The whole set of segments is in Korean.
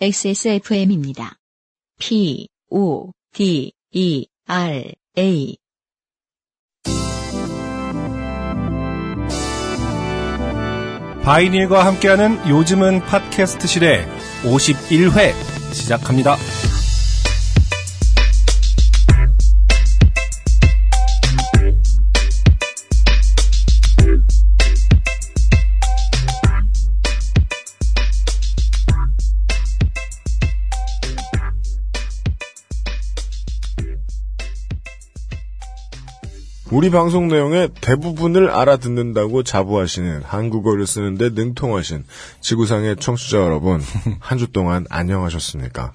XSFM입니다. P, O, D, E, R, A. 바이닐과 함께하는 요즘은 팟캐스트 시대 51회 시작합니다. 우리 방송 내용의 대부분을 알아듣는다고 자부하시는 한국어를 쓰는데 능통하신 지구상의 청취자 여러분, 한 주 동안 안녕하셨습니까?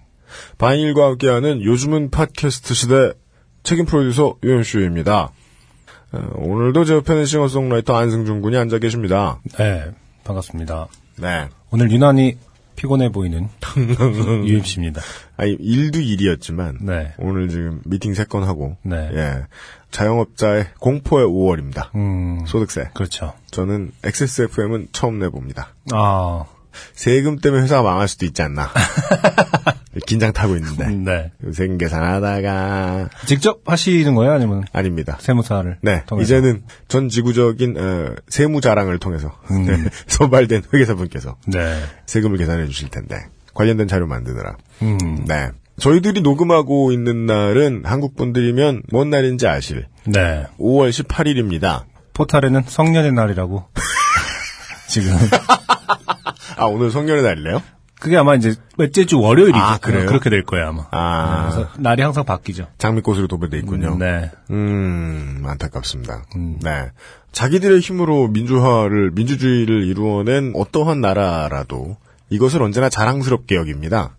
바인일과 함께하는 요즘은 팟캐스트 시대 책임 프로듀서 유현수입니다. 어, 오늘도 제 옆에는 싱어송라이터 안승준 군이 앉아 계십니다. 네, 반갑습니다. 네. 오늘 유난히 피곤해 보이는 UMC입니다. 아니, 일도 일이었지만, 네. 오늘 지금 미팅 세 건 하고, 네. 예. 자영업자의 공포의 5월입니다. 음, 소득세. 그렇죠. 저는 XSFM은 처음 내봅니다. 아, 세금 때문에 회사가 망할 수도 있지 않나. 긴장 타고 있는데. 네. 세금 계산하다가 직접 하시는 거예요? 아니면 아닙니다. 세무사를? 네, 통해서? 이제는 전 지구적인 어, 세무 자랑을 통해서 음. 네, 선발된 회계사분께서 네. 세금을 계산해 주실 텐데 관련된 자료 만드느라. 음, 네, 저희들이 녹음하고 있는 날은 한국 분들이면 뭔 날인지 아실 네. 5월 18일입니다. 포탈에는 성년의 날이라고. 지금. 아 오늘 성년의 날이래요? 그게 아마 이제 몇째 주 월요일이죠. 아, 그래요? 그렇게 될 거예요, 아마. 아. 그래서 날이 항상 바뀌죠. 장미꽃으로 도배돼 있군요. 네. 음, 안타깝습니다. 네. 자기들의 힘으로 민주화를, 민주주의를 이루어낸 어떠한 나라라도 이것을 언제나 자랑스럽게 여깁니다.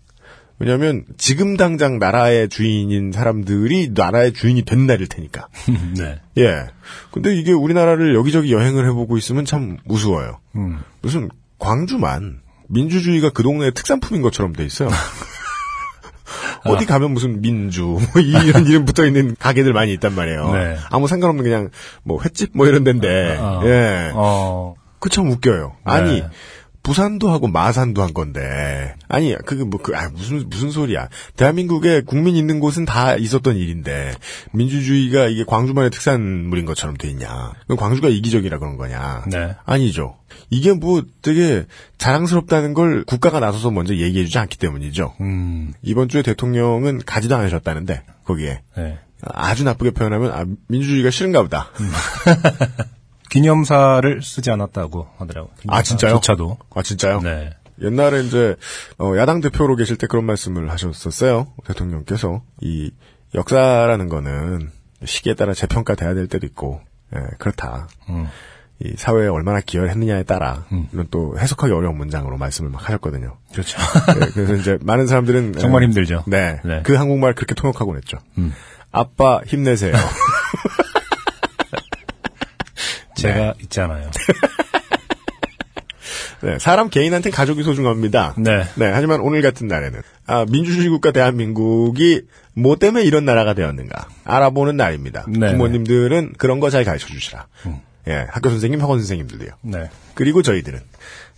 왜냐하면 지금 당장 나라의 주인인 사람들이 나라의 주인이 된 날일 테니까. 네. 예. 근데 이게 우리나라를 여기저기 여행을 해보고 있으면 참 우스워요. 음. 무슨 광주만 민주주의가 그 동네의 특산품인 것처럼 돼 있어요. 어디 가면 무슨 민주 뭐 이런 이름 붙어 있는 가게들 많이 있단 말이에요. 네. 아무 상관없는 그냥 뭐 횟집 뭐 이런 데인데 어. 예. 어, 그참 웃겨요. 아니 네. 부산도 하고 마산도 한 건데 아니 그게 뭐그 아, 무슨 무슨 소리야. 대한민국에 국민 있는 곳은 다 있었던 일인데 민주주의가 이게 광주만의 특산물인 것처럼 돼 있냐? 그럼 광주가 이기적이라 그런 거냐? 네. 아니죠. 이게 뭐 되게 자랑스럽다는 걸 국가가 나서서 먼저 얘기해주지 않기 때문이죠. 음, 이번 주에 대통령은 가지도 않으셨다는데 거기에 네. 아주 나쁘게 표현하면 아, 민주주의가 싫은가 보다. 기념사를 쓰지 않았다고 하더라고요. 아 진짜요? 조차도. 아 진짜요? 네. 옛날에 이제 어, 야당 대표로 계실 때 그런 말씀을 하셨었어요. 대통령께서 이 역사라는 거는 시기에 따라 재평가돼야 될 때도 있고 예, 그렇다. 음. 이 사회에 얼마나 기여를 했느냐에 따라 이런 또 해석하기 어려운 문장으로 말씀을 막 하셨거든요. 그렇죠. 네, 그래서 이제 많은 사람들은 정말 에, 힘들죠. 네, 네. 그 한국말 그렇게 통역하곤 했죠. 음. 아빠 힘내세요. 제가 있잖아요. 네, 사람 개인한테 가족이 소중합니다. 네. 하지만 오늘 같은 날에는 아, 민주주의 국가 대한민국이 뭐 때문에 이런 나라가 되었는가 알아보는 날입니다. 네, 부모님들은 그런 거 잘 가르쳐 주시라. 예, 학교 선생님, 학원 선생님들도요. 네. 그리고 저희들은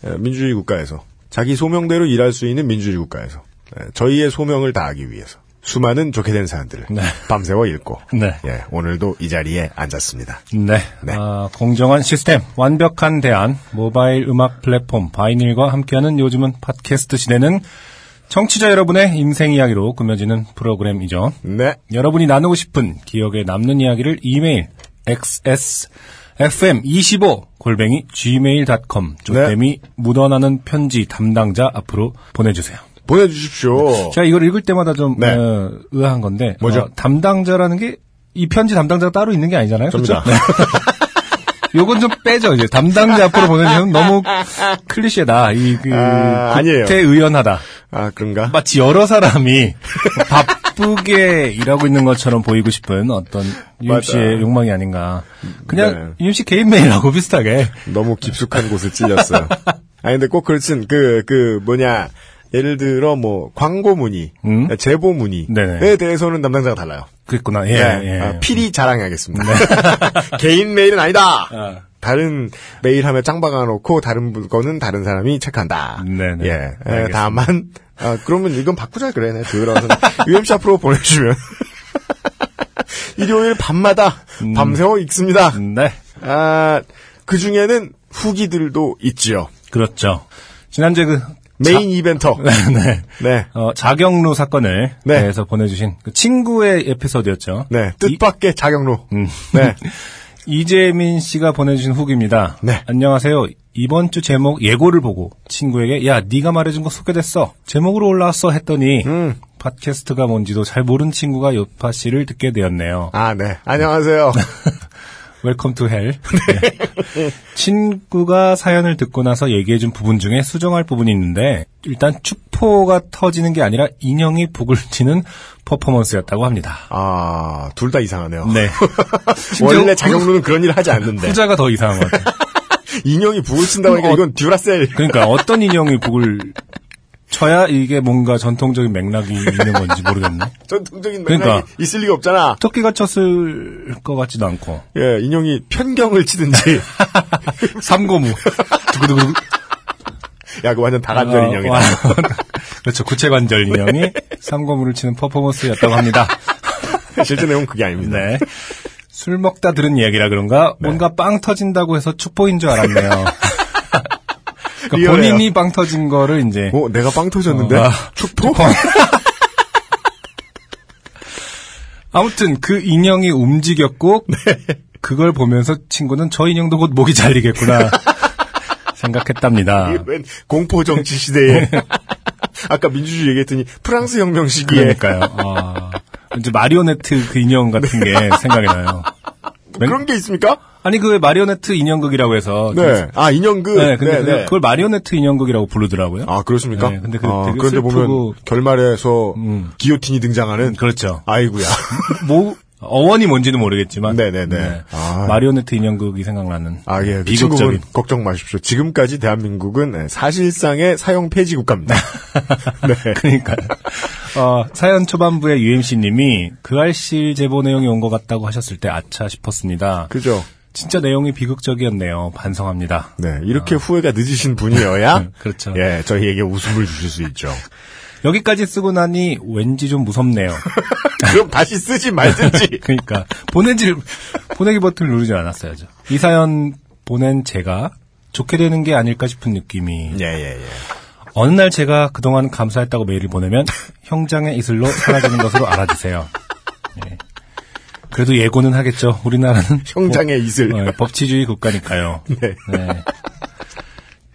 어, 민주주의 국가에서 자기 소명대로 일할 수 있는 민주주의 국가에서 예, 저희의 소명을 다하기 위해서 수많은 좋게 된 사람들을 네. 밤새워 읽고 네. 예, 오늘도 이 자리에 앉았습니다. 네. 네. 아, 공정한 시스템, 완벽한 대안, 모바일 음악 플랫폼 바이닐과 함께하는 요즘은 팟캐스트 시대는 청취자 여러분의 인생 이야기로 꾸며지는 프로그램이죠. 네, 여러분이 나누고 싶은 기억에 남는 이야기를 이메일 xsfm25 골뱅이 gmail.com 조땜이 묻어나는 편지 담당자 앞으로 보내주세요. 보내주십시오. 제가 이걸 읽을 때마다 좀 네. 어, 의아한 건데 뭐죠? 어, 담당자라는 게 이 편지 담당자가 따로 있는 게 아니잖아요. 그렇죠? 네. 요건 좀 빼죠. 이제 담당자 앞으로 보내주면 너무 클리셰다. 이 그 아, 아니에요. 국태의연하다. 아 그런가? 마치 여러 사람이 바쁘게 일하고 있는 것처럼 보이고 싶은 어떤 유임. 씨의 욕망이 아닌가. 그냥 네. 유임 씨 개인 메일하고 비슷하게. 너무 깊숙한 곳을 찔렸어요. 아니 근데 꼭 그렇진 그 그 뭐냐 예를 들어 뭐 광고 문의, 음? 제보 문의에 네네. 대해서는 담당자가 달라요. 그랬구나. 예, 네, 예. 아, 필히 자랑해야겠습니다. 개인 메일은 아니다. 아, 다른 메일 하면 짱 박아놓고 다른 거는 다른 사람이 체크한다. 네네. 예. 예, 알겠습니다. 다만 아, 그러면 이건 바꾸자 그래. 내 들어서 UMC 앞으로 보내주면 일요일 밤마다 음. 밤새워 읽습니다. 네. 아, 그 중에는 후기들도 있지요. 그렇죠. 지난주에 그 메인 이벤터. 네. 네. 어, 자경루 사건을 네. 대해서 보내주신 그 친구의 에피소드였죠. 네. 뜻밖의 자경로. 음. 네. 이재민 씨가 보내주신 후기입니다. 네. 안녕하세요. 이번 주 제목 예고를 보고 친구에게 야 네가 말해준 거 소개됐어. 제목으로 올라왔어 했더니 음. 팟캐스트가 뭔지도 잘 모르는 친구가 요팟시를 듣게 되었네요. 아, 네. 안녕하세요. Welcome to hell. 네. 친구가 사연을 듣고 나서 얘기해준 부분 중에 수정할 부분이 있는데 일단 축포가 터지는 게 아니라 인형이 북을 치는 퍼포먼스였다고 합니다. 아, 둘 다 이상하네요. 네. 원래 자경루는 그런 일을 하지 않는데. 후자가 더 이상한 것 같아요. 인형이 북을 친다고 하니까 어, 이건 듀라셀. 그러니까 어떤 인형이 북을 쳐야 이게 뭔가 전통적인 맥락이 있는 건지 모르겠네. 전통적인 맥락이 그러니까. 있을 리가 없잖아. 토끼가 쳤을 것 같지도 않고. 예, 인형이 편경을 치든지. 삼고무. 두구두구. 야, 그 완전 다관절 어, 인형이다. 와. 그렇죠. 구체관절 인형이 삼고무를 치는 퍼포먼스였다고 합니다. 실제 내용은 그게 아닙니다. 네. 술 먹다 들은 이야기라 그런가 뭔가 빵 터진다고 해서 축포인 줄 알았네요. 그러니까. 본인이 빵 터진 거를 이제 어, 내가 빵 터졌는데? 어, 아. 축포? 아무튼 그 인형이 움직였고 그걸 보면서 친구는 저 인형도 곧 목이 잘리겠구나 생각했답니다. 웬 공포 정치 시대에. 아까 민주주의 얘기했더니 프랑스 혁명 시기에. 그러니까요. 아, 이제 마리오네트 그 인형 같은 게 생각이 나요. 맹- 그런 게 있습니까? 아니 그왜 마리오네트 인형극이라고 해서 네. 아, 인형극. 네, 근데 네, 그걸- 네. 그걸 마리오네트 인형극이라고 부르더라고요. 아, 그렇습니까? 네, 근데 그 아, 되게 그런데 보면 결말에서 음. 기요틴이 등장하는. 그렇죠. 아이구야. 뭐 어원이 뭔지는 모르겠지만 네네네. 아. 마리오네트 인형극이 생각나는 아, 예. 그 비극적인 친구분 걱정 마십시오. 지금까지 대한민국은 네, 사실상의 사형 폐지 국가입니다. 네. 그러니까 어, 사연 초반부에 UMC님이 그 알실 제보 내용이 온 것 같다고 하셨을 때 아차 싶었습니다. 그죠? 진짜 내용이 비극적이었네요. 반성합니다. 네. 이렇게 후회가 늦으신 분이어야. 그렇죠. 예, 저희에게 웃음을 주실 수 있죠. 여기까지 쓰고 나니 왠지 좀 무섭네요. 그럼 다시 쓰지 말든지. 그러니까 보내질 보내기 버튼을 누르지 않았어야죠. 이 사연 보낸 제가 좋게 되는 게 아닐까 싶은 느낌이 예, 예, 예. 어느 날 제가 그동안 감사했다고 메일을 보내면 형장의 이슬로 사라지는 것으로 알아주세요. 예. 그래도 예고는 하겠죠. 우리나라는 형장의 이슬. 법, 어, 법치주의 국가니까요. 네. 네.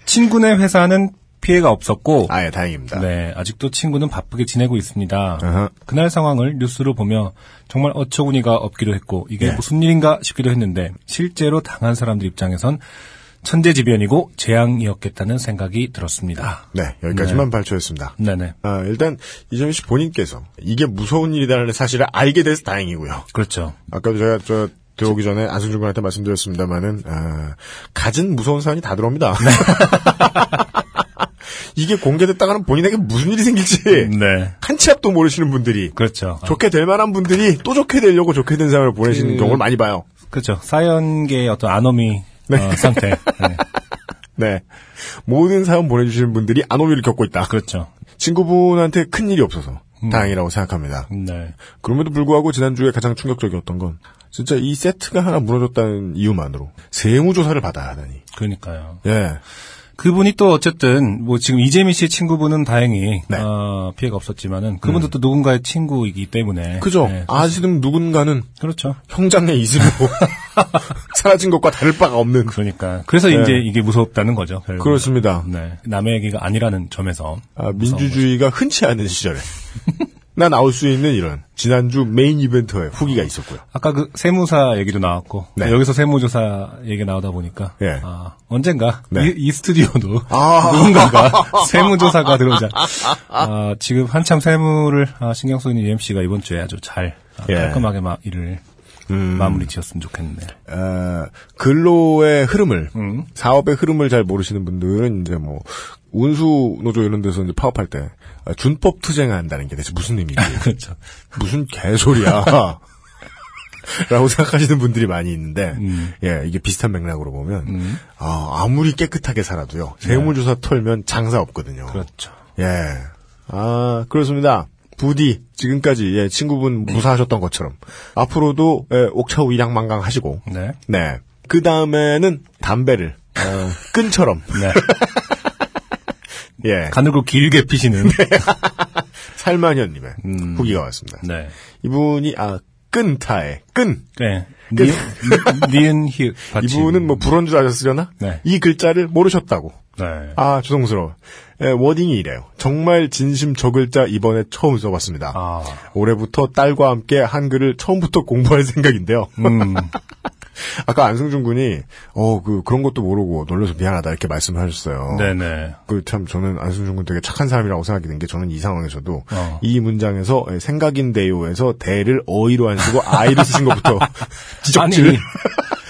친구네 회사는 피해가 없었고 아, 예, 다행입니다. 네, 아직도 친구는 바쁘게 지내고 있습니다. 어허. 그날 상황을 뉴스로 보며 정말 어처구니가 없기도 했고 이게 네. 무슨 일인가 싶기도 했는데 실제로 당한 사람들 입장에선 천재지변이고 재앙이었겠다는 생각이 들었습니다. 네, 여기까지만 발표했습니다. 네네. 아, 일단 이정희 씨 본인께서 이게 무서운 일이라는 사실을 알게 돼서 다행이고요. 그렇죠. 아까도 제가 저 들어오기 전에 안승준 군한테 말씀드렸습니다만은 아, 갖은 무서운 사연이 다 들어옵니다. 이게 공개됐다가는 본인에게 무슨 일이 생길지 네. 한치 앞도 모르시는 분들이 그렇죠. 좋게 될 만한 분들이 또 좋게 되려고 좋게 된 사연을 보내시는 그- 경우를 많이 봐요. 그렇죠. 사연계의 어떤 아노미 어, 상태. 네. 네. 모든 사연 보내주시는 분들이 아노미를 겪고 있다. 그렇죠. 친구분한테 큰 일이 없어서 다행이라고 생각합니다. 네. 그럼에도 불구하고 지난주에 가장 충격적이었던 건 진짜 이 세트가 하나 무너졌다는 이유만으로 세무조사를 받아야 하다니. 그러니까요. 예. 그분이 또 어쨌든 뭐 지금 이재민 씨의 친구분은 다행히 네. 어, 피해가 없었지만은 그분도 또 누군가의 친구이기 때문에 그죠? 네, 아직은 누군가는 그렇죠. 형장의 이슬로 사라진 것과 다를 바가 없는. 그러니까 그래서 네. 이제 이게 무섭다는 거죠. 결국은. 그렇습니다. 네. 남의 얘기가 아니라는 점에서 아, 민주주의가 흔치 않은 시절에 나 나올 수 있는 이런 지난주 메인 이벤트에 후기가 있었고요. 아까 그 세무사 얘기도 나왔고 네. 여기서 세무조사 얘기 나오다 보니까 예. 아, 언젠가 네. 이, 이 스튜디오도 아. 누군가가 세무조사가 들어오자 아, 지금 한참 세무를 아, 신경 쓰는 UMC가 이번 주에 아주 잘 아, 예. 깔끔하게 막 일을 음. 마무리 지었으면 좋겠는데 어, 근로의 흐름을 음. 사업의 흐름을 잘 모르시는 분들은 이제 뭐 운수 노조 이런 데서 이제 파업할 때 아, 준법 투쟁한다는 게 대체 무슨 의미인지 그렇죠. 무슨 개소리야. 라고 생각하시는 분들이 많이 있는데, 음. 예, 이게 비슷한 맥락으로 보면, 음. 아, 아무리 깨끗하게 살아도요, 세무조사 털면 장사 없거든요. 그렇죠. 예. 아, 그렇습니다. 부디, 지금까지, 예, 친구분 무사하셨던 것처럼, 앞으로도, 예, 옥차후 일양만강 하시고, 네. 네. 그 다음에는 담배를, 어, 끈처럼, 네. 예, 가늘고 길게 피시는. 살만현님의 음. 후기가 왔습니다. 네. 이분이, 아, 끈타에, 끈! 네. 니은, 받침. 이분은 뭐 불어인 줄 아셨으려나? 네. 이 글자를 모르셨다고. 네. 아, 죄송스러워. 예, 워딩이 이래요. 정말 진심 저 글자 이번에 처음 써봤습니다. 아. 올해부터 딸과 함께 한글을 처음부터 공부할 생각인데요. 음. 아까 안승준 군이 어 그 그런 것도 모르고 놀려서 미안하다 이렇게 말씀을 하셨어요. 네네. 그 참 저는 안승준 군 되게 착한 사람이라고 생각이 된게 저는 이 상황에서도 어. 이 문장에서 생각인데요에서 대를 어이로 안 쓰고 아이로 쓰신 것부터 지적질 아니.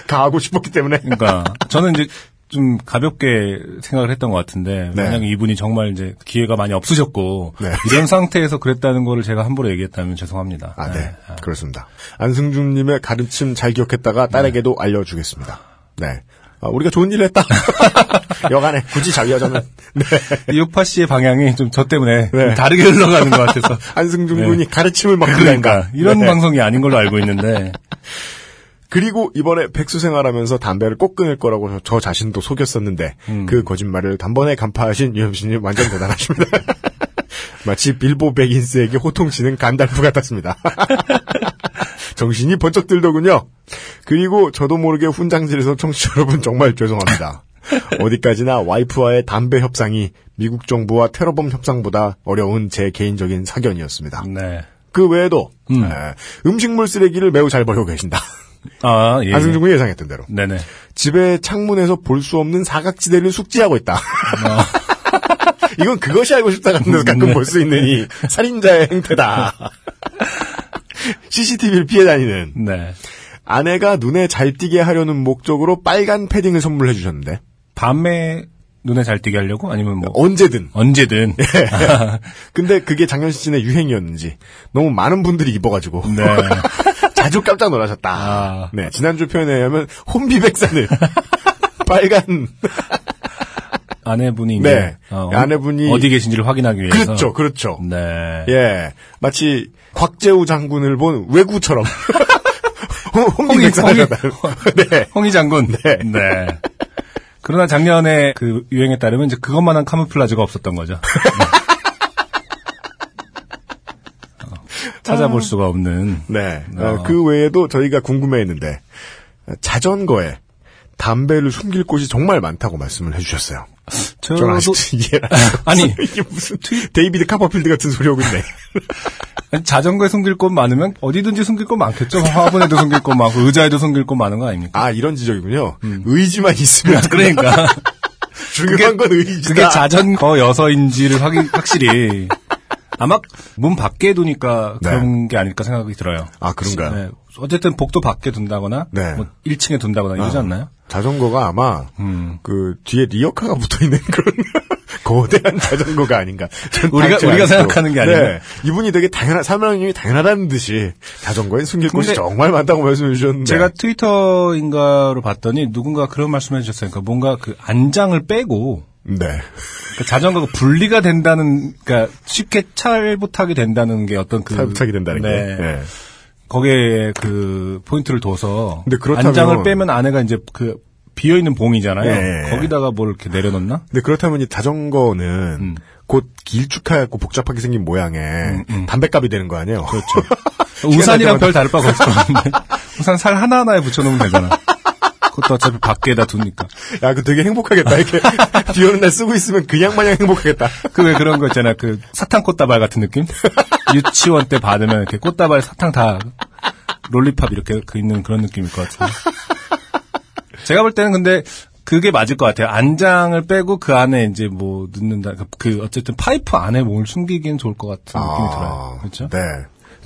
가하고 싶었기 때문에 그러니까 저는 이제 좀 가볍게 생각을 했던 것 같은데 네. 만약에 이분이 정말 이제 기회가 많이 없으셨고 네. 이런 상태에서 그랬다는 거를 제가 함부로 얘기했다면 죄송합니다. 아, 네. 그렇습니다. 안승준 님의 가르침 잘 기억했다가 딸에게도 알려 주겠습니다. 네. 아, 우리가 좋은 일을 했다. 여간에 굳이 자기하자면. 네. 이오파 씨의 방향이 좀 저 때문에 네. 좀 다르게 흘러가는 것 같아서 안승준 네. 군이 가르침을 막 그러니까 그러니까. 이런 네. 방송이 아닌 걸로 알고 있는데 그리고 이번에 백수 생활하면서 담배를 꼭 끊을 거라고 저, 저 자신도 속였었는데 음. 그 거짓말을 단번에 간파하신 유현수님 완전 대단하십니다. 마치 빌보 베긴스에게 호통치는 간달프 같았습니다. 정신이 번쩍 들더군요. 그리고 저도 모르게 훈장질에서 청취자 여러분 정말 죄송합니다. 어디까지나 와이프와의 담배 협상이 미국 정부와 테러범 협상보다 어려운 제 개인적인 사견이었습니다. 네. 그 외에도 음. 에, 음식물 쓰레기를 매우 잘 버리고 계신다. 아, 예. 안승준 군이 예상했던 대로. 네네. 집의 창문에서 볼 수 없는 사각지대를 숙지하고 있다. 이건 그것이 알고 싶다 같은 데서 가끔 네. 볼수 있는 이 살인자의 행태다. CCTV를 피해 다니는 네. 아내가 눈에 잘 띄게 하려는 목적으로 빨간 패딩을 선물해 주셨는데 밤에 눈에 잘 띄게 하려고 아니면 뭐 언제든. 언제든. 근데 그게 작년 시즌의 유행이었는지 너무 많은 분들이 입어가지고 네. 자주 깜짝 놀라셨다. 아. 네 지난주 표현에 의하면 혼비백산을 빨간 아내분이 네. 어, 아내분이- 어디 계신지를 확인하기 위해서 그렇죠 그렇죠. 네. 예, 마치 곽재우 장군을 본 외구처럼 홍- 홍이-. 네. 홍희 장군. 네. 그러나 작년에 그 유행에 따르면 이제 그것만한 camouflage가 없었던 거죠. 어, 찾아볼 수가 없는. 네. 어. 어, 그 외에도 저희가 궁금해했는데 자전거에 담배를 숨길 곳이 정말 많다고 말씀을 해주셨어요. 저도 아직 이해를 아니. 이게 무슨 데이비드 카퍼필드 같은 소리 하고 있네. 자전거에 숨길 곳 많으면 어디든지 숨길 곳 많겠죠. 화분에도 숨길 곳 많고 의자에도 숨길 곳 많은 거 아닙니까? 아 이런 지적이군요. 의지만 있으면 그러니까 중요한 건 의지다. 그게 자전거여서인지를 확인, 확실히 아마 문 밖에 두니까 네. 그런 게 아닐까 생각이 들어요. 아, 그런가요? 네. 어쨌든 복도 밖에 둔다거나 네. 뭐 1층에 둔다거나 이러지 않나요? 자전거가 아마 음. 그 뒤에 리어카가 붙어 있는 그런 거대한 자전거가 아닌가. 전 우리가- 우리가. 생각하는 게 아니라. 네. 이분이 되게 당연한 설명이 당연하다는 듯이 자전거에 숨길 곳이 정말 많다고 말씀해 주셨는데. 제가 트위터인가로 봤더니 누군가 그런 말씀해 주셨어요. 그러니까 뭔가 그 안장을 빼고 네. 그러니까 자전거가 분리가 된다는 그러니까 쉽게 찰부탁이 된다는 게 어떤 그 탈부착이 된다는 네. 게. 네. 거기에 그 포인트를 둬서 근데 그렇다면- 안장을 빼면 안에가 이제 그 비어 있는 봉이잖아요. 예. 거기다가 뭘 이렇게 내려놓나? 근데 그렇다면 이 자전거는 음. 곧 길쭉하고 복잡하게 생긴 모양의 담배값이 되는 거 아니에요? 그렇죠. 우산이랑 별 다를 바가 같은데. 우산 살 하나하나에 붙여놓으면 되잖아. 그것도 어차피 밖에다 두니까. 야, 그 되게 행복하겠다. 이렇게 비 오는 날 쓰고 있으면 그냥 마냥 행복하겠다. 그 왜 그런 거 있잖아. 그 사탕 꽃다발 같은 느낌? 유치원 때 받으면 이렇게 꽃다발 사탕 다 롤리팝 이렇게 그 있는 그런 느낌일 것 같아요. 제가 볼 때는 근데 그게 맞을 것 같아요. 안장을 빼고 그 안에 이제 뭐 넣는다. 그- 그 어쨌든 파이프 안에 뭘 숨기기엔 좋을 것 같은 느낌이 들어요. 그렇죠? 네.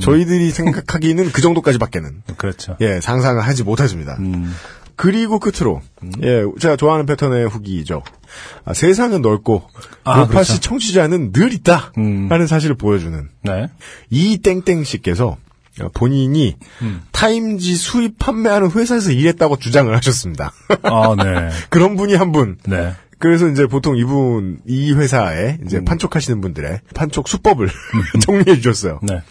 저희들이 생각하기는 그 정도까지밖에는 그렇죠. 예 상상을 하지 못했습니다. 음. 그리고 끝으로 예 제가 좋아하는 패턴의 후기이죠. 아, 세상은 넓고 아, 요파시 그렇죠. 청취자는 늘 있다라는 음. 사실을 보여주는 네. 이 땡땡 씨께서 어, 본인이 타임지 수입 판매하는 회사에서 일했다고 주장을 하셨습니다. 아, 네. 그런 분이 한 분. 네. 그래서 이제 보통 이분 이 회사에 이제 판촉하시는 분들의 판촉 수법을 정리해 주셨어요. 네.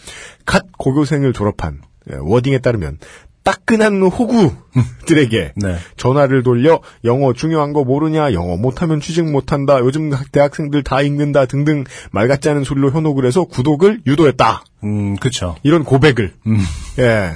갓 고교생을 졸업한 예, 워딩에 따르면 따끈한 호구들에게 네. 전화를 돌려 영어 중요한 거 모르냐, 영어 못하면 취직 못한다, 요즘 대학생들 다 읽는다 등등 말 같지 않은 소리로 현혹을 해서 구독을 유도했다. 음, 그쵸. 이런 고백을 예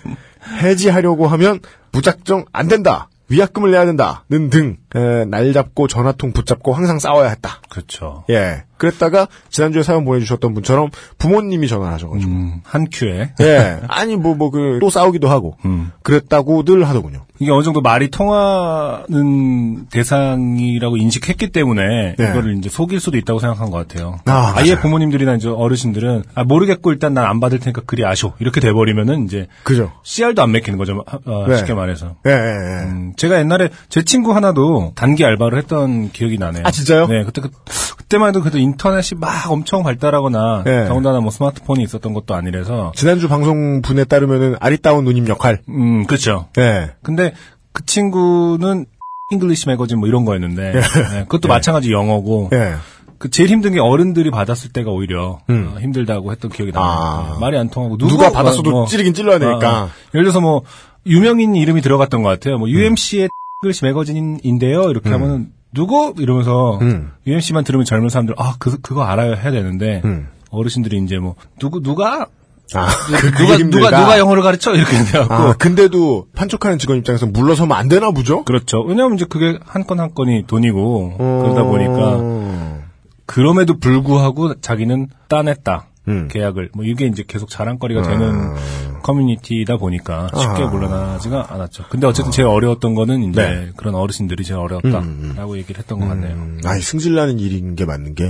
해지하려고 하면 무작정 안 된다. 위약금을 내야 된다는 등 에, 날 잡고 전화통 붙잡고 항상 싸워야 했다. 그쵸. 예. 그랬다가 지난주에 사연 보내주셨던 분처럼 부모님이 전화를 하셔가지고 음, 한 큐에. 예. 아니 뭐 뭐 그 또 싸우기도 하고 음. 그랬다고들 하더군요. 이게 어느 정도 말이 통하는 대상이라고 인식했기 때문에 네. 이거를 이제 속일 수도 있다고 생각한 것 같아요. 아, 예 맞아요. 부모님들이나 이제 어르신들은 아, 모르겠고 일단 난 안 받을 테니까 그리 아쇼 이렇게 돼버리면은 이제 그죠? CR도 안 맥히는 거죠. 어, 네. 쉽게 말해서. 예, 예, 예. 음, 제가 옛날에 제 친구 하나도 단기 알바를 했던 기억이 나네요. 아, 진짜요? 네, 그때 그, 그때만 해도 그래도 인터넷이 막 엄청 발달하거나 네. 더군다나 뭐 스마트폰이 있었던 것도 아니라서 지난주 방송 분에 따르면은 아리따운 누님 역할. 음, 그렇죠. 예. 근데 그 친구는 English magazine 뭐 이런 거였는데 네, 그것도 마찬가지 영어고 예. 그 제일 힘든 게 어른들이 받았을 때가 오히려 음. 어, 힘들다고 했던 기억이 나요. 아. 네, 말이 안 통하고 누가 받았어도 뭐, 찌르긴 찔러야 되니까. 아, 아. 예를 들어서 뭐 유명인 이름이 들어갔던 것 같아요. 뭐 UMC의 English magazine인데요. 이렇게 하면은 누구 이러면서 음. UMC만 들으면 젊은 사람들 아 그, 그거 알아야 해야 되는데 음. 어르신들이 이제 뭐 누구 누가 아, 그, 그게 누가. 누가 누가 영어를 가르쳐 이렇게 돼갖고 아, 근데도 판촉하는 직원 입장에서 물러서면 안 되나 보죠? 그렇죠. 왜냐하면 이제 그게 한 건 한 건이 돈이고 그러다 보니까 음. 그럼에도 불구하고 자기는 따냈다 음. 계약을 뭐 이게 이제 계속 자랑거리가 되는 커뮤니티다 보니까 쉽게 아. 물러나지가 않았죠. 근데 어쨌든 제일 어려웠던 거는 이제 네. 그런 어르신들이 제일 어려웠다라고 얘기를 했던 것 같네요. 음, 아니 승질나는 일인 게 맞는 게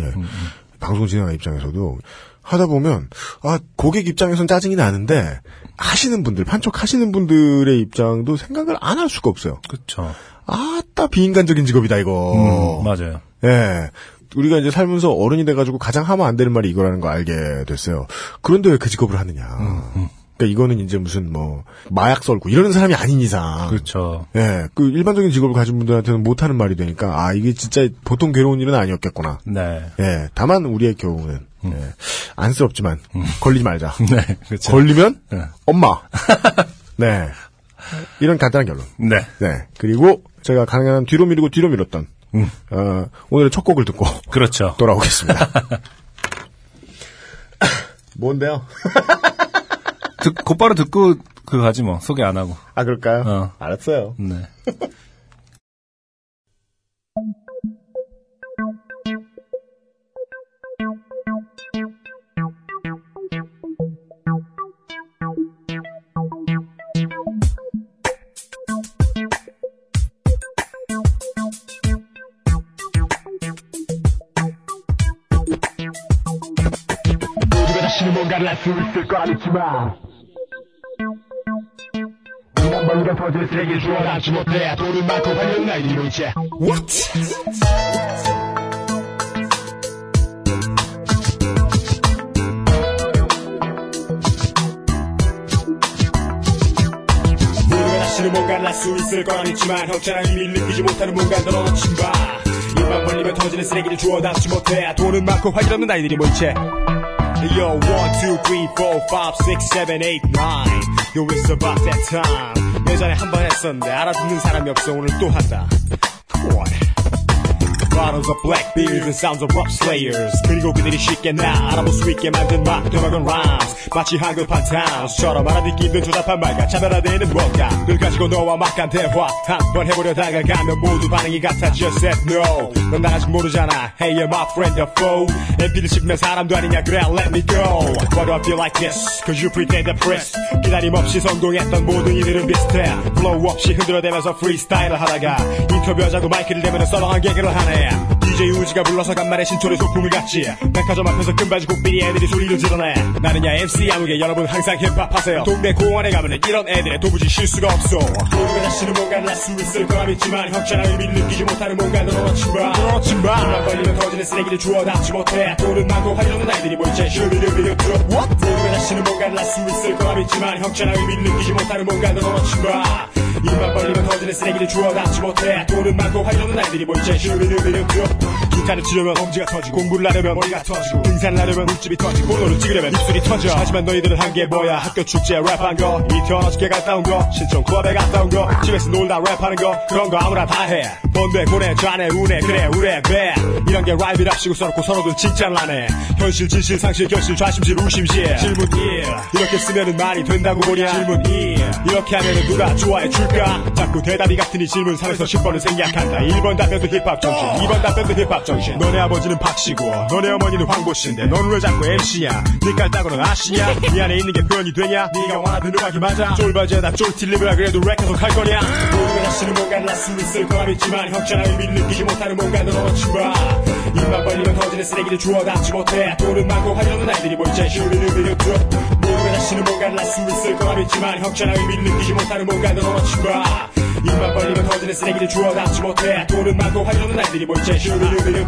방송 진행하는 입장에서도 하다 보면 아 고객 입장에선 짜증이 나는데 하시는 분들 판촉하시는 분들의 입장도 생각을 안 할 수가 없어요. 그렇죠. 아따 비인간적인 직업이다 이거. 음, 맞아요. 예. 우리가 이제 살면서 어른이 돼가지고 가장 하면 안 되는 말이 이거라는 거 알게 됐어요. 그런데 왜 그 직업을 하느냐. 그러니까 이거는 이제 무슨 뭐 마약 썰고 이러는 사람이 아닌 이상. 그렇죠. 예, 그 일반적인 직업을 가진 분들한테는 못하는 말이 되니까 아 이게 진짜 보통 괴로운 일은 아니었겠구나. 네. 예, 다만 우리의 경우는 예, 안쓰럽지만 걸리지 말자. 네. 그렇죠. 걸리면 네. 엄마. 네, 이런 간단한 결론. 네. 네, 그리고 제가 가능한 뒤로 미루고 뒤로 미뤘던 어, 오늘의 첫 곡을 듣고 그렇죠. 돌아오겠습니다. 뭔데요? 듣, 곧바로 듣고 그 가지 뭐 소개 안 하고. 아 그럴까요? 어. 알았어요. 네. 다시는 뭔가를 할수 있을 거라 믿지만 우리가 멀리가 퍼즐 세계 주워 담지 못해 돈은 많고 활력 나이 로 이제 우리가 다시는 뭔가를 할수 있을 거라 믿지만 형체나 의미를 느끼지 못하는 뭔가 늘어놓친 바 입만 벌리면 터지는 쓰레기를 주워 담지 못해 돈은 많고 활력 없는 아이들이 뭔채 Yo, one, two, three, four, five, six, seven, eight, nine. Yo, it's about that time. 예전에 한 번 했었는데 알아듣는 사람이 없어 오늘 또 한다. Bottles of black beers and sounds of rough slayers 그리고 그들이 쉽게 나 알아볼 수 있게 만든 막 되먹은 rhymes 마치 한글판 towns처럼 알아듣기 힘든 조잡한 말과 차별화되는 뭔가 늘 가지고 너와 막한 대화 한번 해보려 다가가면 모두 반응이 같아 just said no 넌나 아직 모르잖아 Hey you're my friend or foe MP를 씹는 사람도 아니냐 그래 let me go Why do I feel like this Cause you pretend to press 기다림 없이 성공했던 모든 이들은 비슷해 flow 없이 흔들어대면서 freestyle을 하다가 인터뷰하자고 마이크를 대면 썰렁한 개그를 하네 DJ 우지가 불러서 간만에 신촌의 소풍을 갔지. 백화점 앞에서 금바지 곡비리 애들이 소리를 지르네 나는 야 MC 아무개 여러분 항상 힙합 하세요. 동네 공원에 가면 이런 애들의 도무지 쉴 수가 없어. 모두가 자신은 뭔가를 할수 있을 거라 믿지만 형체나 의미를 느끼지 못하는 뭔가를 넣어놓지 마 넣어놓지 마 입만 벌리면 터지는 쓰레기를 주워 담지 못해. 돈은 많고 화려한 아이들이 뭐 있지 슈비르비르 모두가 자신은 뭔가를 할수 있을 거라 믿지만 형체나 의미를 느끼지 못하는 뭔가를 넣어놓지 마 입만 벌리면 터지는 쓰레기를 주워 담지 못해. 돈은 많고 화려한 아이들이 뭐 있지 슈비르비르. 기타를 치려면 엄지가 터지고 공부를 하려면 머리가 터지고 등산을 하려면 물집이 터지고 번호를 찍으려면 입술이 터져. 하지만 너희들은 한 게 뭐야? 학교 축제 랩한 거. 이태원 어저께 갔다 온 거. 신촌 클럽에 갔다 온 거. 집에서 놀다 랩하는 거. 그런 거 아무나 다해. 번뇌 고뇌 좌뇌 우뇌 그래 우래 배. 이런 게 라이브랍시고 서럽고 서로들 칭찬을 하네. 현실 진실 상실 결실 좌심실 우심실 질문 1 이렇게 쓰면은 말이 된다고 보냐? 질문 2 이렇게 하면은 누가 좋아해 줄까 자꾸 대답이 같으니 질문 3에서 10번을 생략한다. 1번 답변도 힙합 정신 2번 답변도 힙합 정신. 너네 아버지는 박씨고 너네 어머니는 황보씨인데 넌왜 자꾸 MC야? 니 깔 따고는 아씨냐? 니 안에 있는 게 표현이 되냐? 네가 원하던 음악이 맞아. 쫄바지에다 쫄틸리브라 그래도 랩 계속 할 거냐? 모두가 자신은 뭔가를 할수 있을 거라 믿지만 형체나 의미를 느끼지 못하는 넣어놓지 마 입만 벌리면 터지는 쓰레기를 주워 담지 못해. 돈은 많고 화려한 아이들이 뭐 있지? 슈리르비르 모두가 자신은 뭔가를 할수 있을 거라 믿지만 형체나 의미를 느끼지 못하는 뭔가를 넣어놓지 마 입만 벌리면 터지는 쓰레기를 주워 담지 못해. 돈은 많고 아이들이 뭐 있지 슈리르비르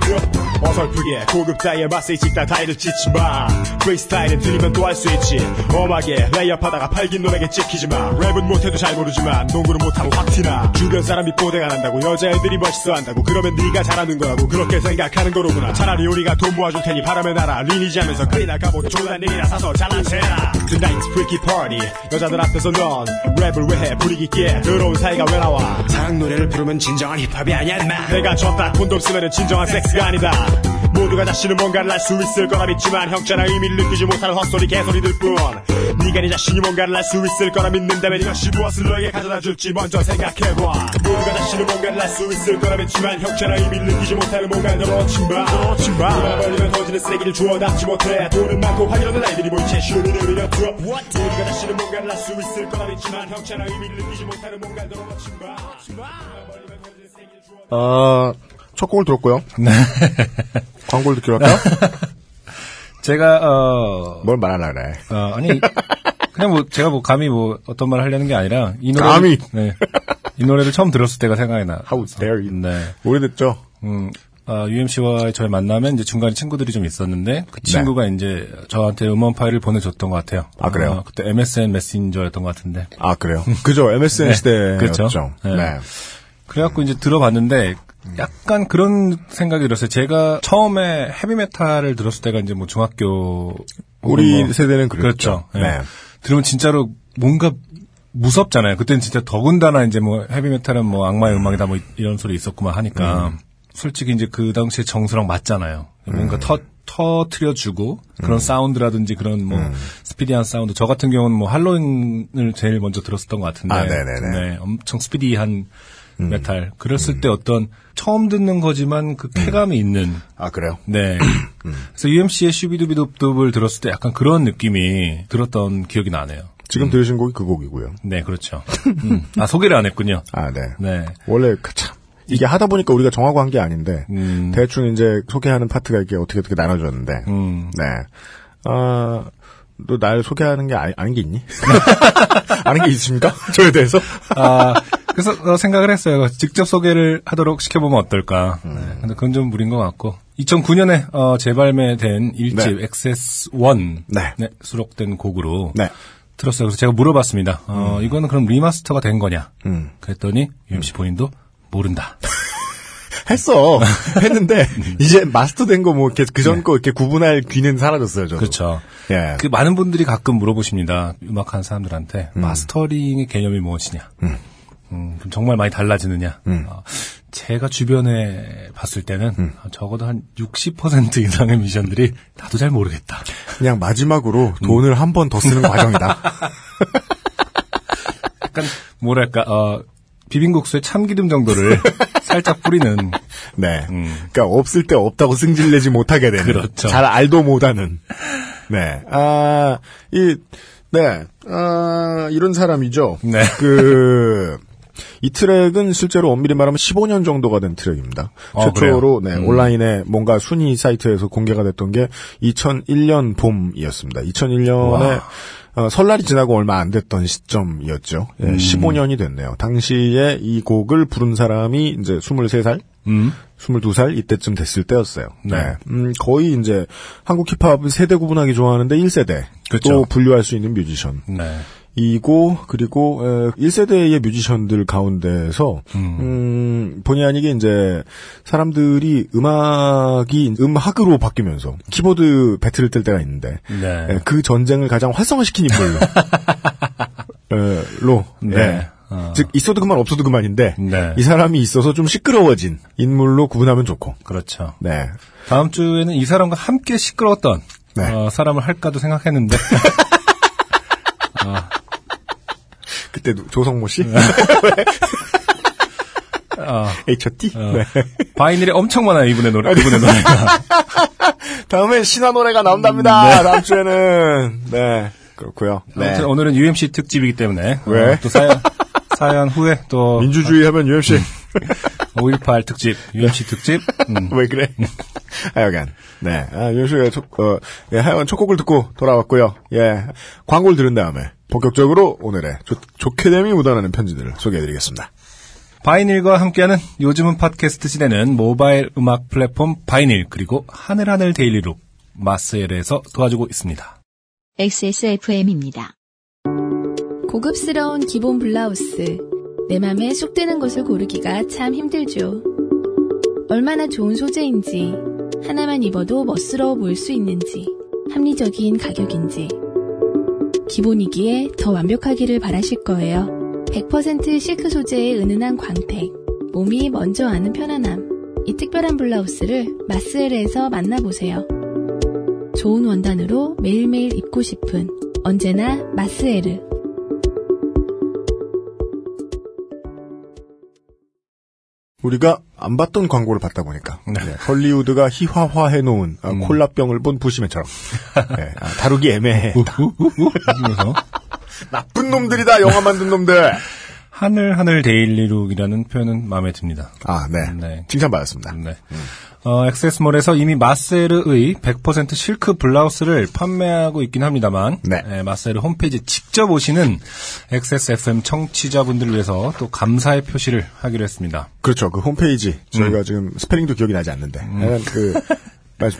어설프게 고급 따위의 맛에 찍다 다이를 찢지 마. 프리스타일은 들리면 또 할 수 있지. 엄하게 레이업하다가 팔긴 노래게 찍히지 마. 랩은 못해도 잘 모르지만 농구는 못하고 확 티나. 주변 사람이 뽀대가 난다고 여자애들이 멋있어한다고. 그러면 네가 잘하는 거라고 그렇게 생각하는 거로구나. 차라리 우리가 돈 모아줄 테니 바람에 날아. 리니지 하면서 그이나 가보고 졸란 일이나 사서 잘난 체라. Tonight's freaky party. 여자들 앞에서 넌 랩을 왜 해? 분위기 있게 더러운 사이가 왜 나와. 사랑 노래를 부르면 진정한 힙합이 아니야 인마. 내가 졌다. 콘돔 쓰면은 진정한 섹스가 아니다 모두가 자신은 뭔가를 할수 있을 거라 믿지만 형체나 의미를 느끼지 못하는 헛소리 개소리들 뿐. 네가 네 자신이 뭔가를 할수 있을 거라 믿는다면 이것이 무엇을 너에게 가져다 줄지 먼저 생각해봐. 모두가 자신은 뭔가를 할수 있을 거라 믿지만 형체나 의미를 느끼지 못하는 뭔가를 넣어놓지 마 넣어놓지 마 입만 벌리면 터지는 쓰레기를 주워 담지 못해. 돈은 많고 화려한 아이들이 모이체 슈리를 밀어 들어. 모두가 자신은 뭔가를 할수 있을 거라 믿지만 형체나 의미를 느끼지 못하는 뭔가를 쓰레기를 주워 어, 첫 곡을 들었고요. 네. 광고를 듣기로 할까요? 제가 어, 뭘 말하려 그래. 어, 아니 그냥 뭐 제가 뭐 감히 뭐 어떤 말을 하려는 게 아니라 이 노래 감히? 네. 이 노래를 처음 들었을 때가 생각이 나. How dare you. 네. 오래됐죠? 음, 아, UMC와 저의 만나면 이제 중간에 친구들이 좀 있었는데 그 친구가 이제 저한테 음원 파일을 보내줬던 것 같아요. 아, 그래요? 어, 그때 MSN 메신저였던 것 같은데. 아, 그래요? 그죠. MSN 네, 시대였죠. 그렇죠. 네. 네. 그래갖고 이제 들어봤는데 약간 그런 생각이 들었어요. 제가 처음에 헤비메탈을 들었을 때가 이제 뭐 중학교 우리 뭐- 세대는 그랬죠. 그렇죠. 예. 네. 들으면 진짜로 뭔가 무섭잖아요. 그때는 진짜 더군다나 이제 뭐 헤비메탈은 뭐 악마의 음악이다 뭐 이런 소리 있었구만 하니까 음. 솔직히 이제 그 당시에 정수랑 맞잖아요. 뭔가 음. 터 터트려주고 그런 사운드라든지 그런 뭐 음. 스피디한 사운드. 저 같은 경우는 뭐 할로윈을 제일 먼저 들었었던 것 같은데, 아, 네네네. 네, 엄청 스피디한 음. 메탈. 그랬을 때 어떤 처음 듣는 거지만 그 쾌감이 있는 아, 그래요? 네. 그래서 UMC의 슈비두비둡을 들었을 때 약간 그런 느낌이 들었던 기억이 나네요. 지금 들으신 곡이 그 곡이고요. 네, 그렇죠. 음. 아, 소개를 안 했군요. 아, 네. 네. 원래 그 참. 이게 하다 보니까 우리가 정하고 한 게 아닌데 음. 대충 이제 소개하는 파트가 이렇게 어떻게 어떻게 나눠졌는데 음. 네. 아, 너날 소개하는 게 아니, 아는 게 있니? 아는 게 있습니까? 저에 대해서? 아, 그래서 어, 생각을 했어요. 직접 소개를 하도록 시켜보면 어떨까. 음. 네. 근데 그건 좀 무리인 것 같고. 2009년에 어, 재발매된 1집 네. XSLP 네. 네, 수록된 곡으로 네. 들었어요. 그래서 제가 물어봤습니다. 어, 이거는 그럼 remaster가 된 거냐? 음. 그랬더니 UMC 본인도 모른다. 했어. 했는데, 이제 마스터된 거 뭐, 이렇게 그전 거 이렇게 구분할 귀는 사라졌어요, 저도. 그렇죠. 예. 그 많은 분들이 가끔 물어보십니다. 음악하는 사람들한테 마스터링의 개념이 무엇이냐. 음, 그럼 정말 많이 달라지느냐. 어, 제가 주변에 봤을 때는 적어도 한 60% 이상의 미션들이 나도 잘 모르겠다. 그냥 마지막으로 음. 돈을 한 번 더 쓰는 과정이다. 약간 뭐랄까 어, 비빔국수에 참기름 정도를 살짝 뿌리는 네. 그러니까 없을 때 없다고 승질내지 못하게 되는. 음. 그렇죠. 잘 알도 못하는. 네. 아, 이, 네. 아, 이런 사람이죠. 네. 그, 이 트랙은 실제로 엄밀히 말하면 15년 정도가 된 트랙입니다. 어, 최초로? 네, 음. 온라인에 뭔가 순위 사이트에서 공개가 됐던 게 2001년 봄이었습니다. 2001년에 어, 설날이 지나고 얼마 안 됐던 시점이었죠. 예, 음. 15년이 됐네요. 당시에 이 곡을 부른 사람이 이제 23살, 음. 22살 이때쯤 됐을 때였어요. 네. 음, 거의 이제 한국 힙합을 세대 구분하기 좋아하는데 1세대 그쵸. 또 분류할 수 있는 뮤지션. 네. 이고 그리고 에, 1세대의 뮤지션들 가운데서 음. 음, 본의 아니게 이제 사람들이 음악이 음악으로 바뀌면서 키보드 배틀을 뜰 때가 있는데 네. 에, 그 전쟁을 가장 활성화시킨 인물로 네. 예. 어. 즉 있어도 그만 없어도 그만인데 네. 이 사람이 있어서 좀 시끄러워진 인물로 구분하면 좋고 그렇죠. 네 다음 주에는 이 사람과 함께 시끄러웠던 네. 어, 사람을 할까도 생각했는데 그때 조성모 씨? 어, H.O.T 어, 네. 바이닐에 엄청 많아요 이분의 노래 그분의 노래가. 다음에 신화 노래가 나온답니다. 다음 주에는. 네 그렇고요. 네. 아무튼 오늘은 UMC 특집이기 때문에 왜? 어, 또 사연 사연 후에 또 민주주의 하면 UMC 5.18 특집 UMC 특집 음, 왜 그래? 하여간 네 아, UMC가 초, 어, 예, 하여간 첫 곡을 듣고 돌아왔고요. 예 광고를 들은 다음에 본격적으로 오늘의 좋, 좋게 됨이 묻어나는 편지들을 소개해드리겠습니다. 바이닐과 함께하는 요즘은 팟캐스트 시대는 모바일 음악 플랫폼 바이닐 그리고 하늘하늘 데일리룩 마스엘에서 도와주고 있습니다. XSFM입니다. 고급스러운 기본 블라우스. 내 맘에 쏙 드는 것을 고르기가 참 힘들죠. 얼마나 좋은 소재인지, 하나만 입어도 멋스러워 보일 수 있는지, 합리적인 가격인지. 기본이기에 더 완벽하기를 바라실 거예요. 100% 실크 소재의 은은한 광택, 몸이 먼저 아는 편안함. 이 특별한 블라우스를 마스엘에서 만나보세요. 좋은 원단으로 매일매일 입고 싶은 언제나 마스에르. 우리가 안 봤던 광고를 봤다 보니까 네. 예, 헐리우드가 희화화해 놓은 아, 콜라병을 본 부시맨처럼 예, 아, 다루기 애매해. 나쁜 놈들이다 영화 만든 놈들. 하늘 하늘 데일리룩이라는 표현은 마음에 듭니다. 아 네. 네. 칭찬받았습니다. 네. 어, 엑세스몰에서 이미 마세르의 100% 실크 블라우스를 판매하고 있긴 합니다만, 네. 예, 마세르 홈페이지 직접 오시는 XSFM 청취자분들을 위해서 또 감사의 표시를 하기로 했습니다. 그렇죠. 그 홈페이지 저희가 음. 지금 스페링도 기억이 나지 않는데 하여간 그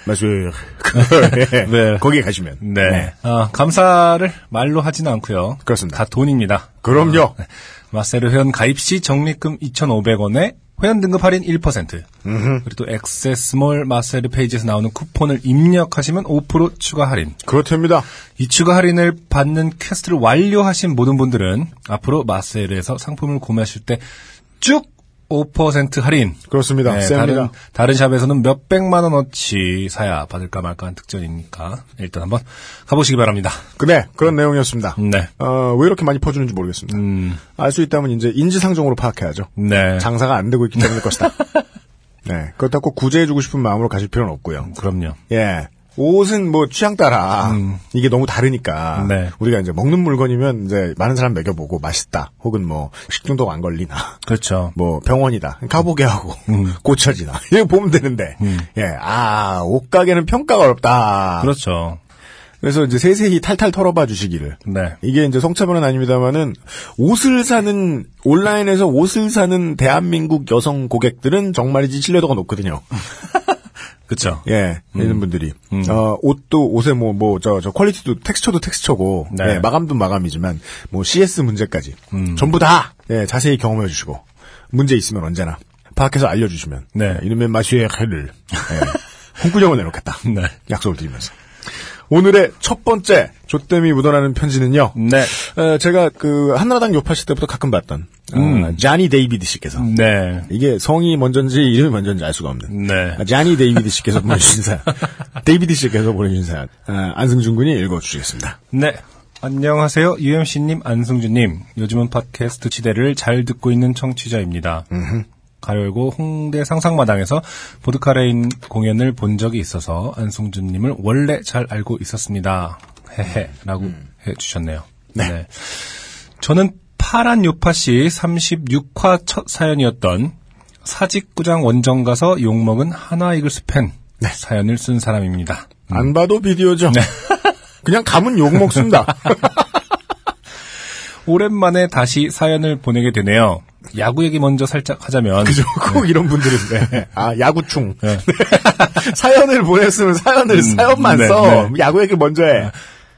마시 예, 네. 거기에 가시면 네. 어, 감사를 말로 하지는 않고요. 그렇습니다. 다 돈입니다. 그럼요. 마세르 회원 가입 시 적립금 2,500원에 회원 등급 할인 1%. 그리고 또 액세스몰 마세르 페이지에서 나오는 쿠폰을 입력하시면 5% 추가 할인. 그렇답니다. 이 추가 할인을 받는 퀘스트를 완료하신 모든 분들은 앞으로 마세르에서 상품을 구매하실 때 쭉 5% 할인. 그렇습니다. 네. 다른 다른 샵에서는 몇 백만 원어치 사야 받을까 말까 한 특전이니까 일단 한번 가보시기 바랍니다. 네, 그런 내용이었습니다. 네. 어, 왜 이렇게 많이 퍼주는지 모르겠습니다. 음, 알수 있다면 이제 인지상정으로 파악해야죠. 네. 장사가 안 되고 있기 때문일 것이다. 네, 그렇다고 구제해주고 싶은 마음으로 가실 필요는 없고요. 그럼요. 예. 옷은 뭐 취향 따라 이게 너무 다르니까 음. 네. 우리가 이제 먹는 물건이면 이제 많은 사람 먹여보고 맛있다 혹은 뭐 식중독 안 걸리나 그렇죠. 뭐 병원이다 가보게 하고 음. 고쳐지나 이거 보면 되는데 예아 옷가게는 평가가 어렵다 그렇죠. 그래서 이제 세세히 탈탈 털어봐 주시기를 네. 이게 이제 성차별은 아닙니다만은 옷을 사는 온라인에서 옷을 사는 대한민국 여성 고객들은 정말이지 신뢰도가 높거든요. 그렇죠. 예, 이런 분들이 음. 어 옷도 옷에 뭐뭐저저 quality도 텍스처도 텍스처고 네. 예, 마감도 마감이지만 뭐 CS 문제까지 음. 전부 다 예, 자세히 경험해 주시고 문제 있으면 언제나 파악해서 알려주시면 네. 예, 이름의 마시의 해를 예, 홍구정을 내놓겠다 네. 약속을 드리면서 오늘의 첫 번째 조땜이 묻어나는 편지는요. 네. 어, 제가 그 한나라당 요팟시 때부터 가끔 봤던 어, 음. 자니 데이비드 씨께서 네. 이게 성이 먼저인지 이름이 먼저인지 알 수가 없는 네. 아, 자니 데이비드 씨께서 보내주신 사연 데이비드 씨께서 보내주신 사연 아, 안승준 군이 읽어주시겠습니다. 네. 안녕하세요. UMC님, 안승준님. 요즘은 팟캐스트 시대를 잘 듣고 있는 청취자입니다. 가요고 홍대 상상마당에서 보드카레인 공연을 본 적이 있어서 안승준님을 원래 잘 알고 있었습니다. 헤헤. 라고 해주셨네요. 네. 저는 파란 요팟시 36화 첫 사연이었던 사직구장 원정 가서 욕먹은 한화 이글스 팬 사연을 쓴 사람입니다. 안 봐도 비디오죠. 그냥 가면 욕 먹습니다. 오랜만에 다시 사연을 보내게 되네요. 야구 얘기 먼저 살짝 하자면 그죠? 꼭 이런 분들인데. 아, 야구충. 네. 사연을 보냈으면 사연을, 사연만 네, 써. 네. 야구 얘기 먼저 해.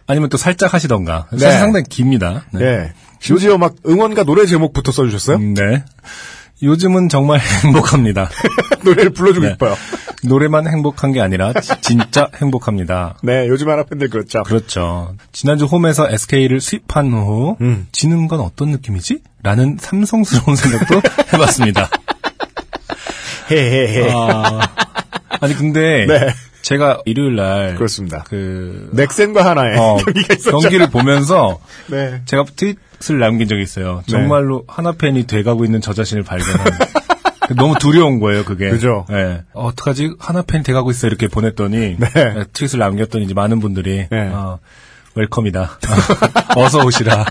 아니면 또 살짝 하시던가. 네. 사실 상당히 깁니다. 네. 네. 심지어 막 응원가 노래 제목부터 써주셨어요? 음, 네. 요즘은 정말 행복합니다. 노래를 불러주고 네. 싶어요. 노래만 행복한 게 아니라 지- 진짜 행복합니다. 네, 요즘 하나 팬들 그렇죠. 그렇죠. 지난주 홈에서 SK를 수입한 후 음. 지는 건 어떤 느낌이지? 라는 삼성스러운 생각도 해봤습니다. 헤헤헤. 아, 아니 근데 네. 제가 일요일 날 그렇습니다. 그 넥센과 하나의 어, 경기가 있었죠. 경기를 보면서 네. 제가 트윗 을 남긴 적이 있어요. 네. 정말로 하나 팬이 돼가고 있는 저 자신을 발견한. 너무 두려운 거예요, 그게. 그죠. 네. 어, 어떡하지? 하나 팬이 돼가고 있어. 이렇게 보냈더니. 네. 네, 트윗을 남겼더니 이제 많은 분들이. 네. 어, 웰컴이다. 어서 오시라.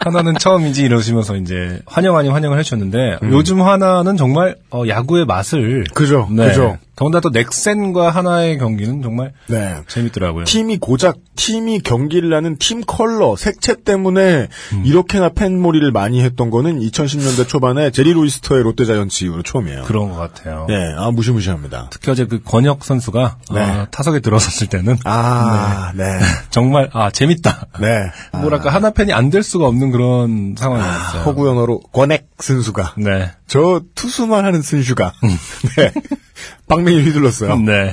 하나는 처음이지 이러시면서 이제 환영 아닌 환영을 해주셨는데 요즘 하나는 정말 어, 야구의 맛을 음. 그죠, 네. 그죠. 더군다나 또 넥센과 하나의 경기는 정말 네. 재밌더라고요. 팀이 고작 팀이 경기를 하는 팀 컬러 색채 때문에 음. 이렇게나 팬몰이를 많이 했던 거는 2010년대 초반에 제리 루이스터의 롯데자이언츠 이후로 처음이에요. 그런 것 같아요. 네, 아 무시무시합니다. 특히 어제 그 권혁 선수가 네. 어, 타석에 들어섰을 때는 아, 네, 정말 아 재밌다. 네. 뭐랄까 하나 팬이 안 될 수가 없는 그런 상황이었어요. 허구 연어로 권액 순수가 네. 저 투수만 하는 순수가 네. 빵맹이 휘둘렀어요. 음. 네.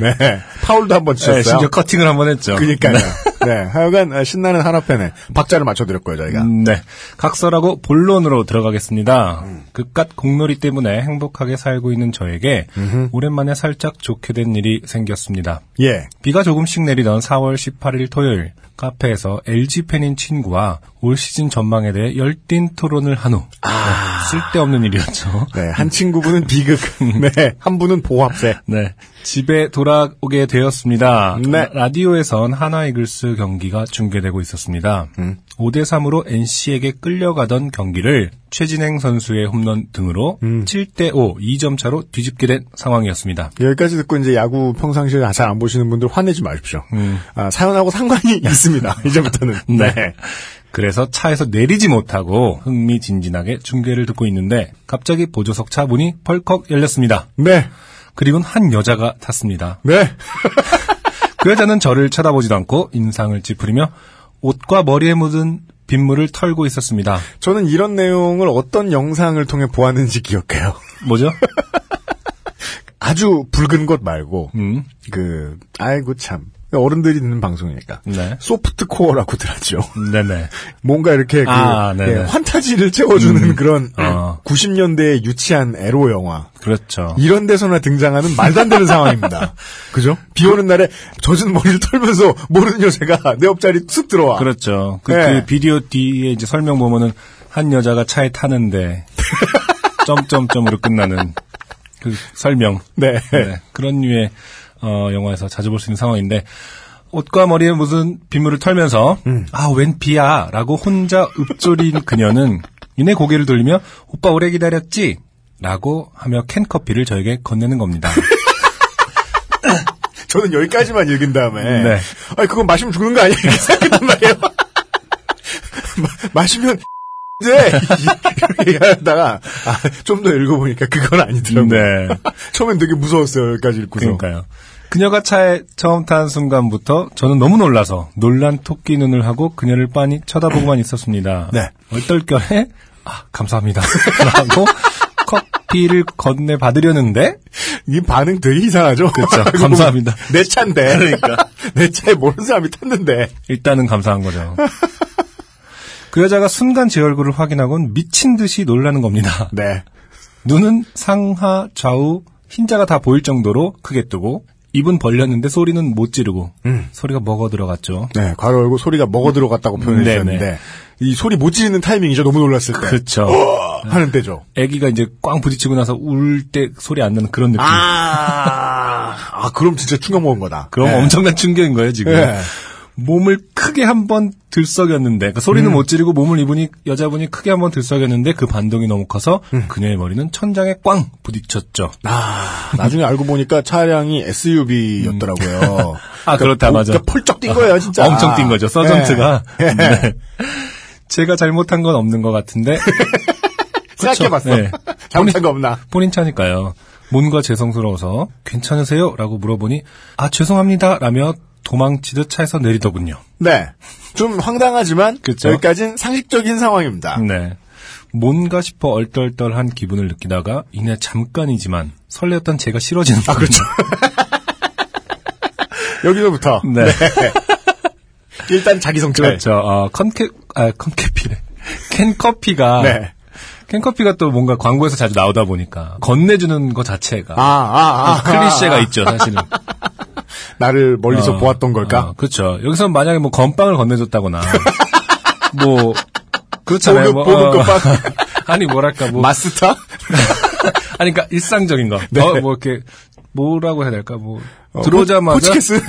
파울도 한번 네, 치셨어요. 심지어 커팅을 한번 했죠. 그니까요. 네. 하여간 신나는 하나팬에 박자를 맞춰드렸고요, 저희가. 음, 네. 각설하고 본론으로 들어가겠습니다. 그깟 공놀이 때문에 행복하게 살고 있는 저에게 오랜만에 살짝 좋게 된 일이 생겼습니다. 예. 비가 조금씩 내리던 4월 18일 토요일 카페에서 LG 팬인 친구와 올 시즌 전망에 대해 열띤 토론을 한후 쓸데없는 일이었죠. 네. 한 친구분은 비극. 네. 한 분은 보합세. 네. 집에 돌아오게 되었습니다. 네. 라디오에선 하나 이글스 경기가 중계되고 있었습니다. 음. 5대3으로 NC에게 끌려가던 경기를 최진행 선수의 홈런 등으로 음. 7대5 2점 차로 뒤집게 된 상황이었습니다. 여기까지 듣고 이제 야구 평상시에 잘 안 보시는 분들 화내지 마십시오. 음. 아, 사연하고 상관이 있습니다. 이제부터는. 네. 그래서 차에서 내리지 못하고 흥미진진하게 중계를 듣고 있는데 갑자기 보조석 차 문이 펄컥 열렸습니다. 네. 그리고는 한 여자가 탔습니다. 네. 그 여자는 저를 쳐다보지도 않고 인상을 찌푸리며 옷과 머리에 묻은 빗물을 털고 있었습니다. 저는 이런 내용을 어떤 영상을 통해 보았는지 기억해요. 뭐죠? 아주 붉은 것 말고, 음, 그, 아이고 참. 어른들이 듣는 방송이니까. 네. 소프트 코어라고들 하죠. 네네. 뭔가 이렇게 그, 아. 예, 환타지를 채워주는 그런 어. 90년대의 유치한 에로 영화. 그렇죠. 이런 데서나 등장하는 말도 안 되는 상황입니다. 그죠? 비 오는 날에 젖은 머리를 털면서 모르는 여자가 내 옆자리 쑥 들어와. 그렇죠. 그, 네. 그 비디오 뒤에 이제 설명 보면은 한 여자가 차에 타는데 점점점으로 끝나는 그 설명. 네. 네, 그런 류의 어, 영화에서 자주 볼 수 있는 상황인데 옷과 머리에 무슨 빗물을 털면서 음. 아웬 비야라고 혼자 읊조린 그녀는 이내 고개를 돌리며 오빠 오래 기다렸지? 라고 하며 캔커피를 저에게 건네는 겁니다. 저는 여기까지만 읽은 다음에. 네. 아니, 그건 마시면 죽는 거 아니야? 이렇게 생각했단 말이에요. 마, 마시면, 네! 이렇게 하다가, 아, 좀 더 읽어보니까 그건 아니더라고요. 네. 처음엔 되게 무서웠어요, 여기까지 읽고서. 그러니까요. 그녀가 차에 처음 탄 순간부터 저는 너무 놀라서 놀란 토끼 눈을 하고 그녀를 빤히 쳐다보고만 있었습니다. 네. 얼떨결에 아 감사합니다. 라고 커피를 건네 받으려는데 이 반응 되게 이상하죠? 그렇죠. 감사합니다. 내 차인데. 그러니까. 내 차에 모르는 사람이 탔는데. 일단은 감사한 거죠. 그 여자가 순간 제 얼굴을 확인하곤 미친 듯이 놀라는 겁니다. 네. 눈은 상하 좌우 흰자가 다 보일 정도로 크게 뜨고 입은 벌렸는데 소리는 못 지르고 소리가 먹어 들어갔죠. 네, 괄호 열고 소리가 먹어 들어갔다고 표현해 네네. 주셨는데, 이 소리 못 지르는 타이밍이죠, 너무 놀랐을 때. 그렇죠. 하는 때죠. 아기가 이제 꽝 부딪히고 나서 울 때 소리 안 나는 그런 느낌. 아, 아, 그럼 진짜 충격 먹은 거다. 그럼 네. 엄청난 충격인 거예요, 지금. 네. 몸을 크게 한번 들썩였는데 그러니까 소리는 못 지르고 몸을 이분이 여자분이 크게 한번 들썩였는데 그 반동이 너무 커서 그녀의 머리는 천장에 꽝 부딪혔죠. 아, 나중에 알고 보니까 차량이 SUV였더라고요. 아 그렇다 맞아. 그러니까 펄쩍 뛴 거예요, 진짜. 엄청 뛴 거죠. 서전트가. 네. 네. 제가 잘못한 건 없는 것 같은데 생각해봤어. 네. 잘못한 거 없나? 본인 차니까요. 뭔가 죄송스러워서 괜찮으세요? 라고 물어보니 아 죄송합니다 라며 도망치듯 차에서 내리더군요. 네. 좀 황당하지만 그쵸. 여기까지는 상식적인 상황입니다. 네. 뭔가 싶어 얼떨떨한 기분을 느끼다가 이내 잠깐이지만 설레었던 제가 싫어지는 아 그렇죠. 여기서부터 네. 일단 자기 성찰. 그렇죠. 어, 컨캐 아 컨캐피래. 캔 커피가 네. 캔 커피가 또 뭔가 광고에서 자주 나오다 보니까 건네주는 것 자체가 아, 아, 아. 클리셰가 있죠 사실은. 나를 멀리서 어, 보았던 걸까? 어, 그렇죠. 여기서 만약에 뭐 건빵을 건네줬다거나 뭐 그렇잖아요. 보급, 뭐, 보급 건빵? 아니 뭐랄까 뭐 마스터? 아니 그러니까 일상적인 거. 네. 어, 뭐 이렇게 뭐라고 해야 될까? 뭐 어, 들어오자마자 포치케스?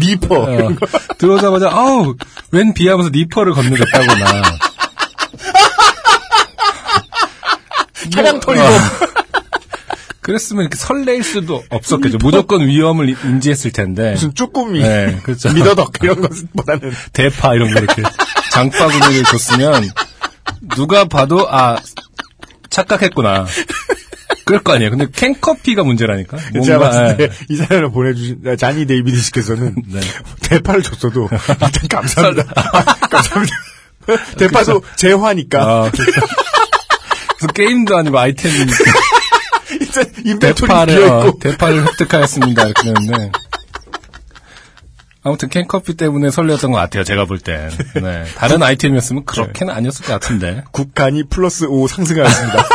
니퍼. 어, 들어오자마자 아우 웬 비하면서 니퍼를 건네줬다거나 차량 털이고. 어. 그랬으면 이렇게 설레일 수도 없었겠죠. 무조건 위험을 인지했을 텐데. 무슨 쭈꾸미. 네, 그렇죠. 미더덕 이런 것보다는. 대파 이런 거 이렇게 장바구니를 줬으면 누가 봐도 아 착각했구나. 그럴 거 아니에요. 근데 캔커피가 문제라니까. 제가 봤을 예. 때이 사연을 보내주신 아, 자니 데이비드 씨께서는 네. 대파를 줬어도 일단 감사합니다. 감사합니다. 대파도 재화니까 아, 그래서 게임도 아니고 아이템이니까 인벤토리 대파를 어, 대파를 획득하였습니다. 이렇게 되는데 아무튼 캔커피 때문에 설레었던 것 같아요. 제가 볼 땐. 네. 다른 아이템이었으면 그렇게는 아니었을 것 같은데 국간이 플러스 5 상승하였습니다.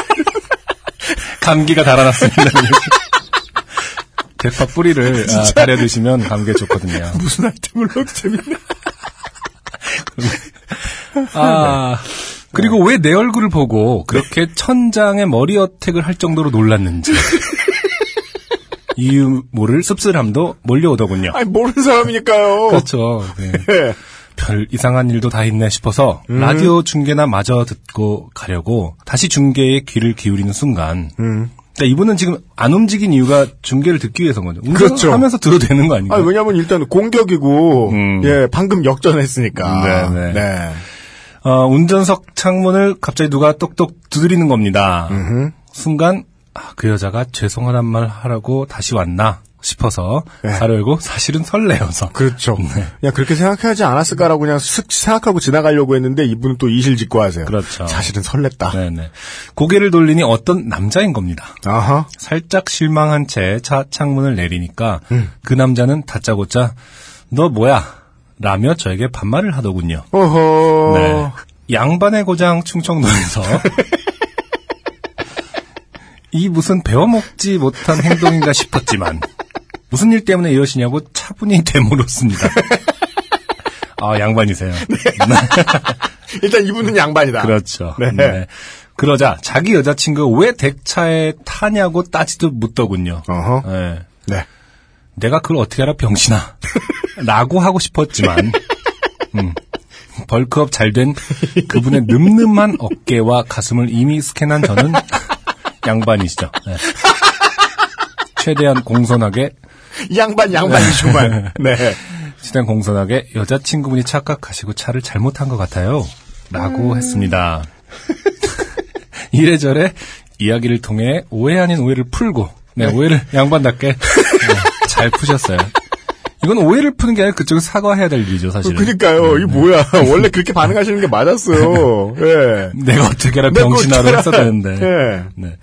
감기가 달아났습니다. 대파 뿌리를 아, 다려 드시면 감기에 좋거든요. 무슨 아이템을 넣어도 재밌네. 아 그리고 왜내 얼굴을 보고 그렇게 천장에 머리 어택을 할 정도로 놀랐는지 이유 모를 씁쓸함도 몰려오더군요. 아니 모르는 사람이니까요. 그렇죠. 네. 예. 별 이상한 일도 다 있네 싶어서 음. 라디오 중계나 마저 듣고 가려고 다시 중계에 귀를 기울이는 순간 음. 그러니까 이분은 지금 안 움직인 이유가 중계를 듣기 위해서인 거죠. 그렇죠. 운전하면서 들어도 되는 거 아닌가요? 아니 왜냐면 일단 공격이고 음. 예 방금 역전했으니까. 네, 네. 네. 어, 운전석 창문을 갑자기 누가 똑똑 두드리는 겁니다. 음흠. 순간 아, 그 여자가 죄송하단 말 하라고 다시 왔나 싶어서 네. 가려고 사실은 설레어서 그렇죠. 네. 그냥 그렇게 생각하지 않았을까라고 그냥 슥 생각하고 지나가려고 했는데 이분은 또 이실직고 하세요. 그렇죠. 사실은 설렜다. 네네. 고개를 돌리니 어떤 남자인 겁니다. 아하. 살짝 실망한 채 차 창문을 내리니까 음. 그 남자는 다짜고짜 너 뭐야? 라며 저에게 반말을 하더군요. 어허. 네. 양반의 고장 충청도에서 이 무슨 배워먹지 못한 행동인가 싶었지만 무슨 일 때문에 이러시냐고 차분히 되물었습니다. 아 양반이세요. 일단 이분은 양반이다. 그렇죠. 네. 네. 그러자 자기 여자친구 왜 덱차에 타냐고 따지도 묻더군요. 어허. 네. 네. 내가 그걸 어떻게 알아 병신아 라고 하고 싶었지만 음, 벌크업 잘 된 그분의 늠름한 어깨와 가슴을 이미 스캔한 저는 양반이시죠 네. 최대한 공손하게 이 양반 양반이지만. 네. 최대한 공손하게 여자친구분이 착각하시고 차를 잘못한 것 같아요 라고 했습니다 이래저래 이야기를 통해 오해 아닌 오해를 풀고 네, 오해를 양반답게 네, 잘 푸셨어요. 이건 오해를 푸는 게 아니라 그쪽에서 사과해야 될 일이죠, 사실은. 그니까요. 이게 뭐야. 원래 그렇게 반응하시는 게 맞았어요. 예. 내가 어떻게 병신하로 어떻게 했어야. 되는데. 예. 네.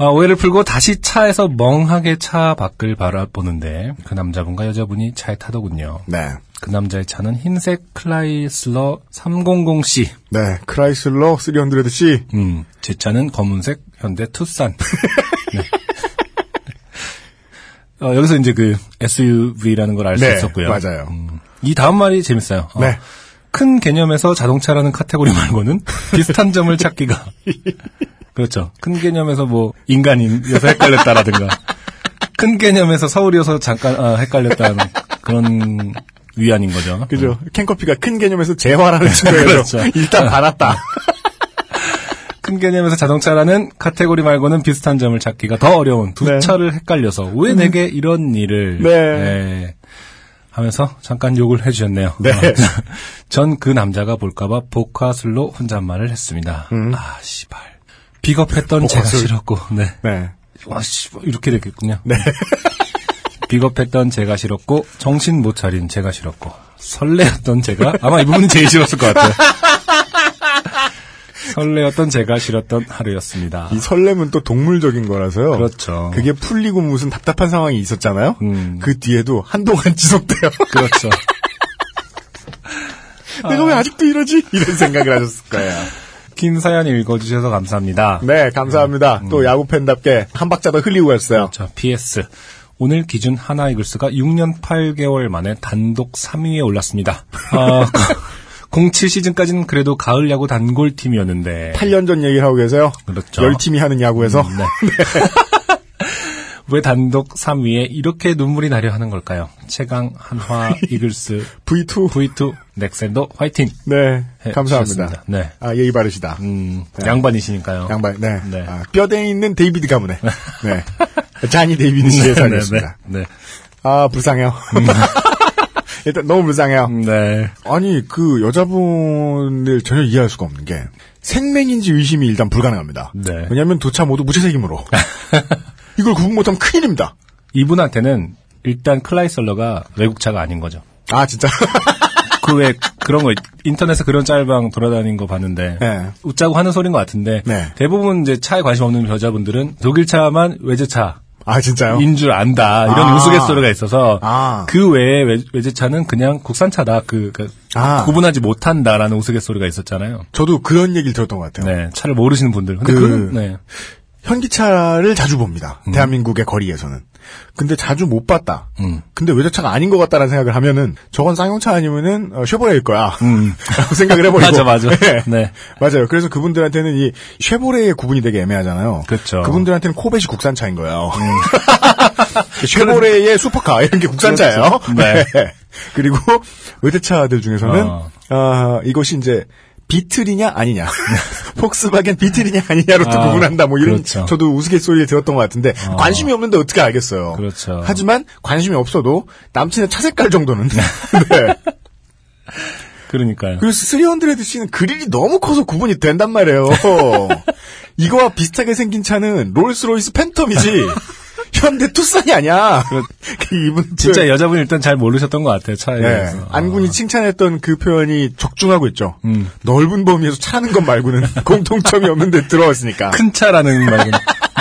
아, 오해를 풀고 다시 차에서 멍하게 차 밖을 바라보는데 그 남자분과 여자분이 차에 타더군요. 네. 그 남자의 차는 흰색 크라이슬러 300C. 네. 크라이슬러 300C. 음, 제 차는 검은색 현대 투싼. 네. 어, 여기서 이제 그 SUV라는 걸 알수 네, 있었고요. 맞아요. 음, 이 다음 말이 재밌어요. 어, 네. 큰 개념에서 자동차라는 카테고리 말고는 비슷한 점을 찾기가. 그렇죠. 큰 개념에서 뭐 인간이어서 헷갈렸다라든가. 큰 개념에서 서울이어서 잠깐 아, 헷갈렸다는 그런 위안인 거죠. 그죠? 캔커피가 큰 개념에서 재활하는 친구예요. 그렇죠. 일단 받았다. 큰 개념에서 자동차라는 카테고리 말고는 비슷한 점을 찾기가 더 어려운 두 네. 차를 헷갈려서 왜 내게 이런 일을 네. 예, 하면서 잠깐 욕을 해주셨네요. 네. 전 그 남자가 볼까봐 복화술로 혼잣말을 했습니다. 아 씨발 비겁했던 제가 복화술. 싫었고 네. 네. 와 씨발 이렇게 됐겠군요. 네. 비겁했던 제가 싫었고 정신 못 차린 제가 싫었고 설레었던 제가 아마 이 부분이 제일 싫었을 것 같아요. 설레었던 제가 싫었던 하루였습니다. 이 설렘은 또 동물적인 거라서요. 그렇죠. 그게 풀리고 무슨 답답한 상황이 있었잖아요. 음. 그 뒤에도 한동안 지속돼요. 그렇죠. 내가 왜 아직도 이러지? 이런 생각을 하셨을 거예요. 긴 사연 읽어주셔서 감사합니다. 네, 감사합니다. 또 야구 팬답게 한 박자 더 흘리고 갔어요. 자, PS. 오늘 기준 하나 이글스가 6년 8개월 만에 단독 3위에 올랐습니다. 아, 07 시즌까지는 그래도 가을 야구 단골 팀이었는데 8년 전 얘기를 하고 계세요. 그렇죠. 열 팀이 하는 야구에서 네. 왜 단독 3위에 이렇게 눈물이 나려 하는 걸까요? 최강 한화 이글스 V2. V2 넥센도 화이팅. 네, 해 감사합니다. 주셨습니다. 네. 아 예의 바르시다. 음, 양반이시니까요. 양반, 네. 네. 아, 뼈대에 있는 데이비드 가문에. 네. 자니 데이비드 씨의 사연이었습니다. 네. 아, 불쌍해요. 일단 너무 불쌍해요. 네. 아니, 그 여자분을 전혀 이해할 수가 없는 게 색맹인지 의심이 일단 불가능합니다. 네. 왜냐하면 두차 모두 무채색임으로. 이걸 구분 못하면 큰일입니다. 이분한테는 일단 클라이설러가 외국차가 아닌 거죠. 아, 진짜. 그왜 그런 거 인터넷에 그런 짤방 돌아다닌 거 봤는데 네. 웃자고 하는 소리인 것 같은데 네. 대부분 이제 차에 관심 없는 여자분들은 독일 차만 외제차 아, 진짜요? 인 줄 안다 이런 아. 우스갯소리가 있어서 아. 그 외에 외, 외제차는 그냥 국산차다 그, 그 아. 구분하지 못한다라는 우스갯소리가 있었잖아요. 저도 그런 얘기를 들었던 것 같아요. 네 차를 모르시는 분들 근데 그- 그, 네. 현기차를 자주 봅니다. 음. 대한민국의 거리에서는. 근데 자주 못 봤다. 음. 근데 외제차가 아닌 것 같다라는 생각을 하면은 저건 쌍용차 아니면은 어, 쉐보레일 거야. 음. 라고 생각을 해버리고. 맞아 맞아 네. 네 맞아요. 그래서 그분들한테는 이 쉐보레의 구분이 되게 애매하잖아요. 그렇죠. 음. 그분들한테는 코벳이 국산차인 거예요. 쉐보레의 슈퍼카 이런 게 국산차예요. 그렇죠. 네. 그리고 외제차들 중에서는 어. 아, 이것이 이제 비틀이냐 아니냐, 폭스바겐 비틀이냐 아니냐로 또 아, 구분한다. 뭐 이런 그렇죠. 저도 우스갯소리에 들었던 것 같은데 관심이 없는데 어떻게 알겠어요. 그렇죠. 하지만 관심이 없어도 남친의 차 색깔 정도는 네. 그러니까요. 그리고 300C는 그릴이 너무 커서 구분이 된단 말이에요. 이거와 비슷하게 생긴 차는 롤스로이스 팬텀이지. 현대 투싼이 아니야. 그 이분 진짜 여자분이 일단 잘 모르셨던 것 같아요 차에 네. 대해서. 안군이 칭찬했던 그 표현이 적중하고 있죠. 음. 넓은 범위에서 차는 것 말고는 공통점이 없는데 들어왔으니까. 큰 차라는 말은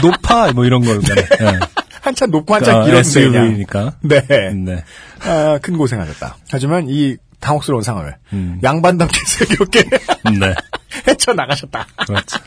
높아 뭐 이런 거잖아요. 네. 한참 높고 한참 아, 길었는데. SUV니까. 네. 네. 아, 큰 고생하셨다. 하지만 이 당혹스러운 상황을 음. 양반답게 슬기롭게 네. 헤쳐 나가셨다. 그렇죠.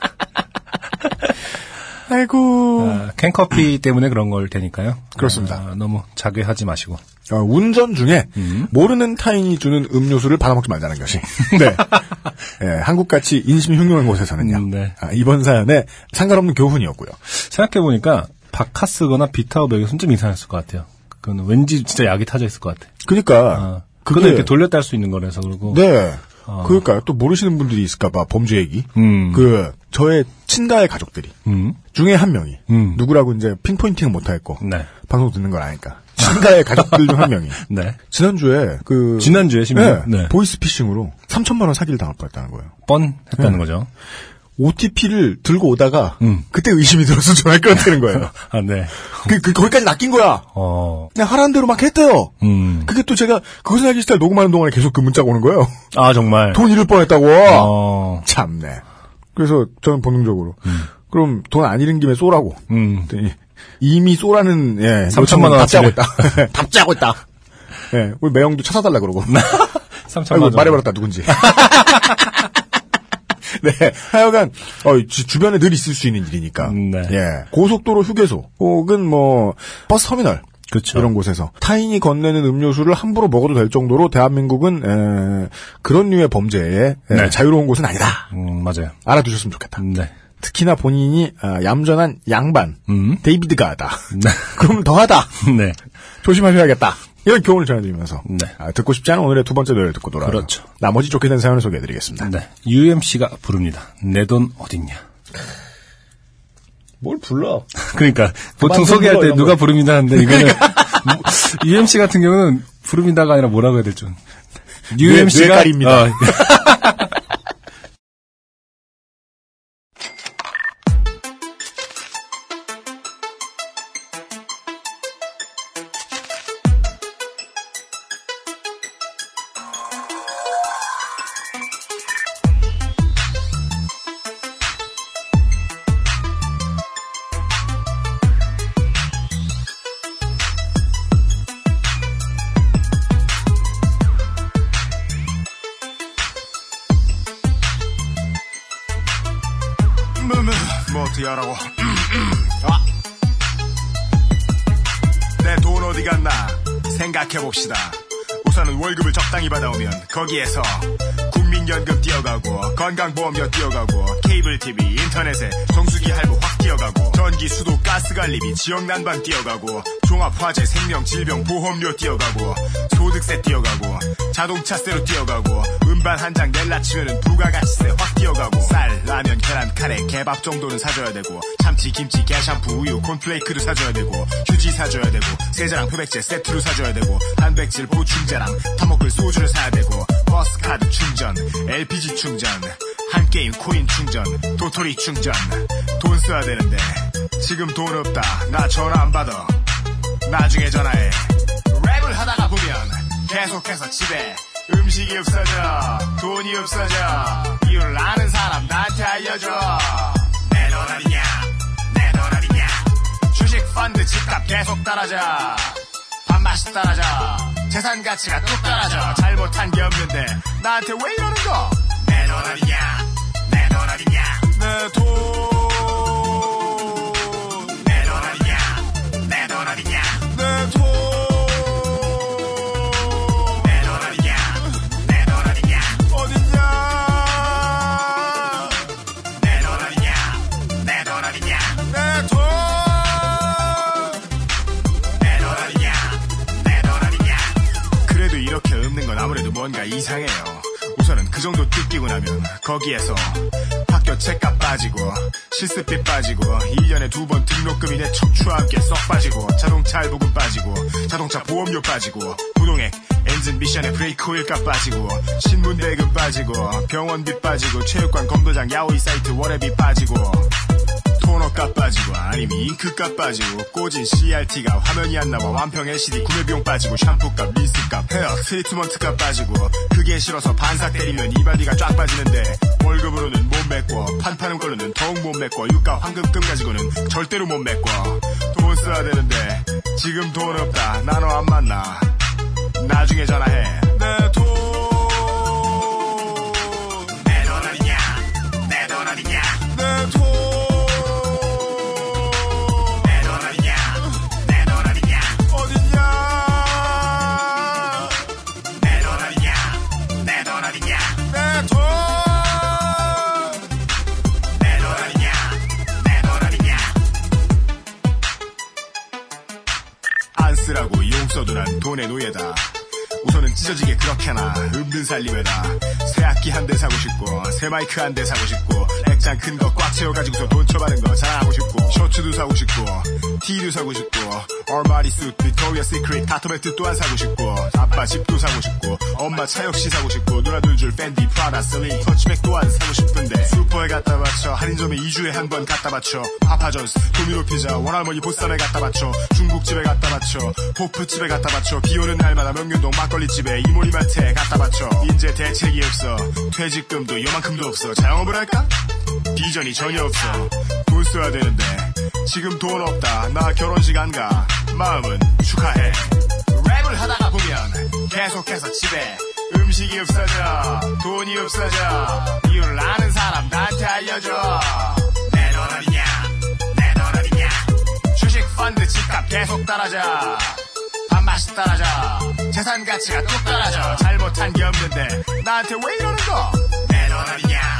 아이고. 아, 캔커피 때문에 그런 걸 테니까요. 그렇습니다. 아, 너무 자괴하지 마시고. 어, 운전 중에 음. 모르는 타인이 주는 음료수를 받아먹지 말자는 것이. 네. 예, 한국같이 인심이 흉흉한 곳에서는요. 음, 네. 아, 이번 사연에 상관없는 교훈이었고요. 생각해보니까 바카스거나 비타오백이 좀 이상했을 것 같아요. 그건 왠지 진짜 약이 타져 있을 것 같아. 그러니까 아, 그게 이렇게 돌렸다 할 수 있는 거라서 그러고. 네. 어. 그러니까요. 또 모르시는 분들이 있을까봐 범죄 얘기. 음. 그 저의 친다의 가족들이 음. 중에 한 명이 음. 누구라고 이제 핀포인팅은 못하겠고 네. 방송 듣는 걸 아니까 친다의 가족들 중 한 명이 네. 지난주에 그 지난주에 심지어. 네, 네. 보이스피싱으로 3천만 원 사기를 당할 뻔했다는 거예요. 뻔 했다는 네. 거죠. OTP를 들고 오다가 음. 그때 의심이 들어서 전화를 끊었다는 거예요. 아, 네. 그, 그 거기까지 낚인 거야. 어. 그냥 하라는 대로 막 했대요. 음. 그게 또 제가 그것은 알기 스타일 녹음하는 동안에 계속 그 문자가 오는 거예요. 아, 정말. 돈 잃을 뻔했다고. 어. 참네. 그래서 저는 본능적으로 그럼 돈 안 잃은 김에 쏘라고. 음. 이미 쏘라는 예, 3천만 답지하고 원어치를. 있다. 답지하고 있다. 예, 우리 매형도 차 사달라 그러고. 3천만 아이고 원. 말해버렸다 누군지. 네, 하여간 어, 주- 주변에 늘 있을 수 있는 일이니까. 음, 네. 예, 고속도로 휴게소 혹은 뭐 버스 터미널 그렇죠. 이런 곳에서 타인이 건네는 음료수를 함부로 먹어도 될 정도로 대한민국은 에, 그런 류의 범죄에 에, 네. 자유로운 곳은 아니다. 음, 맞아요. 알아두셨으면 좋겠다. 네. 특히나 본인이 아, 얌전한 양반 음. 데이비드가 하다. 네. 그럼 더하다. 네. 조심하셔야겠다. 이런 교훈을 전해드리면서 네. 아, 듣고 싶지 않은 오늘의 두 번째 노래를 듣고 돌아요. 그렇죠. 나머지 좋게 된 사연을 소개해드리겠습니다. 네. UMC가 부릅니다. 내 돈 어딨냐. 뭘 불러? 그러니까 보통 소개할 때 누가 거. 부릅니다 하는데 이거는 뭐, UMC 같은 경우는 부릅니다가 아니라 뭐라고 해야 될지. UMC가 뇌깔입니다. 어, 받아 관리비 지역 난방 뛰어가고 종합화재 생명 질병 보험료 뛰어가고 소득세 뛰어가고 자동차세로 뛰어가고 음반 한 장 낼라 치면은 부가가치세 확 뛰어가고 쌀 라면 계란 카레 개밥 정도는 사줘야 되고 참치 김치 게샴푸 우유 콘플레이크도 사줘야 되고 휴지 사줘야 되고 세제랑 표백제 세트로 사줘야 되고 단백질 보충제랑 타먹을 소주를 사야 되고 버스 카드 충전 LPG 충전 한 게임 코인 충전 도토리 충전 돈 써야 되는데 지금 돈 없다. 나 전화 안 받아. 나중에 전화해. 랩을 하다가 보면 계속해서 집에 음식이 없어져 돈이 없어져 이유를 아는 사람 나한테 알려줘. 내 돈 어디냐? 내 돈 어디냐? 주식 펀드 집값 계속 떨어져 밥맛이 떨어져 재산 가치가 뚝 떨어져 잘못한 게 없는데 나한테 왜 이러는 거? 내 돈 어디냐? 내 돈 어디냐? 내돈 이렇게 없는 건 아무래도 뭔가 이상해요. 우선은 그 정도 뜯기고 나면 거기에서 학교 책값 빠지고 실습비 빠지고 1년에 두 번 등록금이 내 척추와 함께 썩 빠지고 자동차 할부금 빠지고 자동차 보험료 빠지고 부동액 엔진 미션에 브레이크 오일값 빠지고 신문 대금 빠지고 병원비 빠지고 체육관 검도장 야오이 사이트 월회비 빠지고 토너값 빠지고 아니면 잉크값 빠지고 꽂은 CRT가 화면이 안 나와 완평 LCD 구매 비용 빠지고 샴푸값 린스값 헤어 트리트먼트값 빠지고 그게 싫어서 반사 때리면 이발비가 쫙 빠지는데 월급으로는 못 메꿔 판 파는 걸로는 더욱 못 메꿔 유가 황금금 가지고는 절대로 못 메꿔 돈 써야 되는데 지금 돈 없다. 나너 안 만나. 나중에 전화해. 내돈 돈의 노예다. 우선은 찢어지게 그렇게나 없는 살림에다. 새 악기 한 대 사고 싶고 새 마이크 한 대 사고 싶고 액장 큰 거 꽉 채워가지고서 돈 쳐바는 거. 자랑하고 싶고 셔츠도 사고 싶고 티도 사고 싶고 알마니 수트 빅토리아 시크릿 가터벨트 또한 사고 싶고 아빠 집도 사고 싶고 엄마 차 역시 사고 싶고 누나들 줄 펜디 프라다 sling clutch bag 또한 사고 싶은데. 슈퍼에 갖다 바쳐 할인점에 2주에 한 번 갖다 바쳐. 파파존스 도미노 피자 원할머니 보쌈에 갖다 바쳐. 중국집에 갖다 바쳐. 호프집에 갖다 바쳐. 비오는 날마다 명륜동 막걸리집에 이모님한테 갖다 바쳐. 이제 대책이 없어. 퇴직금도 요만큼도 없어. 자영업을 할까? 비전이 전혀 없어. 돈 써야 되는데 지금 돈 없다. 나 결혼식 안 가. 마음은 축하해. 랩을 하다가 보면 계속해서 집에 음식이 없어져. 돈이 없어져. 이유를 아는 사람 나한테 알려줘. 내 돈 어디냐 내 돈 어디냐 주식 펀드 집값 계속 떨어져 밥맛이 떨어져 재산 가치가 뚝 떨어져 잘못한 게 없는데 나한테 왜 이러는 거? 내 돈 어디냐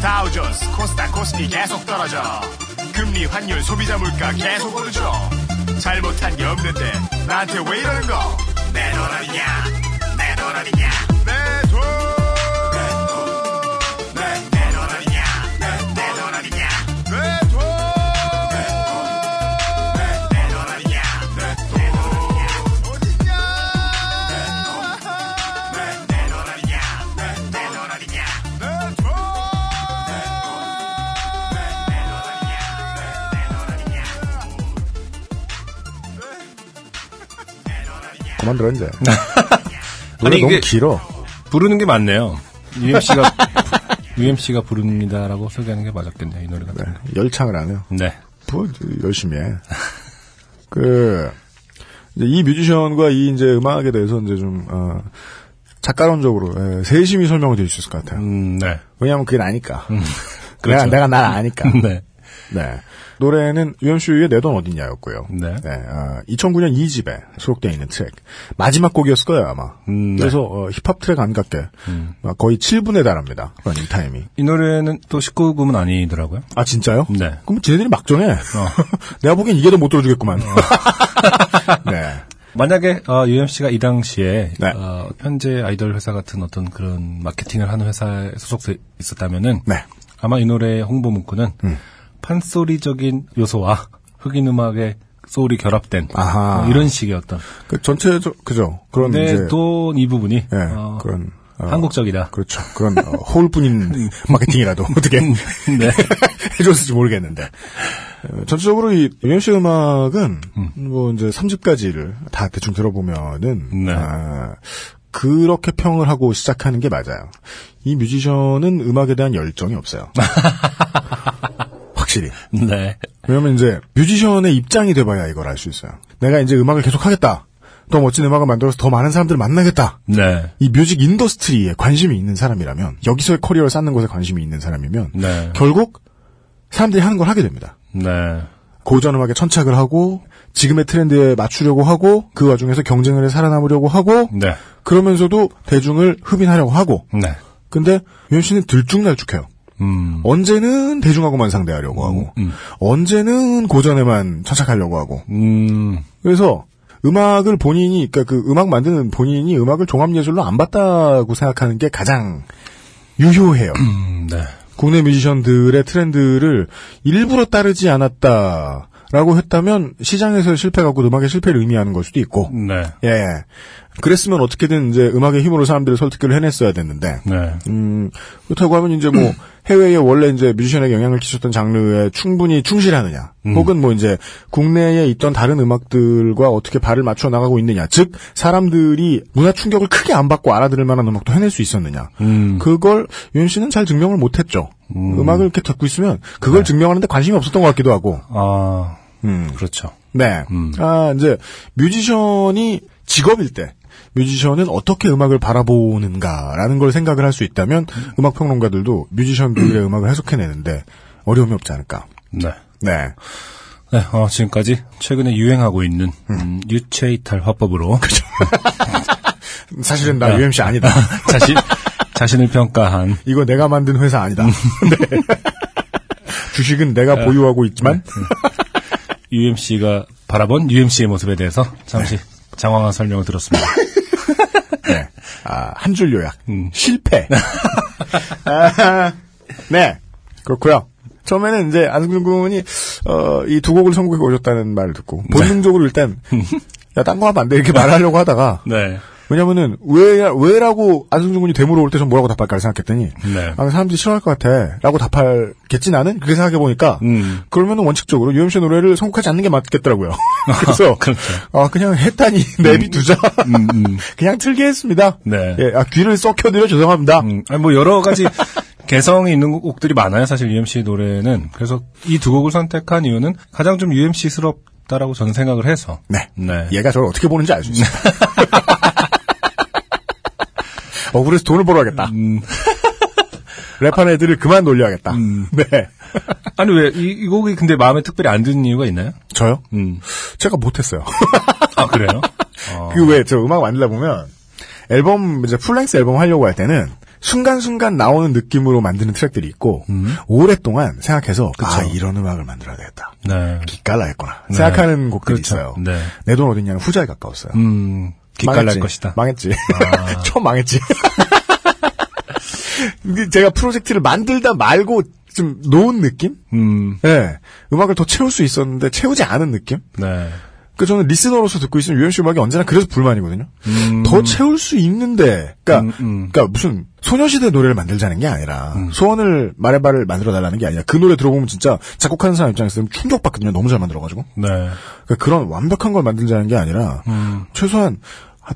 다우존스 코스닥 코스피 계속 떨어져. 금리 환율 소비자 물가 계속 오르죠. 잘못한 게 없는데 나한테 왜 이러는 거? 내 돈 어디냐? 내 돈 어디냐 만 들어 이제. 네. 노래 아니, 너무 길어. 부르는 게 맞네요. UMC가 UMC가 부릅니다라고 소개하는 게 맞았겠네요. 이 노래 같은 거. 열창을 안 해요. 네. 뭐 열심히 해. 그 이 뮤지션과 이 이제 음악에 대해서 이제 좀 어, 작가론적으로 예, 세심히 설명을 드릴 수 있을 것 같아요. 음, 네. 왜냐하면 그게 나니까. 그렇죠. 내가 내가 날 아니까. 네. 네. 노래는 UMC의 내 돈 어딨냐였고요. 네. 2009년 2집에 수록되어 있는 트랙. 마지막 곡이었을 거예요, 아마. 음, 네. 그래서 어, 힙합 트랙 안 같게 막 거의 7분에 달합니다. 러닝 타임이. 이 노래는 또 19금은 아니더라고요. 아, 진짜요? 네. 그럼 쟤네들이 막 전해. 내가 보기엔 이게 더 못 들어주겠구만. 네. 만약에 어, UMC가 이 당시에 네. 어, 현재 아이돌 회사 같은 어떤 그런 마케팅을 하는 회사에 소속돼 있었다면은 네. 아마 이 노래의 홍보 문구는 판소리적인 요소와 흑인 음악의 소울이 결합된 아하. 뭐 이런 식의 어떤 그 전체적, 그죠. 그런. 근데 또이 부분이 예, 어, 그런. 어, 한국적이다. 그렇죠. 그런 어, 호울뿐인 마케팅이라도 어떻게 네. 해줬을지 모르겠는데. 어, 전체적으로 이 UMC 음악은 뭐 이제 3집까지를 다 대충 들어보면은 네. 아, 그렇게 평을 하고 시작하는 게 맞아요. 이 뮤지션은 음악에 대한 열정이 없어요. 확실히. 네. 왜냐면 이제 뮤지션의 입장이 돼봐야 이걸 알 수 있어요. 내가 이제 음악을 계속 하겠다. 더 멋진 음악을 만들어서 더 많은 사람들을 만나겠다. 네. 이 music industry에 관심이 있는 사람이라면 여기서의 커리어를 쌓는 것에 관심이 있는 사람이면 네. 결국 사람들이 하는 걸 하게 됩니다. 네. 고전 음악에 천착을 하고 지금의 트렌드에 맞추려고 하고 그 와중에서 경쟁을 해 살아남으려고 하고 네. 그러면서도 대중을 흡인하려고 하고 네. 근데 유현 씨는 들쭉날쭉해요. 음. 언제는 대중하고만 상대하려고 하고 음. 언제는 고전에만 천착하려고 하고 음. 그래서 음악을 본인이 그러니까 그 음악 만드는 본인이 음악을 종합 예술로 안 봤다고 생각하는 게 가장 유효해요. 음, 네. 국내 뮤지션들의 트렌드를 일부러 따르지 않았다라고 했다면 시장에서의 실패가 곧 음악의 실패를 의미하는 걸 수도 있고 네. 예 그랬으면 어떻게든 이제 음악의 힘으로 사람들을 설득을 해냈어야 됐는데 네. 음 그렇다고 하면 이제 뭐 해외에 원래 이제 뮤지션에게 영향을 끼쳤던 장르에 충분히 충실하느냐 혹은 뭐 이제 국내에 있던 다른 음악들과 어떻게 발을 맞춰 나가고 있느냐 즉 사람들이 문화 충격을 크게 안 받고 알아들을 만한 음악도 해낼 수 있었느냐 음. 그걸 유현 씨는 잘 증명을 못했죠. 음. 악을 이렇게 듣고 있으면 그걸 증명하는데 관심이 없었던 것 같기도 하고. 아, 음. 그렇죠. 네. 음. 아 이제 뮤지션이 직업일 때. 뮤지션은 어떻게 음악을 바라보는가라는 걸 생각을 할 수 있다면 음악 평론가들도 뮤지션들의 음악을 해석해내는데 어려움이 없지 않을까. 네. 네. 네, 어, 지금까지 최근에 유행하고 있는 음, 유체 이탈 화법으로 사실은 나 야. UMC 아니다. 자신 자신을 평가한 이거 내가 만든 회사 아니다. 네. 주식은 내가 보유하고 있지만 UMC가 바라본 UMC의 모습에 대해서 잠시 장황한 설명을 들었습니다. 네. 아, 한 줄 요약. 음. 실패. 아, 네. 그렇고요 처음에는 이제 안승준 군이 어, 이 두 곡을 선곡해 오셨다는 말을 듣고 본능적으로 일단 야, 딴 거 하면 안 돼. 이렇게 말하려고 하다가 네. 왜냐면은 왜 왜라고 안승준 군이 되물어 올 때 전 뭐라고 답할까 생각했더니 네. 아, 사람들이 싫어할 것 같아라고 답할겠지 나는 그렇게 생각해 보니까 음. 그러면은 원칙적으로 유엠씨 노래를 선곡하지 않는 게 맞겠더라고요. 그래서 그렇죠. 아 그냥 했다니 내비 두자 음, 음. 그냥 틀게 했습니다. 네. 예, 아, 귀를 썩혀드려 죄송합니다. 음, 아니, 뭐 여러 가지 개성이 있는 곡들이 많아요. 사실 UMC 노래는. 그래서 이 두 곡을 선택한 이유는 가장 좀 UMC스럽 다라고 저는 생각을 해서. 네. 네. 얘가 저를 어떻게 보는지 알 수 있어요. 어, 그래서 돈을 벌어야겠다. 음. 랩하는 애들을 그만 놀려야겠다. 네. 아니 왜이 곡이 근데 마음에 특별히 안 드는 이유가 있나요? 저요? 음. 제가 못했어요. 아 그래요? 어. 그왜 저 음악 만들다 보면 앨범 이제 풀랭스 앨범 하려고 할 때는 순간순간 나오는 느낌으로 만드는 트랙들이 있고 오랫동안 생각해서 아 이런 음악을 만들어야 되겠다. 네. 기깔나겠구나 네. 생각하는 곡들이 그렇죠. 있어요. 네. 내돈 어딨냐는 후자에 가까웠어요. 음. 기깔날 망했지. 것이다. 망했지. 아. 처음 망했지. 제가 프로젝트를 만들다 말고 좀 놓은 느낌? 음. 예. 음악을 더 채울 수 있었는데 채우지 않은 느낌? 네. 그 저는 리스너로서 듣고 있으면 UMC 음악이 언제나 그래서 불만이거든요. 음. 더 채울 수 있는데, 그러니까, 음, 음. 그러니까 무슨 소녀시대 노래를 만들자는 게 아니라 소원을 말해봐를 만들어 달라는 게 아니라 그 노래 들어보면 진짜 작곡하는 사람 입장에서는 충격받거든요. 너무 잘 만들어가지고. 네. 그러니까 그런 완벽한 걸 만들자는 게 아니라 음. 최소한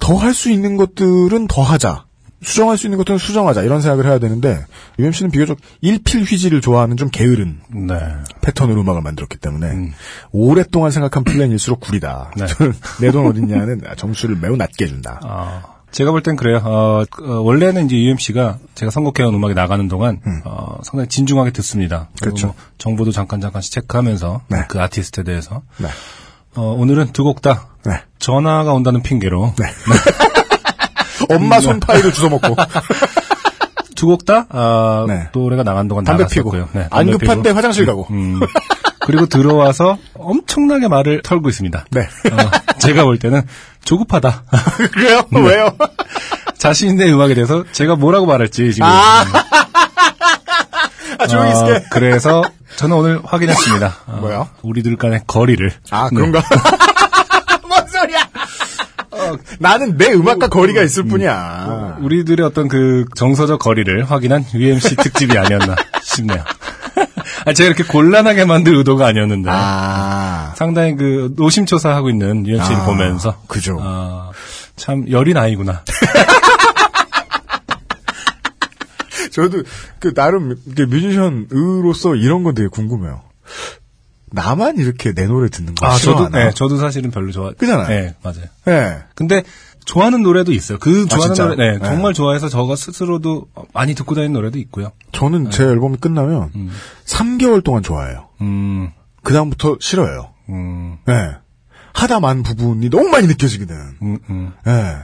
더 할 수 있는 것들은 더 하자. 수정할 수 있는 것들은 수정하자. 이런 생각을 해야 되는데 UMC는 비교적 일필 휘지를 좋아하는 좀 게으른 네. 패턴으로 음악을 만들었기 때문에 오랫동안 생각한 플랜일수록 구리다. 네. 저는 내 돈 어딨냐는 점수를 매우 낮게 준다. 아, 제가 볼 땐 그래요. 어, 그, 어, 원래는 이제 UMC가 제가 선곡해온 음악이 나가는 동안 어, 상당히 진중하게 듣습니다. 그렇죠. 뭐 정보도 잠깐 잠깐씩 체크하면서 네. 그 아티스트에 대해서 네. 어, 오늘은 두 곡 다 네. 전화가 온다는 핑계로 엄마 손 파이를 주워먹고 두 곡 다 아, 네. 노래가 나간 동안 담배 피고. 네, 안 담배 급한 피고. 때 화장실 가고. 음. 그리고 들어와서 엄청나게 말을 털고 있습니다. 네. 어, 제가 볼 때는 조급하다. 그래요? 네. 왜요? 자신의 음악에 대해서 제가 뭐라고 말할지 지금. 아, 조용히 어, 있을게. 그래서 저는 오늘 확인했습니다. 어, 뭐요? 우리들 간의 거리를. 아, 네. 그런가? 뭔 소리야? 어, 나는 내 음악과 거리가 있을 뿐이야. 우리들의 어떤 그 정서적 거리를 확인한 UMC 특집이 아니었나 싶네요. 아, 제가 이렇게 곤란하게 만들 의도가 아니었는데. 아, 상당히 그 노심초사하고 있는 UMC를 아, 보면서. 그죠. 아, 참 여린 아이구나. 저도 그 나름 뮤지션으로서 이런 건 되게 궁금해요. 나만 이렇게 내 노래 듣는 거 아, 저도, 싫어하나? 네, 저도 사실은 별로 좋아. 그잖아요. 네, 맞아요. 네. 근데 좋아하는 노래도 있어요. 그 아, 좋아하는 진짜요? 노래, 네, 네. 정말 좋아해서 저가 스스로도 많이 듣고 다니는 노래도 있고요. 저는 제 앨범이 끝나면 3개월 동안 좋아해요. 음, 그 다음부터 싫어요. 음, 네. 하다만 부분이 너무 많이 느껴지거든. 음, 음. 네.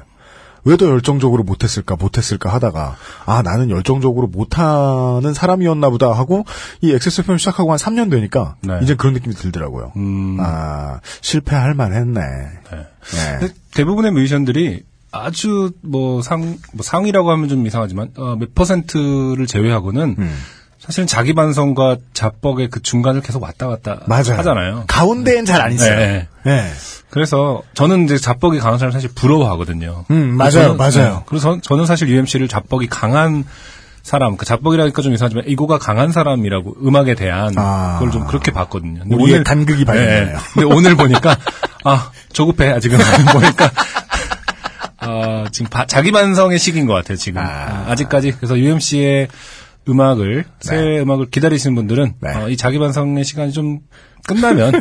왜 더 열정적으로 못했을까, 못했을까 하다가, 아, 나는 열정적으로 못하는 사람이었나 보다 하고, 이 XSFM 시작하고 한 3년 되니까, 네. 이제 그런 느낌이 들더라고요. 음. 아, 실패할 만했네. 네. 네. 대부분의 뮤지션들이 아주 뭐 상, 뭐 상이라고 하면 좀 이상하지만, 어, 몇 퍼센트를 제외하고는 음. 사실은 자기 반성과 자뻑의 그 중간을 계속 왔다 갔다 맞아요. 하잖아요. 가운데엔 잘 안 있어요. 네. 네. 그래서 저는 이제 자뻑이 강한 사람 사실 부러워하거든요. 음, 맞아요, 저는- 맞아요. 네. 그래서 저는 사실 UMC를 자뻑이 강한 사람, 그 자뻑이라니까 좀 이상하지만 이거가 강한 사람이라고 음악에 대한 아. 그걸 좀 그렇게 봤거든요. 근데 우리의 간극이 발견되네요. 네. 근데 오늘 보니까 아 조급해 아직은 보니까 아, 지금 바- 자기 반성의 시기인 것 같아요 지금 아. 아. 직까지 그래서 UMC의 음악을 새 네. 음악을 기다리시는 분들은 네. 어, 이 자기 반성의 시간이 좀 끝나면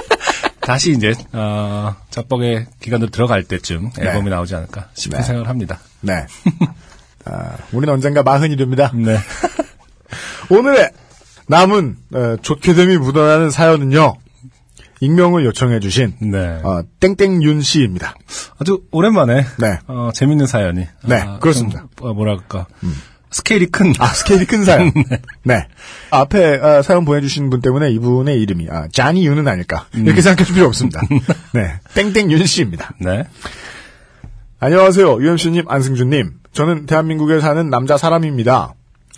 다시 이제 어, 자뻑의 기간으로 들어갈 때쯤 네. 앨범이 나오지 않을까 싶은 네. 생각을 합니다. 네. 아, 우리는 언젠가 마흔이 됩니다. 네. 오늘의 남은 어, 좋게 됨이 묻어나는 사연은요. 익명을 요청해 주신 네. 어, 땡땡윤 씨입니다. 아주 오랜만에 네. 어, 재밌는 사연이. 네, 아, 그렇습니다. 음. 좀, 어, 뭐랄까. 스케일이 큰. 아, 스케일이 큰 사연. 네. 앞에 아, 사연 보내주신 분 때문에 이분의 이름이 아, 짜니 윤은 아닐까. 이렇게 생각할 필요 없습니다. 네. 땡땡 윤 씨입니다. 네. 안녕하세요. 유엠씨님, 안승준님. 저는 대한민국에 사는 남자 사람입니다.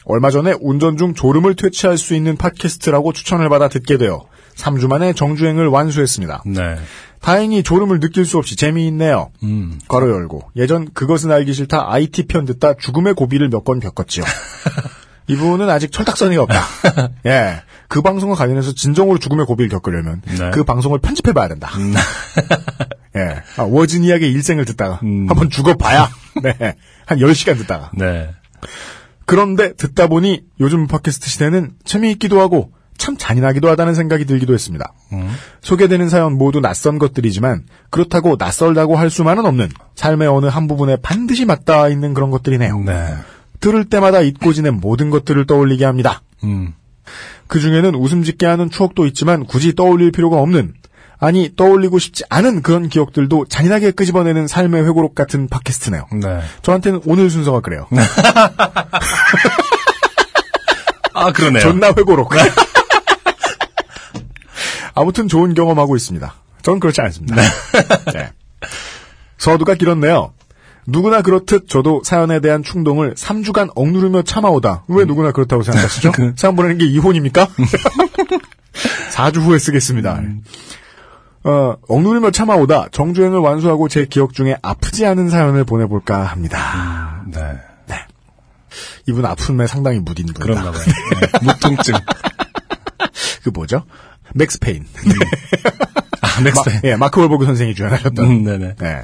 얼마 전에 운전 중 졸음을 퇴치할 수 있는 팟캐스트라고 추천을 받아 듣게 되어 3주 만에 정주행을 완수했습니다. 네. 다행히 졸음을 느낄 수 없이 재미있네요. 음. 괄호 열고 예전 그것은 알기 싫다 IT 편 듣다 죽음의 고비를 몇번 겪었지요. 이분은 아직 철딱서니가 없다. 예. 그 방송과 관련해서 진정으로 죽음의 고비를 겪으려면 네. 그 방송을 편집해 봐야 된다. 예. 아, 워지니아의 일생을 듣다가 음. 한번 죽어 봐야 네. 한 10시간 듣다가 네. 그런데 듣다 보니 요즘 팟캐스트 시대는 재미있기도 하고 참 잔인하기도 하다는 생각이 들기도 했습니다. 음. 소개되는 사연 모두 낯선 것들이지만 그렇다고 낯설다고 할 수만은 없는 삶의 어느 한 부분에 반드시 맞닿아 있는 그런 것들이네요. 네. 들을 때마다 잊고 지낸 모든 것들을 떠올리게 합니다. 음. 그 중에는 웃음 짓게 하는 추억도 있지만 굳이 떠올릴 필요가 없는 아니 떠올리고 싶지 않은 그런 기억들도 잔인하게 끄집어내는 삶의 회고록 같은 팟캐스트네요. 네. 저한테는 오늘 순서가 그래요. 아, 그러네요. 존나 회고록. 아무튼 좋은 경험하고 있습니다. 전 그렇지 않습니다. 네. 서두가 길었네요. 누구나 그렇듯 저도 사연에 대한 충동을 3주간 억누르며 참아오다. 왜 누구나 그렇다고 생각하시죠? 사연 보내는 게 이혼입니까? 4주 후에 쓰겠습니다. 어, 억누르며 참아오다 정주행을 완수하고 제 기억 중에 아프지 않은 사연을 보내볼까 합니다. 네. 이분 아픔에 상당히 무딘 분이다. 그런가 봐요. 네. 무통증. 그 뭐죠? 맥스페인. 아, next. 예, 마크 월버그 선생이 주연하셨던. 음, 네네. 네.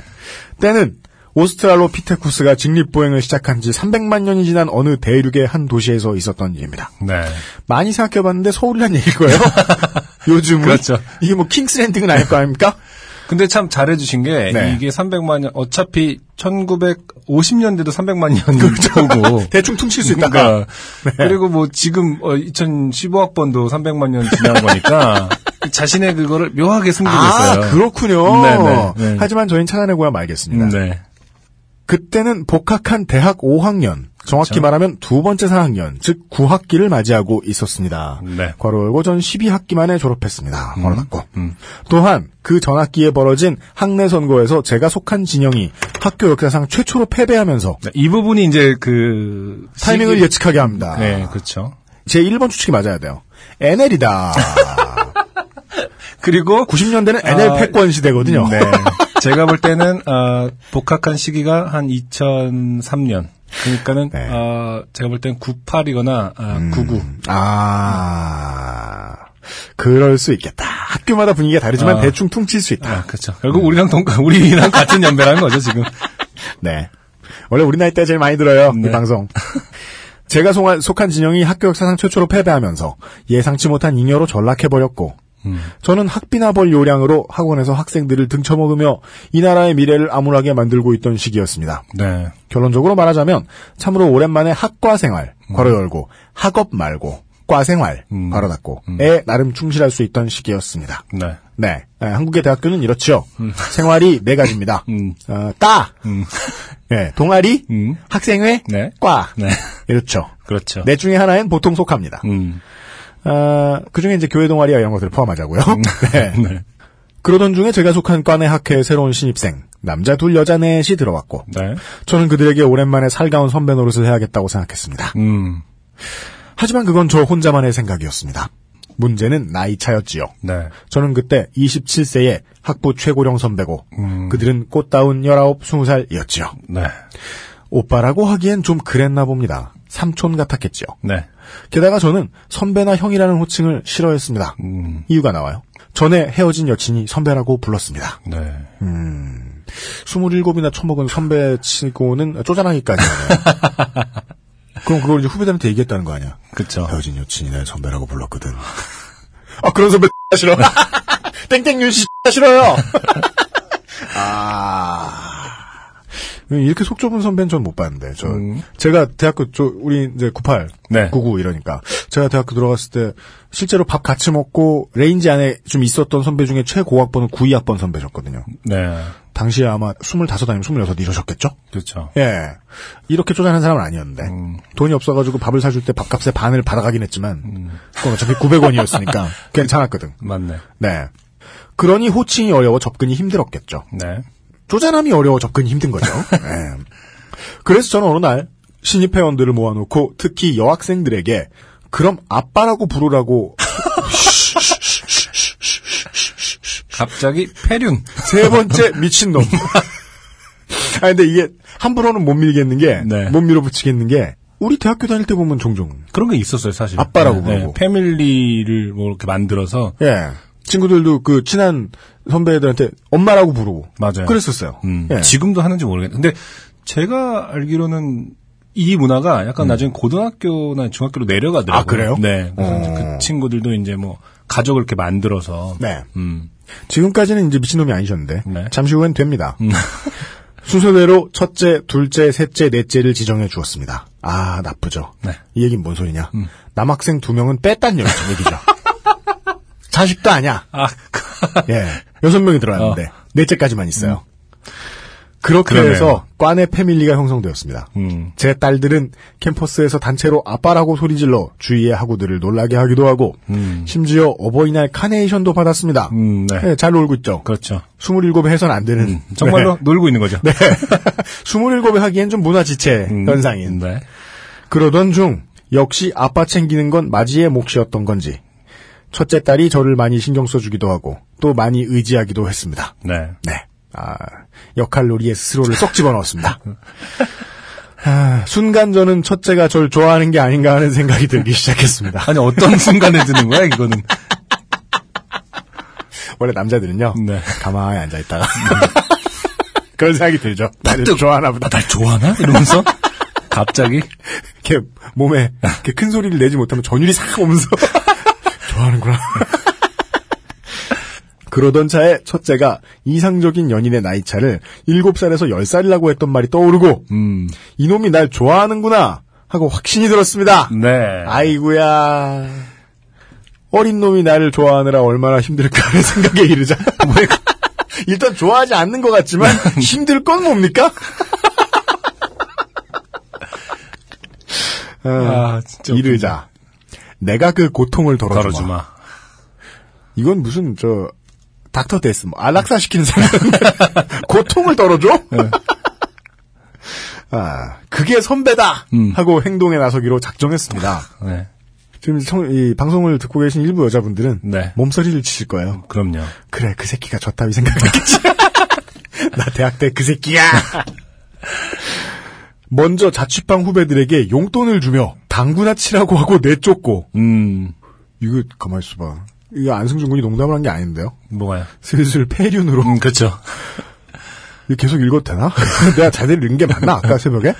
때는 오스트랄로피테쿠스가 직립보행을 시작한 지 300만 년이 지난 어느 대륙의 한 도시에서 있었던 일입니다. 네. 많이 생각해봤는데 서울이란 얘기일 거예요. 요즘은. 그렇죠. 이게 뭐 킹스랜딩은 아닐 거 아닙니까? 근데 참 잘해주신 게 네. 이게 300만 년 어차피 1950년대도 300만 년 그렇죠. 거고 대충 퉁칠 수 있다가. 그러니까 그리고 뭐 지금 2015학번도 300만 년 지난 거니까 자신의 그거를 묘하게 숨기고 아, 있어요. 그렇군요. 네네, 네. 하지만 저희는 찾아내고야 말겠습니다. 음, 네. 그때는 복학한 대학 5학년, 정확히 그렇죠. 말하면 두 번째 4학년, 즉 9학기를 맞이하고 있었습니다. 네. 괄호 열고 전 12학기 만에 졸업했습니다. 괄호 닫고. 음. 또한 그 전 학기에 벌어진 학내 선거에서 제가 속한 진영이 학교 역사상 최초로 패배하면서 네, 이 부분이 이제 그 타이밍을 시기- 예측하게 합니다. 네, 그렇죠. 제 1번 추측이 맞아야 돼요. NL이다. 그리고 90년대는 NL 아, 패권 시대거든요. 네. 제가 볼 때는 어, 복학한 시기가 한 2003년. 그러니까는 네. 어, 제가 볼 때는 98이거나 아, 99. 아, 그럴 수 있겠다. 학교마다 분위기가 다르지만 아. 대충 퉁칠 수 있다. 아, 그렇죠. 결국 우리랑 동 우리랑 같은 연배라는 거죠, 지금. 네. 원래 우리 나이 때 제일 많이 들어요. 이 네. 방송. 제가 속한, 속한 진영이 학교 역사상 최초로 패배하면서 예상치 못한 잉여로 전락해버렸고 음. 저는 학비나 벌 요량으로 학원에서 학생들을 등쳐먹으며 이 나라의 미래를 암울하게 만들고 있던 시기였습니다. 네. 결론적으로 말하자면 참으로 오랜만에 학과 생활 괄호 열고 학업 말고 과 생활 음. 괄호 닫고에 나름 충실할 수 있던 시기였습니다. 네. 네, 네, 한국의 대학교는 이렇죠. 생활이 네 가지입니다. 음. 어, 과, 음. 네, 동아리, 음. 학생회, 네. 과. 네. 이렇죠. 그렇죠. 넷 중에 하나엔 보통 속합니다. 음. 어, 그 중에 이제 교회 동아리와 이런 것들을 포함하자고요. 네. 네. 그러던 중에 제가 속한 과내 학회의 새로운 신입생, 남자 둘 여자 넷이 들어왔고, 네. 저는 그들에게 오랜만에 살가운 선배 노릇을 해야겠다고 생각했습니다. 음. 하지만 그건 저 혼자만의 생각이었습니다. 문제는 나이 차였지요. 네. 저는 그때 27세의 학부 최고령 선배고, 음. 그들은 꽃다운 19, 20살이었지요. 네. 오빠라고 하기엔 좀 그랬나 봅니다. 삼촌 같았겠지요. 네. 게다가 저는 선배나 형이라는 호칭을 싫어했습니다. 음. 이유가 나와요. 전에 헤어진 여친이 선배라고 불렀습니다. 네. 27이나 처먹은 선배 치고는 쪼잔하기까지 하네요. 그럼 그걸 이제 후배들한테 얘기했다는 거 아니야? 그쵸. 헤어진 여친이 날 선배라고 불렀거든. 아, 그런 선배 싫어. 땡땡윤 씨 싫어요. 아. 이렇게 속 좁은 선배는 전 못 봤는데, 저, 음. 제가 대학교, 저, 우리 이제 98, 네. 99 이러니까, 제가 대학교 들어갔을 때, 실제로 밥 같이 먹고, range 안에 좀 있었던 선배 중에 최고학번은 92학번 선배셨거든요. 네. 당시에 아마 25 아니면 26 이러셨겠죠? 그렇죠. 예. 이렇게 쪼잔한 사람은 아니었는데, 음. 돈이 없어가지고 밥을 사줄 때 밥값의 반을 받아가긴 했지만, 그건 어차피 900원이었으니까, 괜찮았거든. 맞네. 네. 그러니 호칭이 어려워 접근이 힘들었겠죠. 네. 쪼잔함이 어려워 접근이 힘든 거죠. 네. 그래서 저는 어느 날 신입 회원들을 모아놓고 특히 여학생들에게 그럼 아빠라고 부르라고 갑자기 폐륜. 세 번째 미친놈. 아 근데 이게 함부로는 못 밀겠는 게, 네. 못 밀어붙이겠는 게, 우리 대학교 다닐 때 보면 종종, 그런 게 있었어요, 사실. 아빠라고 네, 부르고. 패밀리를 뭐 이렇게 만들어서. 예. 친구들도 그 친한 선배들한테 엄마라고 부르고. 맞아요. 그랬었어요. 음, 예. 지금도 하는지 모르겠는데. 근데 제가 알기로는 이 문화가 약간 나중에 고등학교나 중학교로 내려가더라고요. 아, 그래요? 네. 어. 그 친구들도 이제 뭐 가족을 이렇게 만들어서. 네. 음. 지금까지는 이제 미친놈이 아니셨는데, 네. 잠시 후엔 됩니다. 음. 순서대로 첫째, 둘째, 셋째, 넷째를 지정해 주었습니다. 아, 나쁘죠. 네. 이 얘기는 뭔 소리냐. 음. 남학생 두 명은 뺐단 얘기죠. 얘기죠. 자식도 아니야. 아, 예. 여섯 명이 들어왔는데, 넷째까지만 있어요. 그렇게 음. 그러네요. 해서 과내 패밀리가 형성되었습니다. 음. 제 딸들은 캠퍼스에서 단체로 아빠라고 소리질러 주위의 학우들을 놀라게 하기도 하고, 음. 심지어 어버이날 카네이션도 받았습니다. 음, 네. 네, 잘 놀고 있죠. 그렇죠. 27에 해서는 안 되는. 음, 정말로 놀고 있는 거죠. 네. 27에 하기엔 좀 문화 지체 음, 현상인. 네. 그러던 중 역시 아빠 챙기는 건 마지의 몫이었던 건지 첫째 딸이 저를 많이 신경 써주기도 하고 또 많이 의지하기도 했습니다. 네. 네. 아, 역할 놀이에 스스로를 쏙 집어넣었습니다. 아, 순간 저는 첫째가 절 좋아하는 게 아닌가 하는 생각이 들기 시작했습니다. 아니, 어떤 순간에 드는 거야, 이거는. 원래 남자들은요. 네. 가만히 앉아 있다가 그런 생각이 들죠. 나를 뜨- 좋아하나 보다. 날 좋아하나? 이러면서. 갑자기. 이렇게 몸에 이렇게 큰 소리를 내지 못하면 전율이 싹 오면서 좋아하는구나. 그러던 차에 첫째가 이상적인 연인의 나이 차를 7살에서 10살이라고 했던 말이 떠오르고 음. 이놈이 날 좋아하는구나 하고 확신이 들었습니다. 네. 아이구야. 어린 놈이 나를 좋아하느라 얼마나 힘들까 하는 생각에 이르자. 일단 좋아하지 않는 것 같지만 힘들 건 뭡니까? 어, 아, 진짜. 이르자. 내가 그 고통을 덜어주마. 덜어주마. 이건 무슨 저 닥터 데스 뭐 안락사 시키는 사람 고통을 덜어줘? 아 그게 선배다 음. 하고 행동에 나서기로 작정했습니다. 네. 지금 청- 이 방송을 듣고 계신 일부 여자분들은 네. 몸서리를 치실 거예요. 그럼요. 그래 그 새끼가 좋다고 생각했겠지. 나 대학 때 그 새끼야. 먼저 자취방 후배들에게 용돈을 주며 당구나 치라고 하고 내쫓고 음. 이거 가만 있어봐. 이거 안승준 군이 농담을 한 게 아닌데요. 뭐가요? 슬슬 폐륜으로 음, 그렇죠. 이거 계속 읽어도 되나? 내가 자세를 읽은 게 맞나? 아까 새벽에?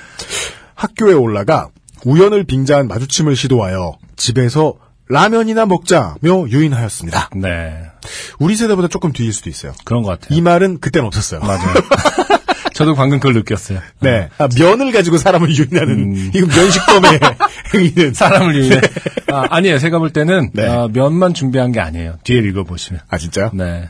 학교에 올라가 우연을 빙자한 마주침을 시도하여 집에서 라면이나 먹자며 유인하였습니다. 네. 우리 세대보다 조금 뒤일 수도 있어요. 그런 것 같아요. 이 말은 그땐 없었어요. 맞아요. 저도 방금 그걸 느꼈어요. 네. 아, 면을 가지고 사람을 유인하는, 음. 이건 면식범의 행위는. 사람을 위해. 아, 아니에요. 제가 볼 때는 네. 아, 면만 준비한 게 아니에요. 뒤에 읽어보시면. 아, 진짜요? 네.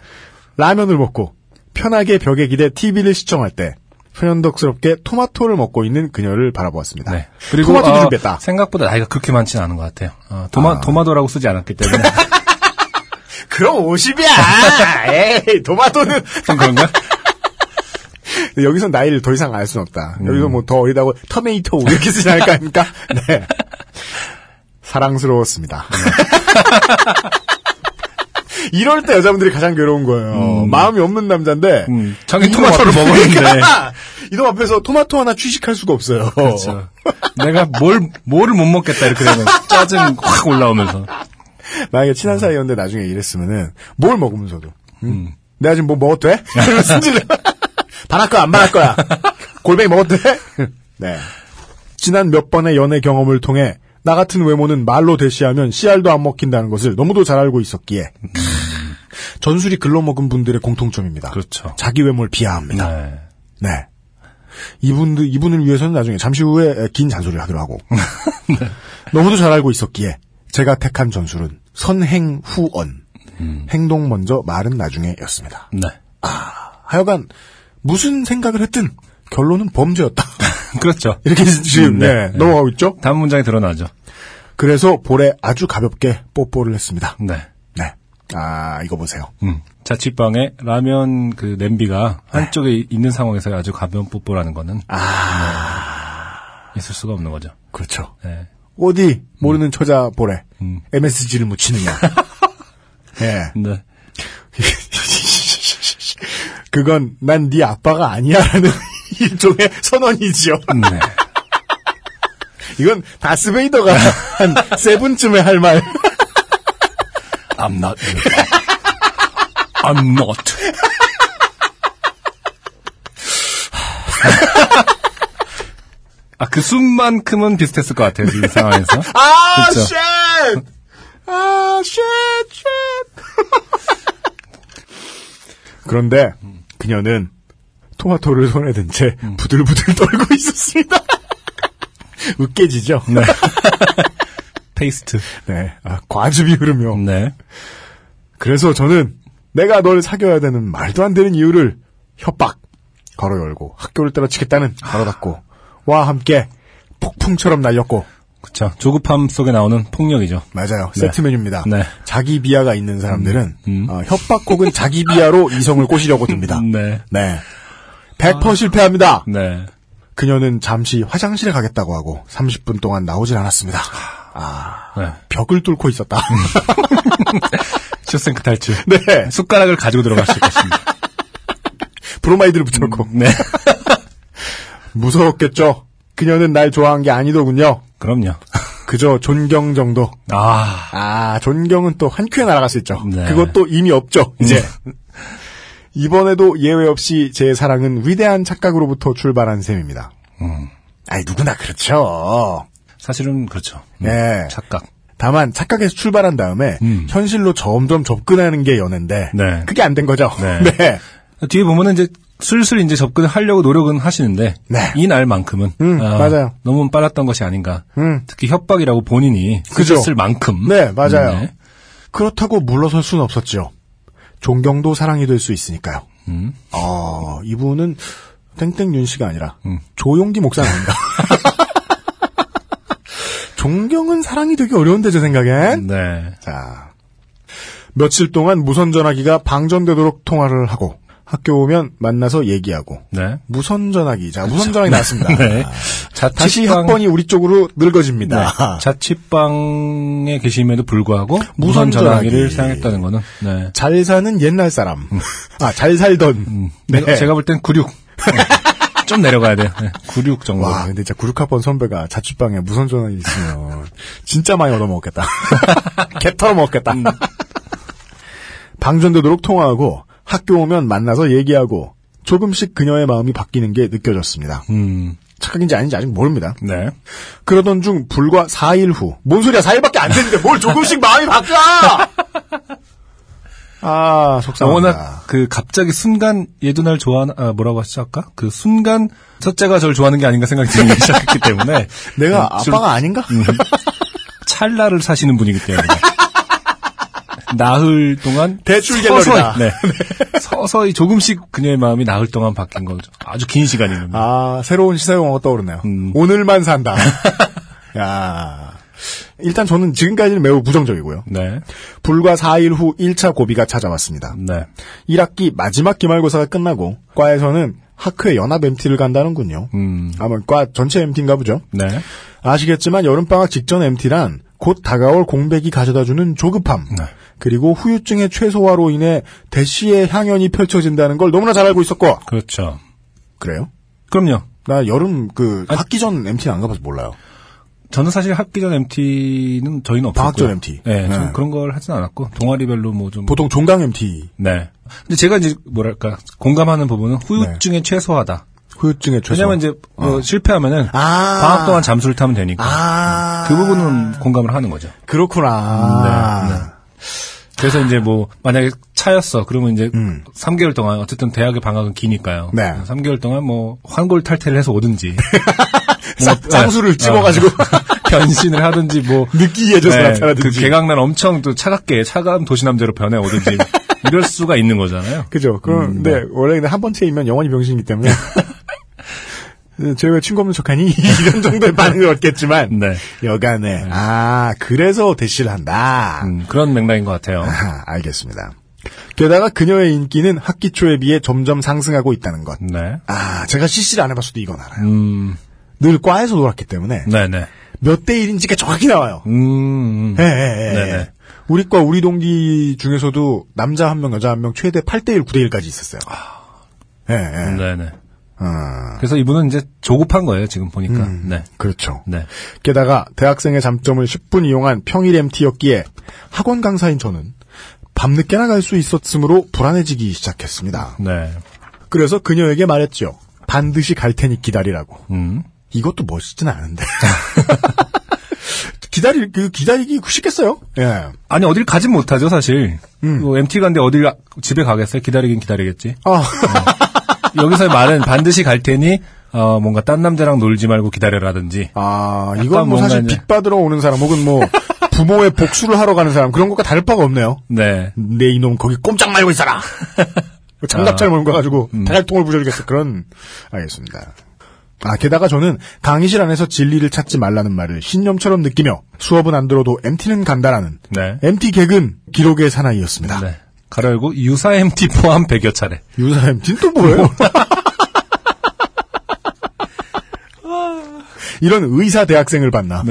라면을 먹고 편하게 벽에 기대 TV를 시청할 때 소년덕스럽게 토마토를 먹고 있는 그녀를 바라보았습니다. 네. 그리고 토마토도 어, 준비했다. 생각보다 나이가 그렇게 많지는 않은 것 같아요. 어, 도마, 아. 도마도라고 쓰지 않았기 때문에. 그럼 50이야! 에이, 토마토는! 좀 그런가? 여기서 나이를 더 이상 알 수는 없다. 음. 여기서 뭐 더 어리다고 터메이토 이렇게 쓰지 않을 거 아닙니까? 네. 사랑스러웠습니다. 이럴 때 여자분들이 가장 괴로운 거예요. 마음이 없는 남자인데 음, 자기 토마토를 먹었는데. 그러니까 이놈 앞에서 토마토 하나 취식할 수가 없어요. 그렇죠. 내가 뭘, 뭐를 못 먹겠다 이렇게 되면 짜증 확 올라오면서. 만약에 친한 사이였는데 나중에 이랬으면은 뭘 먹으면서도 음. 내가 지금 뭐 먹어도 돼? 이러면 승질내. 반할 거야 안 반할 거야. 골뱅이 돼? 네. 지난 몇 번의 연애 경험을 통해 나 같은 외모는 말로 대시하면 씨알도 안 먹힌다는 것을 너무도 잘 알고 있었기에 전술이 글러먹은 분들의 공통점입니다. 그렇죠. 자기 외모를 비하합니다. 네. 네. 이분들, 이분을 위해서는 나중에 잠시 후에 긴 잔소리를 하기로 하고. 너무도 잘 알고 있었기에 제가 택한 전술은 선행 후언. 행동 먼저 말은 나중에 였습니다. 네. 하여간 무슨 생각을 했든 결론은 범죄였다. 그렇죠. 이렇게 지금 네. 네, 넘어가고 있죠. 다음 문장이 드러나죠. 그래서 볼에 아주 가볍게 뽀뽀를 했습니다. 네. 네. 아, 이거 보세요. 음. 자취방에 라면 그 냄비가 네. 한쪽에 있는 상황에서 아주 가벼운 뽀뽀라는 거는 아, 네. 있을 수가 없는 거죠. 그렇죠. 네. 어디 모르는 처자 볼에 음. MSG를 묻히느냐. 예. 네. 그건 난 네 아빠가 아니야라는 일종의 선언이지요. 네. 이건 다스베이더가 한 세븐쯤에 할 말. I'm not. I'm not. 아, 그 순간만큼은 비슷했을 것 같아요, 이 상황에서. 아, 그쵸. shit! 아, 쉣, 쉣! 그런데 그녀는 토마토를 손에 든 채 부들부들 떨고 있었습니다. 으깨지죠. 네. 페이스트. 네. 아, 과즙이 흐르며. 네. 그래서 저는 내가 널 사귀어야 되는 말도 안 되는 이유를 협박 걸어 열고 학교를 때려치겠다는 걸어 닫고 와 함께 폭풍처럼 날렸고 그쵸. 조급함 속에 나오는 폭력이죠. 맞아요 네. 세트 메뉴입니다. 네. 자기 비하가 있는 사람들은 음. 어, 협박 혹은 자기 비하로 이성을 꼬시려고 듭니다. 네. 네. 100% 실패합니다. 네. 그녀는 잠시 화장실에 가겠다고 하고 30분 동안 나오질 않았습니다. 아, 네. 벽을 뚫고 있었다. 쇼생크 탈출. 네. 숟가락을 가지고 들어갔을 것입니다. 브로마이드를 붙여놓고. 네. 무서웠겠죠. 그녀는 날 좋아한 게 아니더군요. 그럼요. 그저 존경 정도. 아. 아, 존경은 또 한 큐에 날아갈 수 있죠. 네. 그것도 이미 없죠, 이제. 이번에도 예외 없이 제 사랑은 위대한 착각으로부터 출발한 셈입니다. 음. 아이, 누구나 그렇죠. 사실은 그렇죠. 음, 네. 착각. 다만, 착각에서 출발한 다음에, 음. 현실로 점점 접근하는 게 연애인데, 네. 그게 안 된 거죠. 네. 네. 뒤에 보면은 이제 슬슬 이제 접근을 하려고 노력은 하시는데 네. 이 날만큼은 음, 아, 맞아요. 너무 빨랐던 것이 아닌가. 음. 특히 협박이라고 본인이. 쓰셨을 만큼. 네, 맞아요. 네. 그렇다고 물러설 수는 없었죠. 존경도 사랑이 될 수 있으니까요. 음. 어, 이분은 땡땡 윤 씨가 아니라 음. 조용기 목사 아닌가. 존경은 사랑이 되기 어려운데 제 생각엔. 네. 자, 며칠 동안 무선 전화기가 방전되도록 통화를 하고 학교 오면 만나서 얘기하고 네. 무선 전화기 자 무선 전화기 나왔습니다. 네. 다시 자취방- 학번이 우리 쪽으로 늙어집니다. 네. 자취방에 계심에도 불구하고 무선 무선 전화기를 전화기. 사용했다는 거는 네. 잘 사는 옛날 사람. 아, 잘 살던. 음. 네. 내가- 제가 볼 땐 96. 좀 내려가야 돼요. 네. 96 정도. 와, 근데 진짜 구육학번 선배가 자취방에 무선 전화기 있으면 진짜 많이 얻어먹겠다. 개 털어먹겠다. 음. 방전되도록 통화하고 학교 오면 만나서 얘기하고 조금씩 그녀의 마음이 바뀌는 게 느껴졌습니다. 음. 착각인지 아닌지 아직 모릅니다. 네. 그러던 중 불과 4일 후. 뭔 소리야, 4일밖에 안 됐는데 뭘 조금씩 마음이 바뀌어! 아, 속상합니다. 워낙 그 갑자기 순간 얘도 날 좋아하나 아, 뭐라고 하시죠 아까 그 순간 첫째가 저를 좋아하는 게 아닌가 생각이 들기 시작했기 때문에 내가 음, 좀 아빠가 아닌가? 찰나를 사시는 분이기 때문에 나흘 동안 대출 서서히 갤러리다. 네. 서서히 조금씩 그녀의 마음이 나흘 동안 바뀐 거죠 아주 긴 시간이면 아, 새로운 시사용어가 떠오르네요. 음. 오늘만 산다. 야 일단 저는 지금까지는 매우 부정적이고요. 네. 불과 4일 후 1차 고비가 찾아왔습니다. 네. 1학기 마지막 기말고사가 끝나고 과에서는 학회 연합 MT를 간다는군요. 음. 아마 과 전체 MT인가 보죠. 네. 아시겠지만 여름방학 직전 MT란 곧 다가올 공백이 가져다주는 조급함. 네. 그리고 후유증의 최소화로 인해 대시의 향연이 펼쳐진다는 걸 너무나 잘 알고 있었고. 그렇죠. 그래요? 그럼요. 나 여름 그 아니, 학기 전 MT는 안 가봐서 몰라요. 저는 사실 학기 전 MT는 저희는 없었고요. 방학 전 MT. 네, 네. 좀 그런 걸 하진 않았고 동아리별로 뭐 좀 보통 종강 MT 네. 근데 제가 이제 뭐랄까 공감하는 부분은 네. 후유증의 최소화다. 후유증의 최소. 왜냐면 이제 어, 실패하면은 아. 방학 동안 잠수를 타면 되니까 아. 그 부분은 공감을 하는 거죠. 그렇구나. 네, 네. 그래서 이제 뭐 만약에 차였어 그러면 이제 음. 3개월 동안 어쨌든 대학의 방학은 기니까요. 네. 3개월 동안 뭐 환골 탈퇴를 해서 오든지 쌍- 뭐, 쌍수를 네. 찍어가지고. 변신을 하든지 뭐 느끼해져서 네, 나타나든지. 그 개강날 엄청 또 차갑게 차가운 도시남자로 변해 오든지 이럴 수가 있는 거잖아요. 그죠. 그럼, 음, 근데, 원래 근데 한번 채이면 영원히 병신이기 때문에. 쟤왜 친구 없는 척하니? 이런 정도의 반응을 얻겠지만. 네. 여간에. 아, 그래서 대시를 한다. 음, 그런 맥락인 것 같아요. 아, 알겠습니다. 게다가 그녀의 인기는 학기 초에 비해 점점 상승하고 있다는 것. 네. 아, 제가 CC를 안 해봤어도 이건 알아요. 음, 늘 과에서 놀았기 때문에. 네네. 몇대 1인지가 정확히 나와요. 음, 음. 예, 예, 예. 네네. 우리 과 우리 동기 중에서도 남자 한 명, 여자 한 명 최대 8대 1, 9대 1까지 있었어요. 예, 예. 네네. 어, 그래서 이분은 이제 조급한 거예요, 지금 보니까. 음, 네. 그렇죠. 네. 게다가 대학생의 잠점을 10분 이용한 평일 MT였기에 학원 강사인 저는 밤늦게 나 갈 수 있었으므로 불안해지기 시작했습니다. 네. 그래서 그녀에게 말했죠. 반드시 갈 테니 기다리라고. 음. 이것도 멋있진 않은데. 기다리, 그, 기다리기 쉽겠어요? 예. 아니, 어딜 가진 못하죠, 사실. 음. 뭐 MT 간데 어딜, 가- 집에 가겠어요? 기다리긴 기다리겠지. 아, 여기서의 말은 반드시 갈 테니, 어, 뭔가 딴 남자랑 놀지 말고 기다려라든지. 아, 이건 뭐 사실 빚 받으러 오는 사람 혹은 뭐 부모의 복수를 하러 가는 사람 그런 것과 다를 바가 없네요. 네. 내 이놈 거기 꼼짝 말고 있어라. 장갑차를 몰고 가가지고 대갈통을 부셔주겠어. 그런 알겠습니다. 아 게다가 저는 강의실 안에서 진리를 찾지 말라는 말을 신념처럼 느끼며 수업은 안 들어도 MT는 간다라는 네. MT 개근 기록의 사나이였습니다. 네. 가로 열고 유사 MT 포함 100여 차례. 유사 MT는 또 뭐예요? 이런 의사 대학생을 봤나?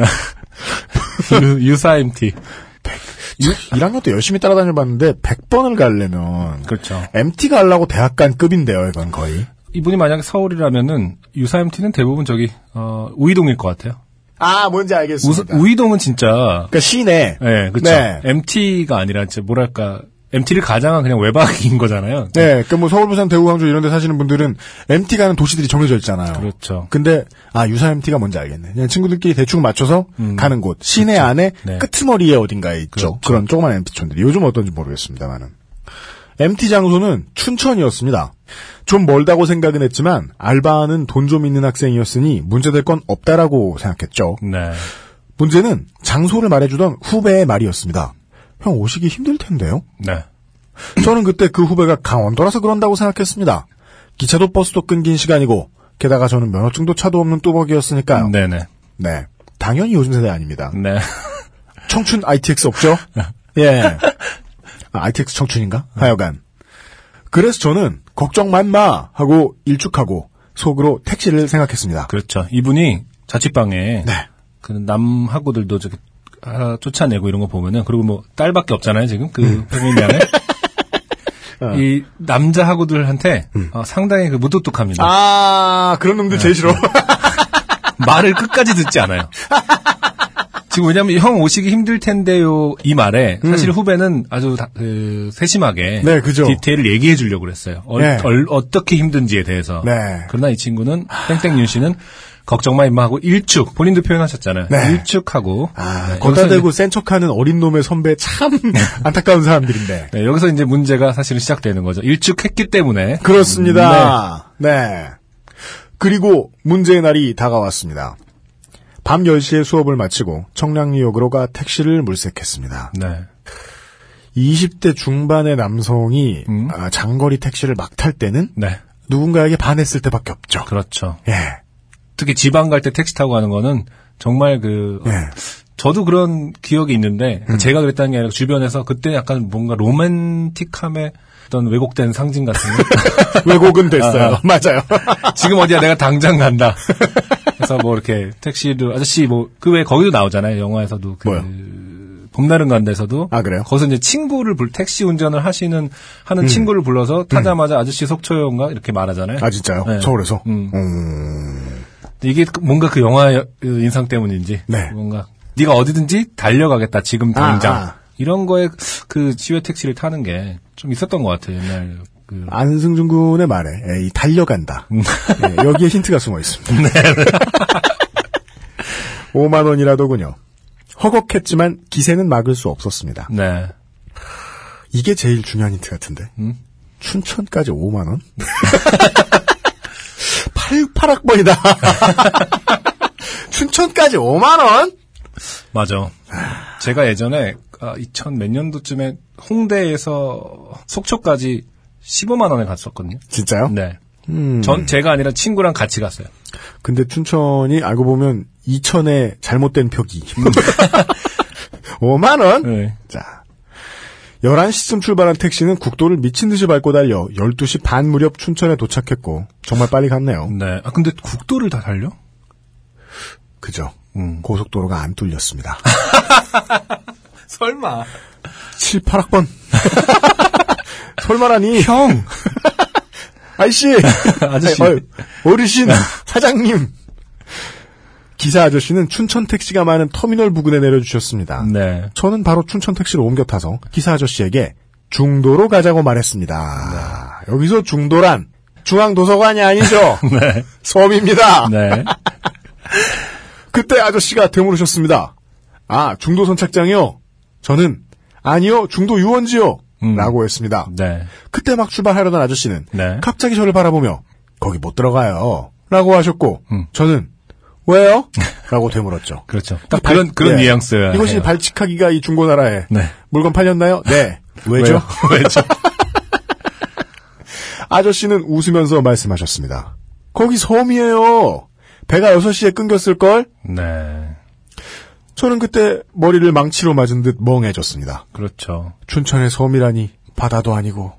유, 유사 MT. 1학년 때 열심히 따라다녀 봤는데 100번을 가려면 그렇죠. MT 가려고 대학 간 급인데요, 이건 거의. 이분이 만약에 서울이라면은 유사 MT는 대부분 저기 어, 우이동일 것 같아요. 아, 뭔지 우, 알겠습니다. 우이동은 진짜 그러니까 시내. 네, 그렇죠. 네. MT가 아니라 진짜 뭐랄까 MT를 가장한 그냥 외박인 거잖아요. 네, 그뭐 서울, 부산, 대구, 광주 이런 데 사시는 분들은 MT 가는 도시들이 정해져 있잖아요. 그렇죠. 근데 아 유사 MT가 뭔지 알겠네. 그냥 친구들끼리 대충 맞춰서 가는 곳 시내 안에 네. 끄트머리에 어딘가에 있죠. 그런 조그만 MT촌들이 요즘 어떤지 모르겠습니다만은 MT 장소는 춘천이었습니다. 좀 멀다고 생각은 했지만 알바하는 돈 좀 있는 학생이었으니 문제될 건 없다라고 생각했죠. 네. 문제는 장소를 말해주던 후배의 말이었습니다. 형 오시기 힘들 텐데요. 네. 저는 그때 그 후배가 강원도라서 그런다고 생각했습니다. 기차도 버스도 끊긴 시간이고 게다가 저는 면허증도 차도 없는 뚜벅이었으니까요. 네네. 네. 당연히 요즘 세대 아닙니다. 네. 청춘 ITX 없죠? 예. 아, ITX 청춘인가? 하여간. 그래서 저는 걱정 말마 하고 일축하고 속으로 택시를 생각했습니다. 그렇죠. 이분이 자취방에 네. 그 남하고들도 저기 아, 쫓아내고 이런 거 보면은 그리고 뭐 딸밖에 없잖아요 지금 그 페미니안에 이 남자 하고들한테 어, 상당히 그 무뚝뚝합니다. 아, 그런 놈들 제일 싫어. 말을 끝까지 듣지 않아요. 지금 왜냐면 형 오시기 힘들 텐데요 이 말에 사실 후배는 아주 다- 그 세심하게 네, 그죠. 디테일을 얘기해 주려고 그랬어요. 어, 네. 떻게 힘든지에 대해서. 네. 그러나 이 친구는 땡땡윤 씨는 걱정 마 임마 하고 일축 본인도 표현하셨잖아요. 네. 일축하고 아, 네, 걷다 여기서 대고 센 척하는 어린 놈의 선배 참 안타까운 사람들인데. 네, 여기서 이제 문제가 사실은 시작되는 거죠. 일축했기 때문에 그렇습니다. 네. 그리고 문제의 날이 다가왔습니다. 밤 10시에 수업을 마치고 청량리역으로 가 택시를 물색했습니다. 네. 네. 20대 중반의 남성이 음. 아, 장거리 택시를 막 탈 때는 네. 누군가에게 반했을 때밖에 없죠. 그렇죠. 예. 특히 지방 갈 때 택시 타고 가는 거는 정말 그 어, 예. 저도 그런 기억이 있는데 음. 제가 그랬다는 게 아니라 주변에서 그때 약간 뭔가 로맨틱함의 어떤 왜곡된 상징 같은 거. 왜곡은 됐어요. 아. 맞아요. 지금 어디야 내가 당장 간다. 그래서 뭐 이렇게 택시를 아저씨 뭐그 외에 거기도 나오잖아요. 영화에서도 그 뭐요? 봄날은 간데서도 아, 그래요? 거기서 이제 친구를 불 택시 운전을 하시는 음. 하는 친구를 불러서 타자마자 아저씨 속초요인가 이렇게 말하잖아요. 아 진짜요? 네. 서울에서? 음. 음. 이게 그- 뭔가 그 영화 그 인상 때문인지 네. 뭔가 네가 어디든지 달려가겠다 지금 당장 아, 아. 이런 거에 그 지회 택시를 타는 게 좀 있었던 것 같아요 옛날 그 안승준 군의 말에 예, 이 달려간다. 음. 예, 여기에 힌트가 숨어 있습니다. 네, 5만 원이라더군요. 허걱했지만 기세는 막을 수 없었습니다. 네. 이게 제일 중요한 힌트 같은데. 음? 춘천까지 5만 원? 8, 8학번이다. 춘천까지 5만 원? 맞아. 제가 예전에 2000 몇 년도쯤에 홍대에서 속초까지 15만 원에 갔었거든요. 진짜요? 네. 음. 전 제가 아니라 친구랑 같이 갔어요. 근데 춘천이 알고 보면 이천의 잘못된 표기. 5만 원? 네. 자. 11시쯤 출발한 택시는 국도를 미친 듯이 밟고 달려 12시 반 무렵 춘천에 도착했고 정말 빨리 갔네요. 네. 아 근데 국도를 다 달려? 그죠. 음. 고속도로가 안 뚫렸습니다. 설마. 7, 8학번. 설마라니. 형. 아이씨. 아저씨. 어르신. 사장님. 기사 아저씨는 춘천 택시가 많은 터미널 부근에 내려주셨습니다. 네. 저는 바로 춘천 택시를 옮겨 타서 기사 아저씨에게 중도로 가자고 말했습니다. 여기서 중도란 중앙도서관이 아니죠. 네. 섬입니다. 네. 그때 아저씨가 되물으셨습니다. 아, 중도 선착장이요? 저는 아니요, 중도 유원지요. 음. 라고 했습니다. 네. 그때 막 출발하려던 아저씨는 네. 갑자기 저를 바라보며 거기 못 들어가요. 라고 하셨고, 음. 저는, 왜요? 라고 되물었죠. 그렇죠. 딱 발- 그런 그런 네. 뉘앙스야. 이것이 해요. 발칙하기가 이 중고나라에 네. 물건 팔렸나요? 네. 왜죠? 왜죠? 아저씨는 웃으면서 말씀하셨습니다. 거기 섬이에요. 배가 6시에 끊겼을 걸? 네. 저는 그때 머리를 망치로 맞은 듯 멍해졌습니다. 그렇죠. 춘천의 섬이라니 바다도 아니고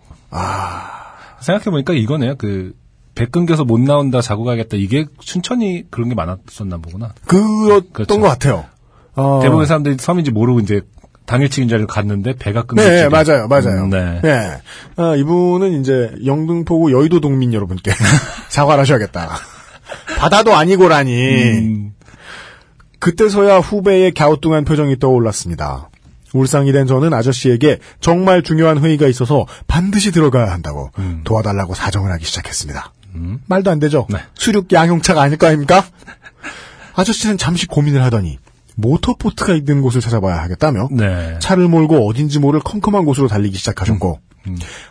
생각해 보니까 이거네요. 그, 배 끊겨서 못 나온다, 자고 가겠다. 이게 춘천이 그런 게 많았었나 보구나. 그랬던 그렇죠. 것 같아요. 어, 대부분 사람들이 섬인지 모르고 이제 당일치기인 줄 알고 갔는데 배가 끊겼지. 네, 맞아요, 맞아요. 음, 네. 네. 아, 이분은 이제 영등포구 여의도 동민 여러분께 사과를 하셔야겠다. 바다도 아니고라니. 음, 그때서야 후배의 갸우뚱한 표정이 떠올랐습니다. 울상이 된 저는 아저씨에게 정말 중요한 회의가 있어서 반드시 들어가야 한다고 도와달라고 사정을 하기 시작했습니다. 말도 안 되죠? 네. 수륙 양용차가 아닐 거 아닙니까? 아저씨는 잠시 고민을 하더니 모터보트가 있는 곳을 찾아봐야 하겠다며 네. 차를 몰고 어딘지 모를 컴컴한 곳으로 달리기 시작하셨고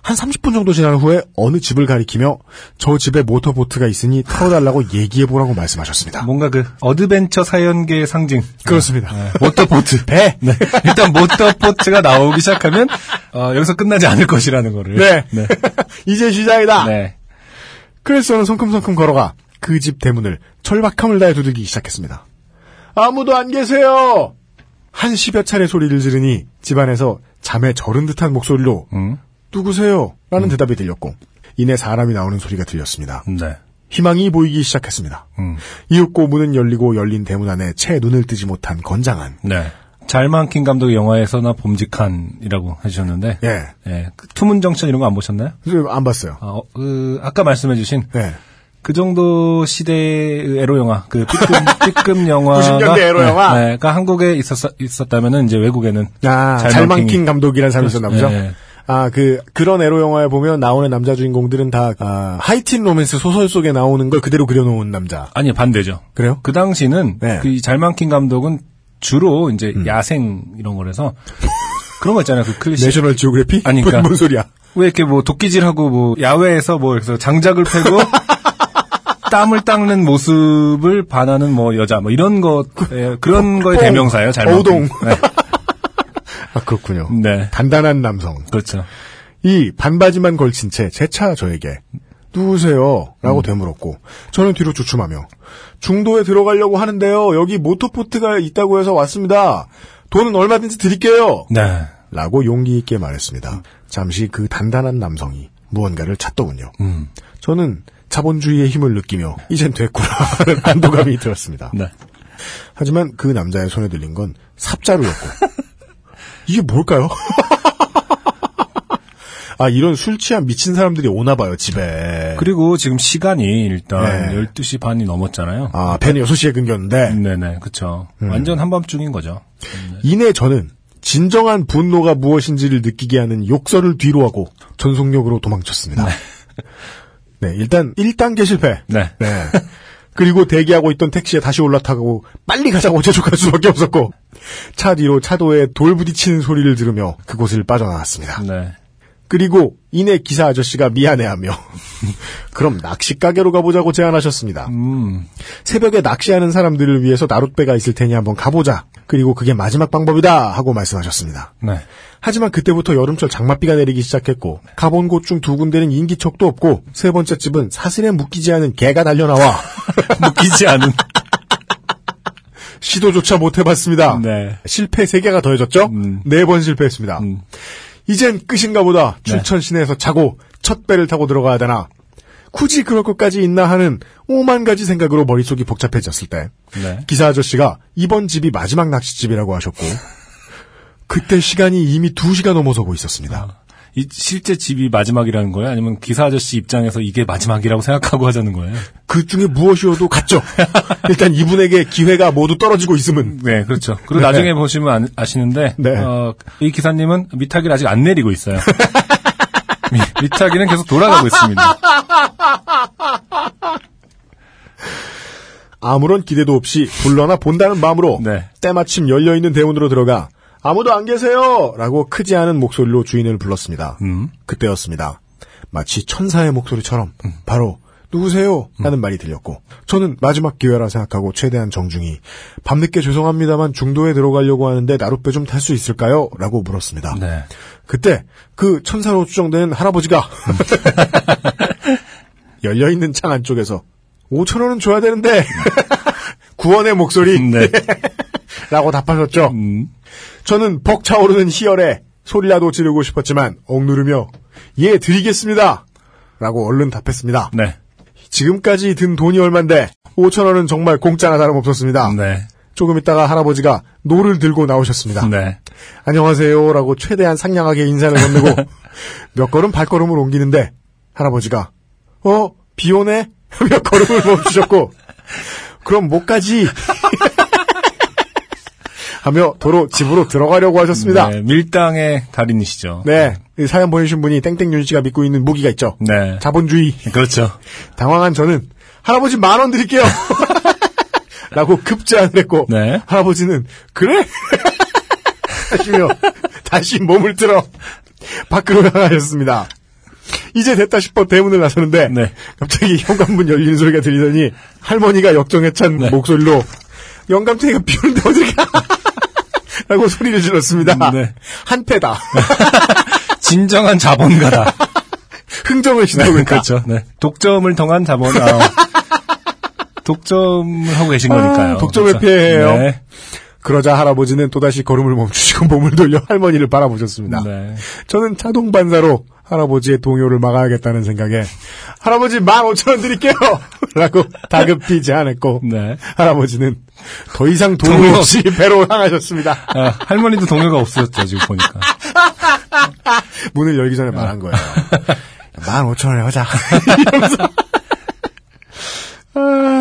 한 30분 정도 지난 후에 어느 집을 가리키며 저 집에 모터보트가 있으니 태워달라고 얘기해보라고 말씀하셨습니다. 뭔가 그 adventure 사연계의 상징. 그렇습니다. 네. 모터보트. 배! 네. 일단 모터보트가 나오기 시작하면 어, 여기서 끝나지 않을 것이라는 거를. 네. 네. 이제 시작이다. 네. 그래서 저는 성큼성큼 걸어가 그 집 대문을 철박함을 다해 두들기기 시작했습니다. 아무도 안 계세요. 한 십여 차례 소리를 지르니 집안에서 잠에 절은 듯한 목소리로 음. 누구세요? 라는 대답이 들렸고 이내 사람이 나오는 소리가 들렸습니다. 네. 희망이 보이기 시작했습니다. 음. 이윽고 문은 열리고 열린 대문 안에 채 눈을 뜨지 못한 건장한 네. 잘만킨 감독의 영화에서나 봄직한이라고 해주셨는데. 예 예. 그 투문정천 이런 거 안 보셨나요? 안 봤어요. 아, 어, 그, 아까 말씀해주신 예. 그 정도 시대의 에로 영화, 그 B급, B급 영화가 90년대 에로 영화? 네, 네, 그러니까 한국에 있었 있었다면은 이제 외국에는 아, 잘만킹 감독이라는 사람이 있었나 보죠? 네. 아, 그, 그런 에로 영화에 보면 나오는 남자 주인공들은 다, 아, 하이틴 로맨스 소설 속에 나오는 걸 그대로 그려놓은 남자. 아니 반대죠. 그래요? 그 당시는 네. 음. 그 잘만킨 감독은 주로 이제 야생 이런 거라서 그런 거 있잖아요. 그 클리셰. 내셔널 지오그래피? 아니, 그러니까- 뭔 소리야? 왜 이렇게 뭐 도끼질하고 뭐 야외에서 뭐 그래서 장작을 패고 땀을 닦는 모습을 반하는 뭐 여자 뭐 이런 것 예, 그런 거의 뽕, 대명사예요. 잘만 킹. 어우동. 네. 아, 그렇군요. 네. 단단한 남성. 그렇죠. 이 반바지만 걸친 채 제 차 저에게 누구세요? 음. 라고 되물었고 저는 뒤로 주춤하며 중도에 들어가려고 하는데요. 여기 모터보트가 있다고 해서 왔습니다. 돈은 얼마든지 드릴게요. 네. 라고 용기 있게 말했습니다. 잠시 그 단단한 남성이 무언가를 찾더군요. 음. 저는 자본주의의 힘을 느끼며 이젠 됐구나라는 안도감이 들었습니다. 네. 하지만 그 남자의 손에 들린 건 삽자루였고 이게 뭘까요? 아 이런 술 취한 미친 사람들이 오나 봐요 집에. 그리고 지금 시간이 일단 네. 12시 반이 넘었잖아요. 아 배는 6시에 끊겼는데 네네, 그쵸. 음. 완전 한밤중인 거죠. 이내 저는 진정한 분노가 무엇인지를 느끼게 하는 욕설을 뒤로하고 전속력으로 도망쳤습니다. 네, 일단 1단계 실패. 네. 네. 그리고 대기하고 있던 택시에 다시 올라타고 빨리 가자고 재촉할 수밖에 없었고 차 뒤로 차도에 돌 부딪히는 소리를 들으며 그곳을 빠져나왔습니다. 네. 그리고 이내 기사 아저씨가 미안해하며 그럼 낚시 가게로 가보자고 제안하셨습니다. 음, 새벽에 낚시하는 사람들을 위해서 나룻배가 있을 테니 한번 가보자. 그리고 그게 마지막 방법이다 하고 말씀하셨습니다. 네. 하지만 그때부터 여름철 장맛비가 내리기 시작했고 가본 곳 중 두 군데는 인기척도 없고 세 번째 집은 사슬에 묶이지 않은 개가 달려나와 묶이지 않은. 시도조차 못 해봤습니다. 네. 실패 세 개가 더해졌죠? 음. 네번 실패했습니다. 음. 이젠 끝인가 보다 네. 춘천 시내에서 자고 첫 배를 타고 들어가야 되나 굳이 그럴 것까지 있나 하는 오만 가지 생각으로 머릿속이 복잡해졌을 때 네. 기사 아저씨가 이번 집이 마지막 낚시집이라고 하셨고 그때 시간이 이미 2시가 넘어서고 있었습니다. 이 실제 집이 마지막이라는 거예요? 아니면 기사 아저씨 입장에서 이게 마지막이라고 생각하고 하자는 거예요? 그 중에 무엇이어도 같죠. 일단 이분에게 기회가 모두 떨어지고 있음은 네, 그렇죠. 그리고 네. 나중에 보시면 아, 시는데 네. 어, 이 기사님은 미타기를 아직 안 내리고 있어요. 미, 미타기는 계속 돌아가고 있습니다. 아무런 기대도 없이 불러나 본다는 마음으로 네. 때마침 열려있는 대문으로 들어가 아무도 안 계세요! 라고 크지 않은 목소리로 주인을 불렀습니다. 음. 그때였습니다. 마치 천사의 목소리처럼 바로 누구세요? 라는 말이 들렸고 저는 마지막 기회라 생각하고 최대한 정중히 밤늦게 죄송합니다만 중도에 들어가려고 하는데 나룻배 좀 탈 수 있을까요? 라고 물었습니다. 네. 그때 그 천사로 추정되는 할아버지가 열려있는 창 안쪽에서 5천 원은 줘야 되는데 구원의 목소리 네. 라고 답하셨죠. 음. 저는 벅차오르는 희열에 소리라도 지르고 싶었지만 억누르며 예 드리겠습니다. 라고 얼른 답했습니다. 네. 지금까지 든 돈이 얼만데 5천 원은 정말 공짜나 다름없었습니다. 네. 조금 있다가 할아버지가 노를 들고 나오셨습니다. 네. 안녕하세요라고 최대한 상냥하게 인사를 건네고 몇 걸음 발걸음을 옮기는데 할아버지가 어 비오네 하며 걸음을 멈추셨고 그럼 못 가지 하며 도로 집으로 들어가려고 하셨습니다. 네, 밀당의 달인이시죠. 네, 이 사연 보내신 분이 땡땡윤 씨가 믿고 있는 무기가 있죠. 네. 자본주의. 그렇죠. 당황한 저는 할아버지 만 원 드릴게요. 라고 급제안을 했고 네. 할아버지는 그래? 하시며 다시 몸을 들어 밖으로 나가셨습니다. 이제 됐다 싶어 대문을 나서는데 네. 갑자기 현관문 열리는 소리가 들리더니 할머니가 역정에 찬 네. 목소리로 영감탱이가 비오는데 어딜 가? 라고 소리를 질렀습니다. 네. 한패다. 진정한 자본가다. 흥정을 시도하고 있다. 그렇죠. 네. 독점을 통한 자본, 아, 독점을 하고 계신 거니까요. 아, 독점의 그렇죠. 피해예요. 네. 그러자 할아버지는 또다시 걸음을 멈추시고 몸을 돌려 할머니를 바라보셨습니다. 네. 저는 자동 반사로 할아버지의 동요를 막아야겠다는 생각에 할아버지 만 오천 원 드릴게요. 라고 다급히 제안했고 네. 할아버지는 더 이상 돈 동요 없이 배로 향하셨습니다. 아, 할머니도 동요가 없었죠, 지금 보니까. 문을 열기 전에 말한 거예요. 만 오천 원에 하자. 이러면서 아,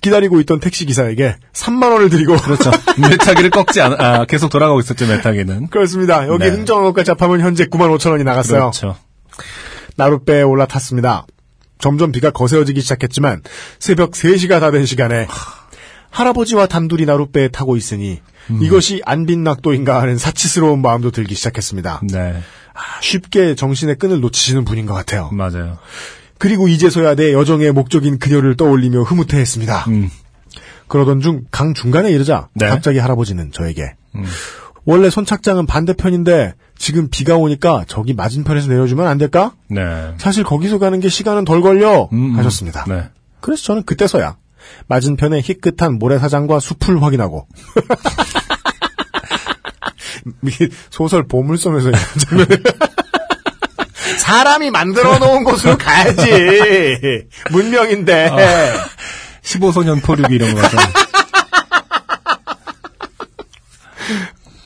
기다리고 있던 택시 기사에게 3만 원을 드리고 그렇죠. 메타기를 꺾지 않, 아, 계속 돌아가고 있었죠, 메타기는. 그렇습니다. 여기 네. 흥정원까지 합하면 현재 9만 5천 원이 나갔어요. 그렇죠. 나룻배에 올라탔습니다. 점점 비가 거세어지기 시작했지만 새벽 3시가 다 된 시간에 할아버지와 단둘이 나룻배에 타고 있으니 이것이 안빈 낙도인가 하는 사치스러운 마음도 들기 시작했습니다. 네. 아, 쉽게 정신의 끈을 놓치시는 분인 것 같아요. 맞아요. 그리고 이제서야 내 여정의 목적인 그녀를 떠올리며 흐뭇해했습니다. 음. 그러던 중 강 중간에 이르자 네. 갑자기 할아버지는 저에게 원래 선착장은 반대편인데 지금 비가 오니까 저기 맞은편에서 내려주면 안 될까? 네. 사실 거기서 가는 게 시간은 덜 걸려 음, 음. 하셨습니다. 네. 그래서 저는 그때서야 맞은편에 희끗한 모래사장과 숲을 확인하고 소설 보물섬에서 이런 장면을 사람이 만들어 놓은 곳으로 가야지 문명인데 15소년 포륙 이런 거죠.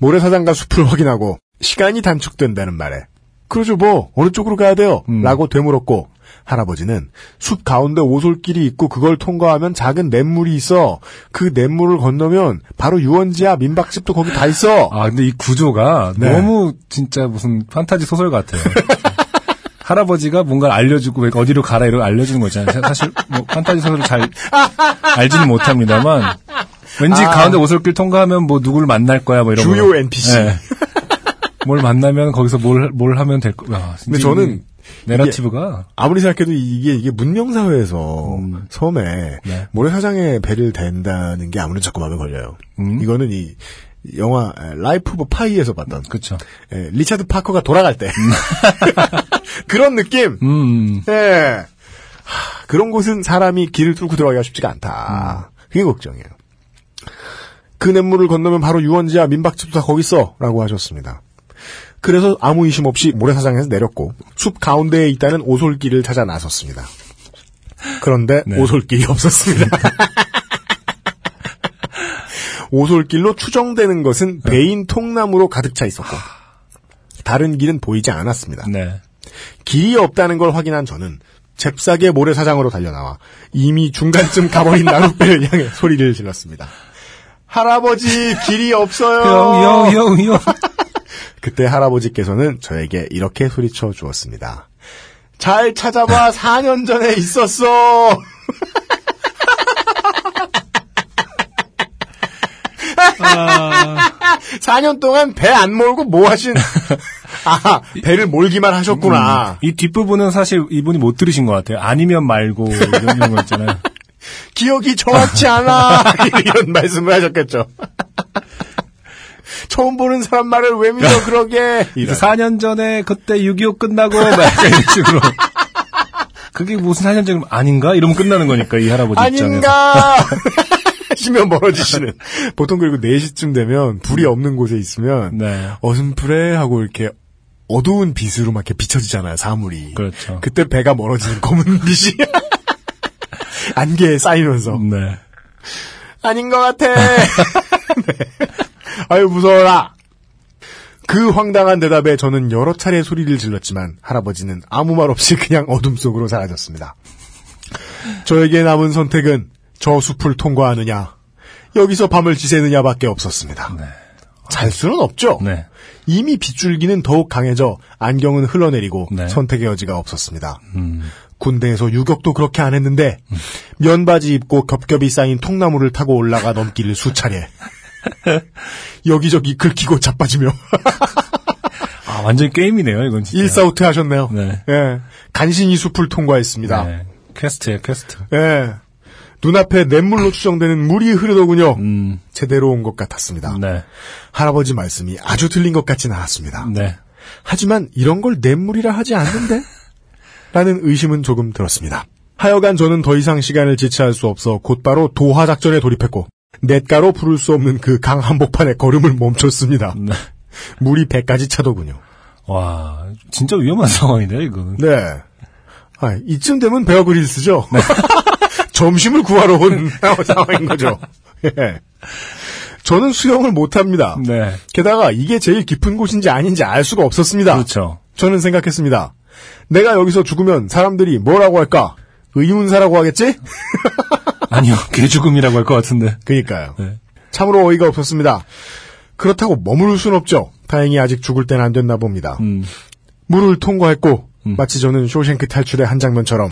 모래사장과 숲을 확인하고 시간이 단축된다는 말에 그러죠 뭐 어느 쪽으로 가야 돼요? 음. 라고 되물었고 할아버지는 숲 가운데 오솔길이 있고 그걸 통과하면 작은 냇물이 있어 그 냇물을 건너면 바로 유원지야 민박집도 거기 다 있어 아, 근데 이 구조가 네. 너무 진짜 무슨 판타지 소설 같아요. 할아버지가 뭔가를 알려주고 어디로 가라 이러고 알려주는 거잖아요. 사실 뭐 판타지 소설을 잘 알지는 못합니다만 왠지 아. 가운데 오솔길 통과하면 뭐 누구를 만날 거야 뭐 이런 주요 거. NPC. 네. 뭘 만나면 거기서 뭘, 뭘 하면 될 거. 야, 근데 저는 이 내러티브가 아무리 생각해도 이게 이게 문명 사회에서 음. 섬에 네. 모래사장에 배를 댄다는 게 아무래도 자꾸 마음에 걸려요. 음. 이거는 이 영화 에, 라이프 오브 파이에서 봤던 그렇죠. 에, 리차드 파커가 돌아갈 때 그런 느낌. 음. 예. 하, 그런 곳은 사람이 길을 뚫고 들어가기가 쉽지가 않다. 그게 걱정이에요. 그 냇물을 건너면 바로 유원지야 민박집도 다 거기 있어라고 하셨습니다. 그래서 아무 의심 없이 모래사장에서 내렸고 숲 가운데에 있다는 오솔길을 찾아 나섰습니다. 그런데 네. 오솔길이 없었습니다. 오솔길로 추정되는 것은 베인 통나무로 가득 차 있었고 다른 길은 보이지 않았습니다. 네. 길이 없다는 걸 확인한 저는 잽싸게 모래사장으로 달려나와 이미 중간쯤 가버린 나룻배를 향해 소리를 질렀습니다. 할아버지 길이 없어요. 형, 형, 형, 형. 그때 할아버지께서는 저에게 이렇게 소리쳐 주었습니다. 잘 찾아봐 4년 전에 있었어. 아, 4년 동안 배 안 몰고 뭐 하신 아, 배를 몰기만 하셨구나. 이 뒷부분은 사실 이분이 못 들으신 것 같아요. 아니면 말고 이런 거 있잖아요. 기억이 정확치 않아. 이런 말씀을 하셨겠죠. 처음 보는 사람 말을 왜 믿어, 그러게. 이런. 4년 전에 그때 6.25 끝나고 막 이런 식으로. 그게 무슨 4년 전 아닌가? 이러면 끝나는 거니까 이 할아버지 입장에서. 하시면 멀어지시는. 보통 그리고 4시쯤 되면 불이 없는 곳에 있으면 네. 어슴푸레 하고 이렇게 어두운 빛으로 막 이렇게 비춰지잖아요, 사물이. 그렇죠. 그때 배가 멀어지는 검은 빛이 안개에 쌓이면서 네. 아닌 것 같아. 네. 아유 무서워라. 그 황당한 대답에 저는 여러 차례 소리를 질렀지만 할아버지는 아무 말 없이 그냥 어둠 속으로 사라졌습니다. 저에게 남은 선택은 저 숲을 통과하느냐, 여기서 밤을 지새느냐밖에 없었습니다. 잘 수는 없죠. 네. 이미 빗줄기는 더욱 강해져 안경은 흘러내리고 네. 선택의 여지가 없었습니다. 음. 군대에서 유격도 그렇게 안 했는데 면바지 입고 겹겹이 쌓인 통나무를 타고 올라가 넘기를 수차례 여기저기 긁히고 자빠지며 아, 완전 게임이네요, 이건 진짜. 일사후퇴 하셨네요. 네. 예, 간신히 숲을 통과했습니다. 네. quest예요, quest. 예, 눈앞에 냇물로 추정되는 물이 흐르더군요. 음. 제대로 온 것 같았습니다. 네. 할아버지 말씀이 아주 틀린 것 같지는 않았습니다. 네. 하지만 이런 걸 냇물이라 하지 않는데? 라는 의심은 조금 들었습니다. 하여간 저는 더 이상 시간을 지체할 수 없어 곧바로 도하 작전에 돌입했고 냇가로 부를 수 없는 그 강 한복판에 걸음을 멈췄습니다. 네. 물이 배까지 차더군요. 와, 진짜 위험한 상황이네요, 이거는. 네. 아, 이쯤 되면 베어 그릴스죠. 점심을 구하러 온 상황인 거죠. 예. 저는 수영을 못합니다. 네. 게다가 이게 제일 깊은 곳인지 아닌지 알 수가 없었습니다. 그렇죠. 저는 생각했습니다. 내가 여기서 죽으면 사람들이 뭐라고 할까? 의문사라고 하겠지? 아니요, 개죽음이라고 할 것 같은데. 그니까요. 네. 참으로 어이가 없었습니다. 그렇다고 머무를 순 없죠. 다행히 아직 죽을 때는 안 됐나 봅니다. 음. 물을 통과했고 마치 저는 쇼생크 탈출의 한 장면처럼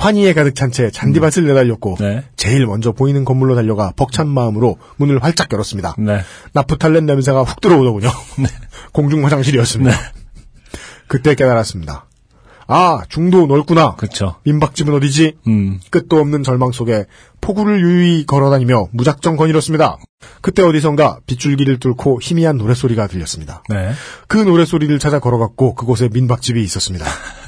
환희에 가득 찬 채 잔디밭을 내달렸고 네. 제일 먼저 보이는 건물로 달려가 벅찬 마음으로 문을 활짝 열었습니다. 네. 나프탈렌 냄새가 훅 들어오더군요. 공중 화장실이었습니다. 네. 그때 깨달았습니다. 아, 중도 넓구나. 그렇죠. 민박집은 어디지? 음. 끝도 없는 절망 속에 폭우를 유유히 걸어다니며 무작정 거닐었습니다. 그때 어디선가 빗줄기를 뚫고 희미한 노랫소리가 들렸습니다. 네. 그 노랫소리를 찾아 걸어갔고 그곳에 민박집이 있었습니다.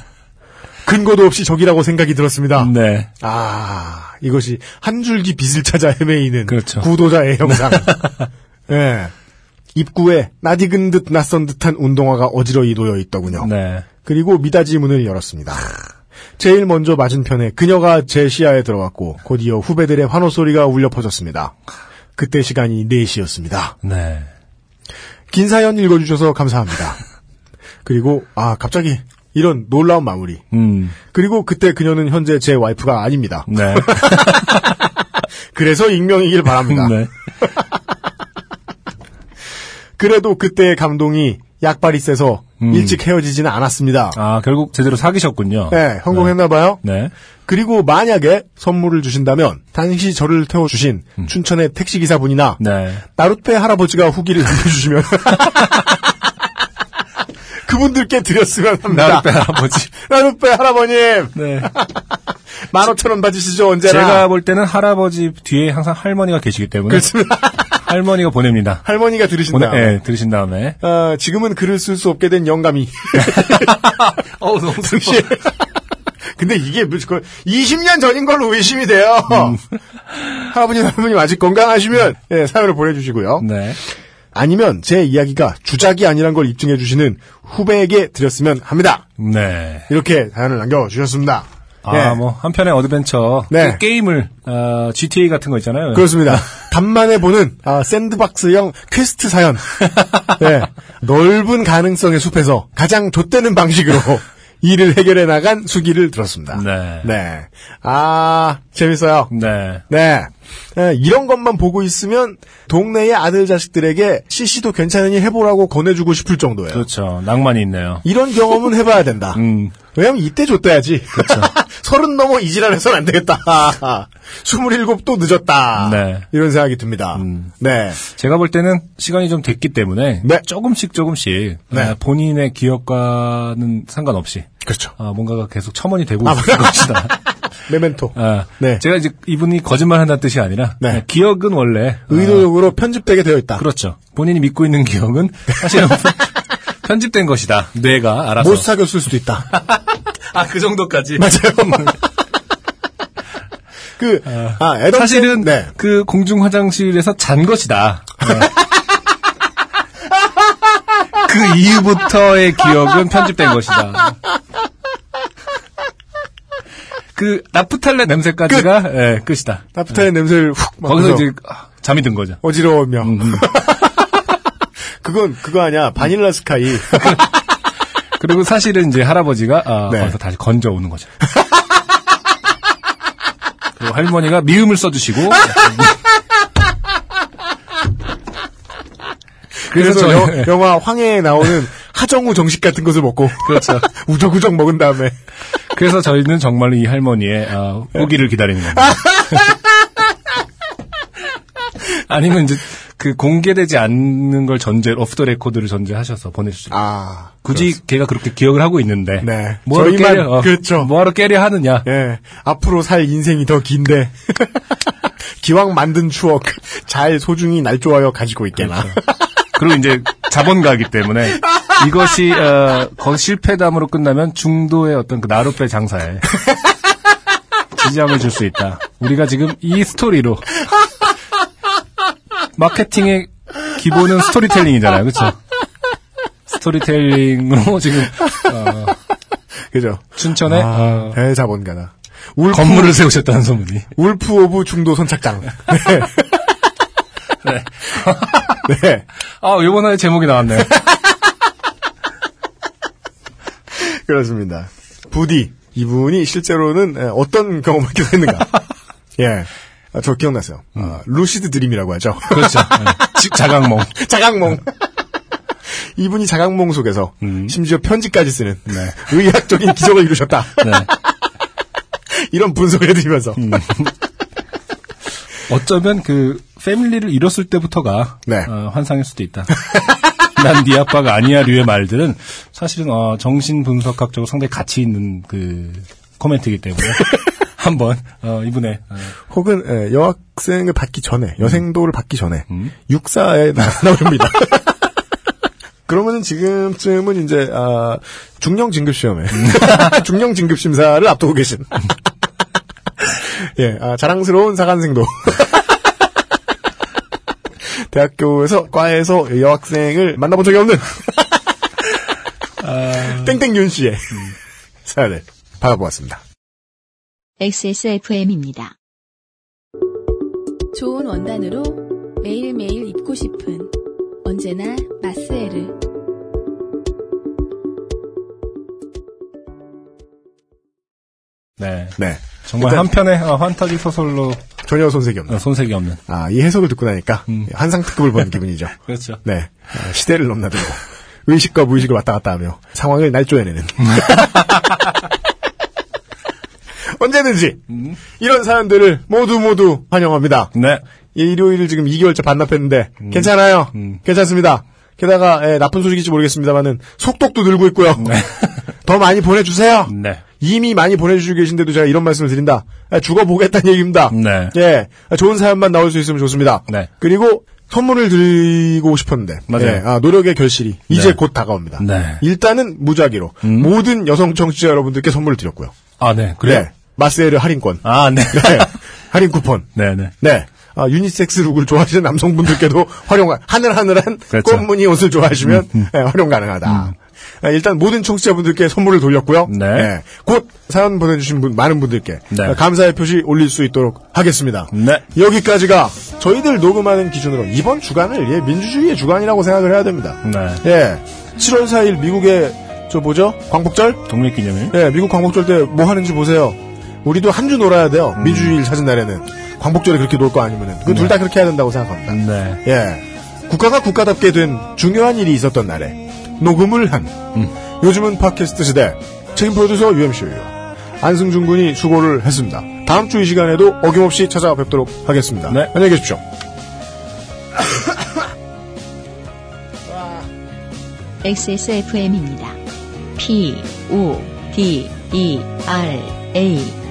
근거도 없이 적이라고 생각이 들었습니다. 네. 아, 이것이 한 줄기 빛을 찾아 헤매이는 그렇죠. 구도자의 형상. 예. 입구에 낯익은 듯 낯선 듯한 운동화가 어지러이 놓여 있더군요. 네. 그리고 미닫이 문을 열었습니다. 제일 먼저 맞은편에 그녀가 제 시야에 들어왔고 곧이어 후배들의 환호 소리가 울려 퍼졌습니다. 그때 시간이 4시였습니다. 네. 긴 사연 읽어주셔서 감사합니다. 그리고 아 갑자기 이런 놀라운 마무리. 음. 그리고 그때 그녀는 현재 제 와이프가 아닙니다. 네. 그래서 익명이길 바랍니다. 네. 그래도 그때의 감동이 약발이 세서 음. 일찍 헤어지지는 않았습니다. 아, 결국 제대로 사귀셨군요. 네, 성공했나봐요. 네. 그리고 만약에 선물을 주신다면 당시 저를 태워주신 춘천의 택시기사분이나 네. 나룻배 할아버지가 후기를 남겨주시면 그분들께 드렸으면 합니다. 나룻배 할아버지. 나룻배 할아버님 네. 만 오천 원 받으시죠 언제나. 제가 볼 때는 할아버지 뒤에 항상 할머니가 계시기 때문에 그렇습니다. 할머니가 보냅니다. 할머니가 들으신 보내, 다음에 네, 들으신 다음에. 어, 지금은 글을 쓸 수 없게 된 영감이. 어우, 너무 슬퍼. 근데 이게 무슨 20년 전인 걸로 의심이 돼요. 음. 할아버님, 할머님 아직 건강하시면 예, 사연을 보내주시고요. 네. 아니면 제 이야기가 주작이 아니란 걸 입증해 주시는 후배에게 드렸으면 합니다. 네. 이렇게 사연을 남겨주셨습니다. 아, 예, 뭐, 한편의 어드벤처. 네. 그 게임을, 어, GTA 같은 거 있잖아요. 그렇습니다. 간만에 보는 아, sandbox형 퀘스트 사연. 네, 넓은 가능성의 숲에서 가장 좆되는 방식으로 일을 해결해 나간 수기를 들었습니다. 네. 네. 아, 재밌어요. 네. 네. 네, 이런 것만 보고 있으면 동네의 아들 자식들에게 CC도 괜찮으니 해보라고 권해주고 싶을 정도예요. 그렇죠. 낭만이 있네요. 이런 경험은 해봐야 된다. 음. 왜냐면 이때 줬대야지. 그렇죠. 서른 넘어 이지랄해서는 안 되겠다. 스물일곱도 늦었다. 네. 이런 생각이 듭니다. 음. 네. 제가 볼 때는 시간이 좀 됐기 때문에 네. 조금씩 조금씩 네. 아, 본인의 기억과는 상관없이 그렇죠. 아, 뭔가가 계속 첨언이 되고 아, 있을 것이다. 메멘토. 아, 네. 제가 이제 이분이 거짓말 한다는 뜻이 아니라 네. 기억은 원래 의도적으로 편집되게 되어 있다. 아, 그렇죠. 본인이 믿고 있는 기억은 사실은 편집된 것이다. 뇌가 알아서. 못 사귀었을 수도 있다. 아, 그 정도까지. 맞아요. 그, 아, 애덤 사실은 네. 그 공중 화장실에서 잔 것이다. 네. 그 이후부터의 기억은 편집된 것이다. 그 나프탈렌 냄새까지가 예, 끝이다. 나프타의 냄새를 훅 거기서 이제 아, 잠이 든 거죠. 어지러우며. 그건 그거 아니야. 바닐라 스카이. 그리고 사실은 이제 할아버지가 아, 네. 거기서 다시 건져 오는 거죠. 그리고 할머니가 미음을 쒀주시고 그래서 저희- 여- 영화 황해에 나오는 하정우 정식 같은 것을 먹고 그렇죠. 우적우적 먹은 다음에 그래서 저희는 정말로 이 할머니의 어, 오기를 기다리는 겁니다. 아니면 이제 그 공개되지 않는 걸 전제 오프 더 레코드를 전제하셔서 보내주죠. 아 굳이 걔가 그렇게 기억을 하고 있는데 네. 뭐하러 저희만- 깨려 어, 그렇죠. 뭐하러 깨려 하느냐 예 앞으로 살 인생이 더 긴데 기왕 만든 추억 잘 소중히 날 좋아요 가지고 있게나 그 리고 이제 자본가이기 때문에 이것이 어, 거 실패담으로 끝나면 중도의 어떤 그 나룻배 장사에 지장을 줄 수 있다. 우리가 지금 이 스토리로 마케팅의 기본은 스토리텔링이잖아요, 그렇죠? 스토리텔링으로 지금 어, 그죠 춘천에 아, 어, 대자본가다 Wolf, 건물을 세우셨다는 소문이. Wolf of 중도 선착장 네. 네. 아, 이번에 제목이 나왔네요. 그렇습니다. 부디 이분이 실제로는 에, 어떤 경험을 하게 됐는가. 예. 아, 저 기억났어요. 아, lucid dream이라고 하죠. 그렇죠. 네. 지- 자각몽. 자각몽. 이분이 자각몽 속에서 음. 심지어 편지까지 쓰는 네. 의학적인 기적을 이루셨다. 네. 이런 분석을 해드리면서 음. 어쩌면 그 패밀리를 잃었을 때부터가 네. 어, 환상일 수도 있다. 난 네 아빠가 아니야류의 말들은 사실은 어, 정신 분석학적으로 상당히 가치 있는 그 코멘트이기 때문에 한번 어, 이분의 어, 혹은 에, 여학생을 받기 전에 여생도를 받기 전에 음. 육사에 나- 나옵니다. 그러면은 지금쯤은 이제 아, 중령 진급 시험에 중령 진급 심사를 앞두고 계신 예 아, 자랑스러운 사관생도 대학교에서 과에서 여학생을 만나본 적이 없는 땡땡윤 씨의 사연을 받아보았습니다. XSFM입니다. 좋은 원단으로 매일매일 입고 싶은 언제나 마스에르. 네 네 정말 일단- 한편의 어, 환타지 소설로 전혀 손색이 없는 어, 손색이 없는 아, 이 해석을 듣고 나니까 음. 한상 특급을 본 기분이죠. 그렇죠. 네. 아, 시대를 넘나들고 의식과 무의식을 왔다 갔다 하며 상황을 날조해내는. 언제든지 이런 사연들을 모두 모두 환영합니다. 네 일요일 지금 2개월째 반납했는데 괜찮아요. 음. 괜찮습니다. 게다가 예, 나쁜 소식일지 모르겠습니다만은 속독도 늘고 있고요. 더 많이 보내주세요. 네. 이미 많이 보내주시고 계신데도 제가 이런 말씀을 드린다. 아, 죽어보겠다는 얘기입니다. 네. 예, 아, 좋은 사연만 나올 수 있으면 좋습니다. 네. 그리고 선물을 드리고 싶었는데, 맞아요. 예, 아, 노력의 결실이 이제 네. 곧 다가옵니다. 네. 일단은 무작위로 음. 모든 여성 청취자 여러분들께 선물을 드렸고요. 아, 네. 그래요? 네, 마스에르 할인권, 아, 네. 네, 할인 쿠폰, 네, 네. 네. 아, 유니섹스 look을 좋아하시는 남성분들께도 활용, 하늘하늘한 그렇죠. 음, 꽃무늬 옷을 좋아하시면 예, 활용 가능하다. 아, 일단 모든 청취자분들께 선물을 돌렸고요. 네. 예, 곧 사연 보내주신 분, 많은 분들께 네. 아, 감사의 표시 올릴 수 있도록 하겠습니다. 네. 여기까지가 저희들 녹음하는 기준으로 이번 주간을 예, 민주주의의 주간이라고 생각을 해야 됩니다. 네. 예, 7월 4일 미국의 저 뭐죠? 광복절? 독립기념일. 예, 미국 광복절 때 뭐 하는지 보세요. 우리도 한 주 놀아야 돼요. 음. 민주주의를 찾은 날에는 광복절에 그렇게 놀 거 아니면은 그 둘다 그렇게 해야 된다고 생각합니다. 네. 예, 국가가 국가답게 된 중요한 일이 있었던 날에 녹음을 한 음. 요즘은 팟캐스트 시대 책임 프로듀서 UMC예요. 안승준 군이 수고를 했습니다. 다음 주 이 시간에도 어김없이 찾아뵙도록 하겠습니다. 네. 안녕히 계십시오. XSFM입니다. P, O, D, E, R, A.